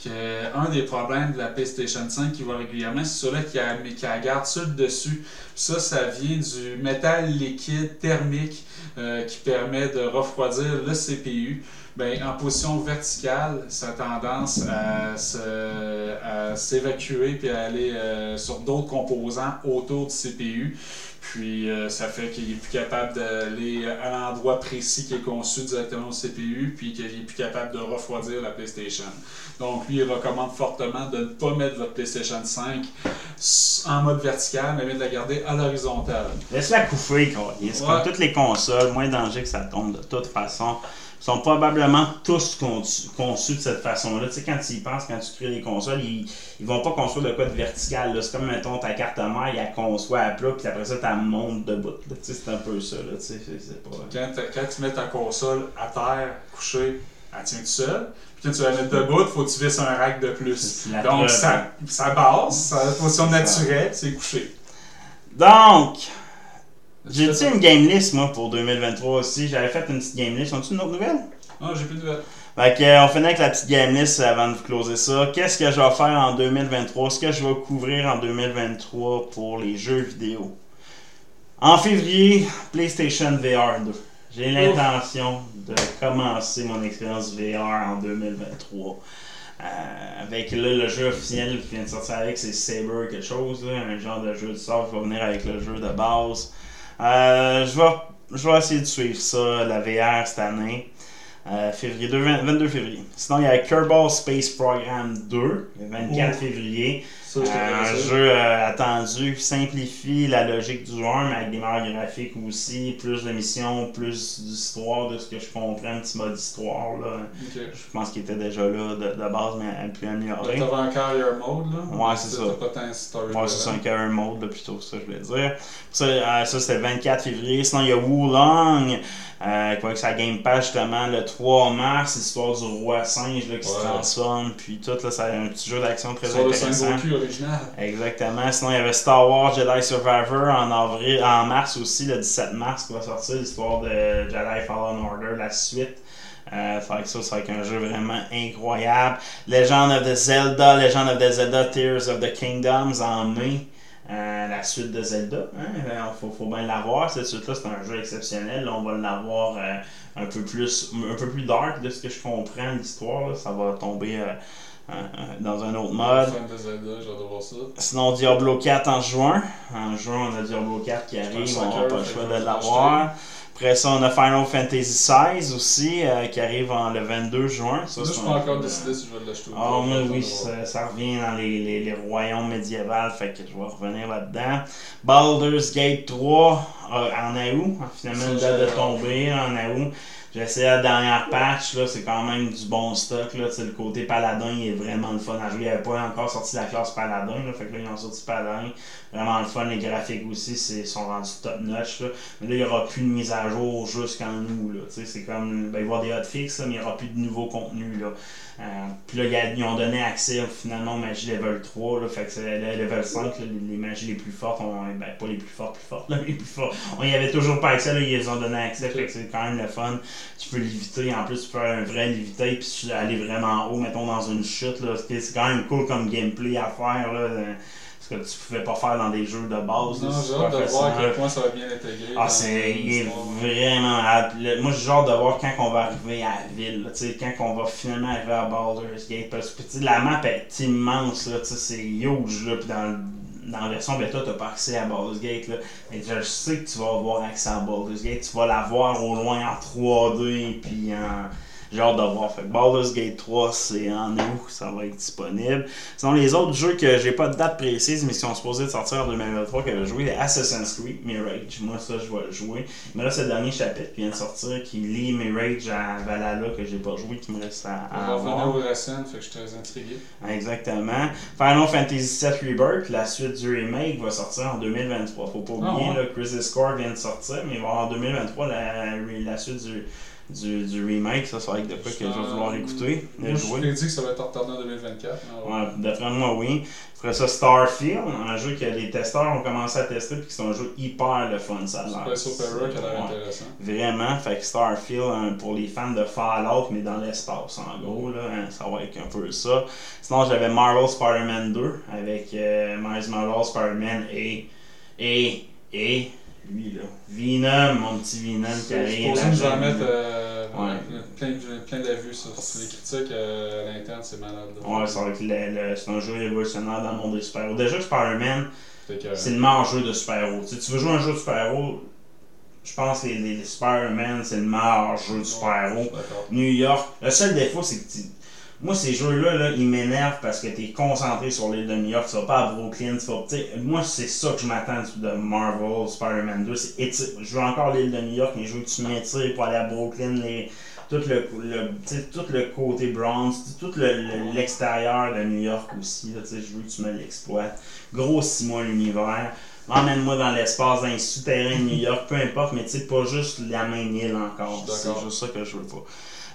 que un des problèmes de la PlayStation 5 qui va régulièrement, c'est celui qui a, qui a garde sur le dessus. Ça, ça vient du métal liquide thermique euh, qui permet de refroidir le CPU. Ben, en position verticale, ça a tendance à s'évacuer puis à aller euh, sur d'autres composants autour du CPU. Puis euh, ça fait qu'il est plus capable d'aller à l'endroit précis qui est conçu directement au CPU, puis qu'il est plus capable de refroidir la PlayStation. Donc lui, il recommande fortement de ne pas mettre votre PlayStation 5 s- en mode vertical, mais de la garder à l'horizontale. Laisse-la couper, quoi. Ouais. comme toutes les consoles, moins danger que ça tombe de toute façon. Sont probablement tous conçus, conçus de cette façon-là. Tu sais, quand tu y penses, quand tu crées des consoles, ils, ils vont pas construire de quoi de vertical. là. C'est comme, mettons, ta carte mère, elle conçoit à plat, puis après ça, tu montes debout. là. Tu sais, c'est un peu ça. Là. Tu sais, c'est- c'est pas... Quand, tu mets ta console à terre, couchée, elle tient tout seul. Puis quand tu vas la mettre debout, il faut que tu visses un rack de plus. La Donc preuve. ça, ça base, sa position naturelle, c'est couché. Donc, j'ai Tu dit fais une game list, moi, pour 2023 aussi? J'avais fait une petite game list. Ont-tu une autre nouvelle? Non, j'ai plus de nouvelles. Fait que, euh, on finit avec la petite game list avant de closer ça. Qu'est-ce que je vais faire en 2023? Ce que je vais couvrir en 2023 pour les jeux vidéo? En février, PlayStation VR 2. J'ai l'intention de commencer mon expérience VR en 2023. Euh, avec là, le jeu officiel qui vient de sortir avec, c'est Saber quelque chose, là, un genre de jeu de sort qui va venir avec le jeu de base. Euh, je, vais, je vais essayer de suivre ça, la VR cette année. Euh, février 2, 22 février. Sinon, il y a Kerbal Space Program 2, le 24 Oh. février. Ça, Euh, un t'intéresse. jeu euh, attendu qui simplifie la logique du joueur, mais avec des meilleurs graphiques aussi, plus de missions, plus d'histoire, de ce que je comprends, un petit mode histoire. Là. Je pense qu'il était déjà là de, de base, mais un plus amélioré. T'avais un carrier mode, là? Ouais, c'est ça. Pas tant de story. Ouais, c'est ça, un career mode, là, plutôt, ça, je voulais dire. Ça, euh, ça c'était le 24 février. Sinon, il y a Wulong, euh, quoi que ça Game Pass, justement, le 3 mars, l'histoire du roi singe, là, qui se transforme, puis tout, là, c'est un petit jeu d'action très intéressant. Exactement. Sinon, il y avait Star Wars Jedi Survivor en avril, en mars aussi, le 17 mars, qui va sortir l'histoire de Jedi Fallen Order, la suite. Euh, ça, ça va être un jeu vraiment incroyable. Legend of the Zelda, Legend of the Zelda, Tears of the Kingdoms en mai. Euh, la suite de Zelda. Hein? Euh, faut, faut bien l'avoir. Cette suite-là, c'est un jeu exceptionnel. On va l'avoir euh, un peu plus un peu plus dark de ce que je comprends l'histoire. Ça va tomber dans un autre mode. Sinon, Diablo 4 en juin. En juin, on a Diablo 4 qui arrive, on soccer, n'a pas le choix de l'avoir. Après ça, on a Final Fantasy XVI aussi, euh, qui arrive en, le 22 juin. Ça, je pas encore décidé si je vais l'acheter ou Ah, pas. hâte oui, voir. ça, ça revient dans les, les, les royaumes médiévaux, fait que je vais revenir là-dedans. Baldur's Gate 3 euh, en août, finalement, une date de tomber en août. J'ai essayé la dernière patch, là, c'est quand même du bon stock. Là, le côté paladin il est vraiment le fun à jouer. Il avait pas encore sorti la classe paladin, là, fait que là, ils ont sorti paladin. Vraiment le fun, les graphiques aussi sont rendus top notch. Là. Mais là, il n'y aura plus de mise à jour jusqu'en sais, C'est comme, ben, il va y avoir des hotfix, là, mais il n'y aura plus de nouveau contenu. Là. Euh, puis là, ils ont donné accès finalement aux magies level 3. Là, fait que c'est le level 5, là, les, magies les plus fortes, ont, ben, pas les plus fortes, plus fortes, là, mais les plus fortes. On y avait toujours pas accès, là, ils les ont donné accès, fait que c'est quand même le fun. Tu peux l'éviter, en plus tu peux faire un vrai léviter puis aller vraiment haut, mettons dans une chute. C'est quand même cool comme gameplay à faire. Là, euh, ce que tu pouvais pas faire dans des jeux de base. Non, j'ai hâte de voir à quel point ça va bien intégrer. Ah, c'est il est vraiment hâte. Le- Moi, j'ai genre de voir quand on va arriver à la ville, là, quand on va finalement arriver à Baldur's Gate. Parce que la map est immense, c'est huge. Là, puis dans, dans la version bêta, tu n'as pas accès à Baldur's Gate. Là. Mais je sais que tu vas avoir accès à Baldur's Gate. Tu vas la voir au loin en 3D. Puis en. J'ai hâte de voir. Fait que Baldur's Gate 3, c'est en août, ça va être disponible. Sinon, les autres jeux que j'ai pas de date précise, mais qui sont supposés de sortir en 2023, que je vais jouer, les Assassin's Creed Mirage. Moi, ça, je vais le jouer. Il me reste le dernier chapitre qui vient de sortir, qui lie Mirage à Valhalla, que j'ai pas joué, qui me reste à, à On va revenir au Racine, fait que je suis très intrigué. Exactement. Final Fantasy VII Rebirth, la suite du remake, va sortir en 2023. Faut pas Ah oublier, ouais. là, Crisis Core vient de sortir, mais il va en 2023 la, la suite du, du, du remake. Ça, ça va être de quoi que je vais vouloir écouter, Moi, je jouer. prédis que ça va être retardé en 2024. mais on va- Ouais, d'après moi, oui. Après ça, Starfield, un jeu que les testeurs ont commencé à tester, puis que c'est un jeu hyper le fun, ça a l'air. Space Opera qui a l'air intéressant. Vraiment, fait que Starfield, hein, pour les fans de Fallout, mais dans l'espace, en gros, là, hein, ça va être un peu ça. Sinon, j'avais Marvel Spider-Man 2, avec euh, Miles Morales, Spider-Man et, et, et, lui, là, Venom, mon petit Venom qui arrive. je vais en mettre euh, Ouais. plein, plein d'avis sur, sur les critiques euh, à l'interne, c'est malade. là. Ouais, ça va être le- le- c'est un jeu révolutionnaire dans le monde des super-héros. Déjà que Spider-Man, c'est le meilleur jeu de super-héros. Tu, sais, tu veux jouer un jeu de super-héros, je pense que les, les Spider-Man, c'est le meilleur jeu de super-héros. New York. Le seul défaut, c'est que tu- moi, ces jeux-là, là, ils m'énervent parce que tu es concentré sur l'île de New York. Tu vas pas à Brooklyn. Tu vas, moi, c'est ça que je m'attends de Marvel, Spider-Man 2. C'est éti- Je veux encore l'île de New York, mais je veux que tu m'étires pour aller à Brooklyn. Les, tout, le, le, tout le côté Bronx, tout le- le- l'extérieur de New York aussi. Là, tu sais, je veux que tu me l'exploites. Grossis-moi l'univers. Emmène-moi dans l'espace, dans les souterrains de New York, peu importe, mais tu sais, pas juste la même île encore. C'est juste ça que je veux pas.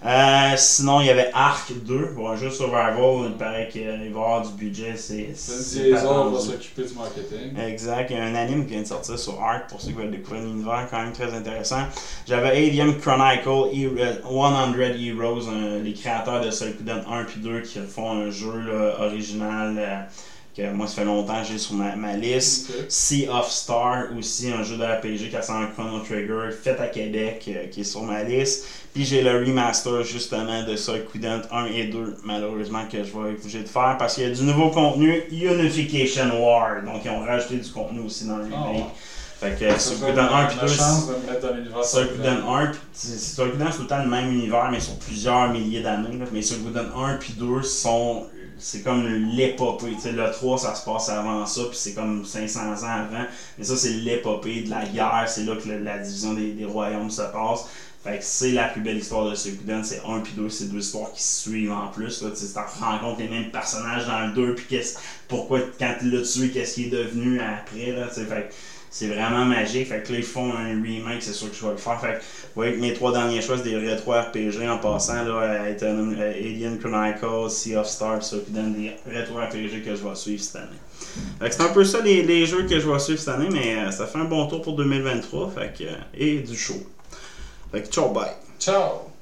Euh, sinon, il y avait Ark 2, bon, un jeu survival, il paraît qu'il va y avoir du budget, c'est... Diesel attendu. va s'occuper du marketing. Exact, il y a un anime qui vient de sortir sur Ark pour ceux qui veulent découvrir l'univers, quand même très intéressant. J'avais Alien Chronicle Hero- 100 Heroes, un- les créateurs de Suikoden 1 puis 2 qui font un jeu là, original euh, que moi ça fait longtemps que j'ai sur ma, ma liste. Sea of Star aussi, un jeu de RPG qui a un Chrono Trigger, fait à Québec, euh, qui est sur ma liste. Puis j'ai le remaster justement de Suikoden 1 et 2, malheureusement que je vais être obligé de faire parce qu'il y a du nouveau contenu, Unification War. Donc ils ont rajouté du contenu aussi dans le Ah, remake. ouais. Fait que serait 1 ma- puis ma 2, chance de me mettre dans l'univers Suikoden 1, puis c'est- tout le temps le même univers, mais sur plusieurs milliers d'années. là. Mais Suikoden 1 puis 2 sont. C'est comme l'épopée. Le 3, ça se passe avant ça, puis c'est comme 500 ans avant. Mais ça, c'est l'épopée de la guerre. C'est là que la division des, des royaumes se passe. Fait que c'est la plus belle histoire de Suikoden. C'est 1 puis 2, c'est deux histoires qui se suivent en plus. Là. Tu rencontres les mêmes personnages dans le 2, puis pourquoi, quand tu l'as tué, qu'est-ce qui est devenu après. Là, fait c'est vraiment magique. Fait que là, ils font un remake, c'est sûr que je vais le faire. Fait que, vous voyez que mes trois derniers choix, c'est des rétro RPG en passant, là, euh, Alien Chronicles, Sea of Stars, ça, qui donne des rétro RPG que je vais suivre cette année. Fait que c'est un peu ça les, les jeux que je vais suivre cette année, mais euh, ça fait un bon tour pour 2023. Fait que, euh, et du show. Fait que ciao, bye. Ciao!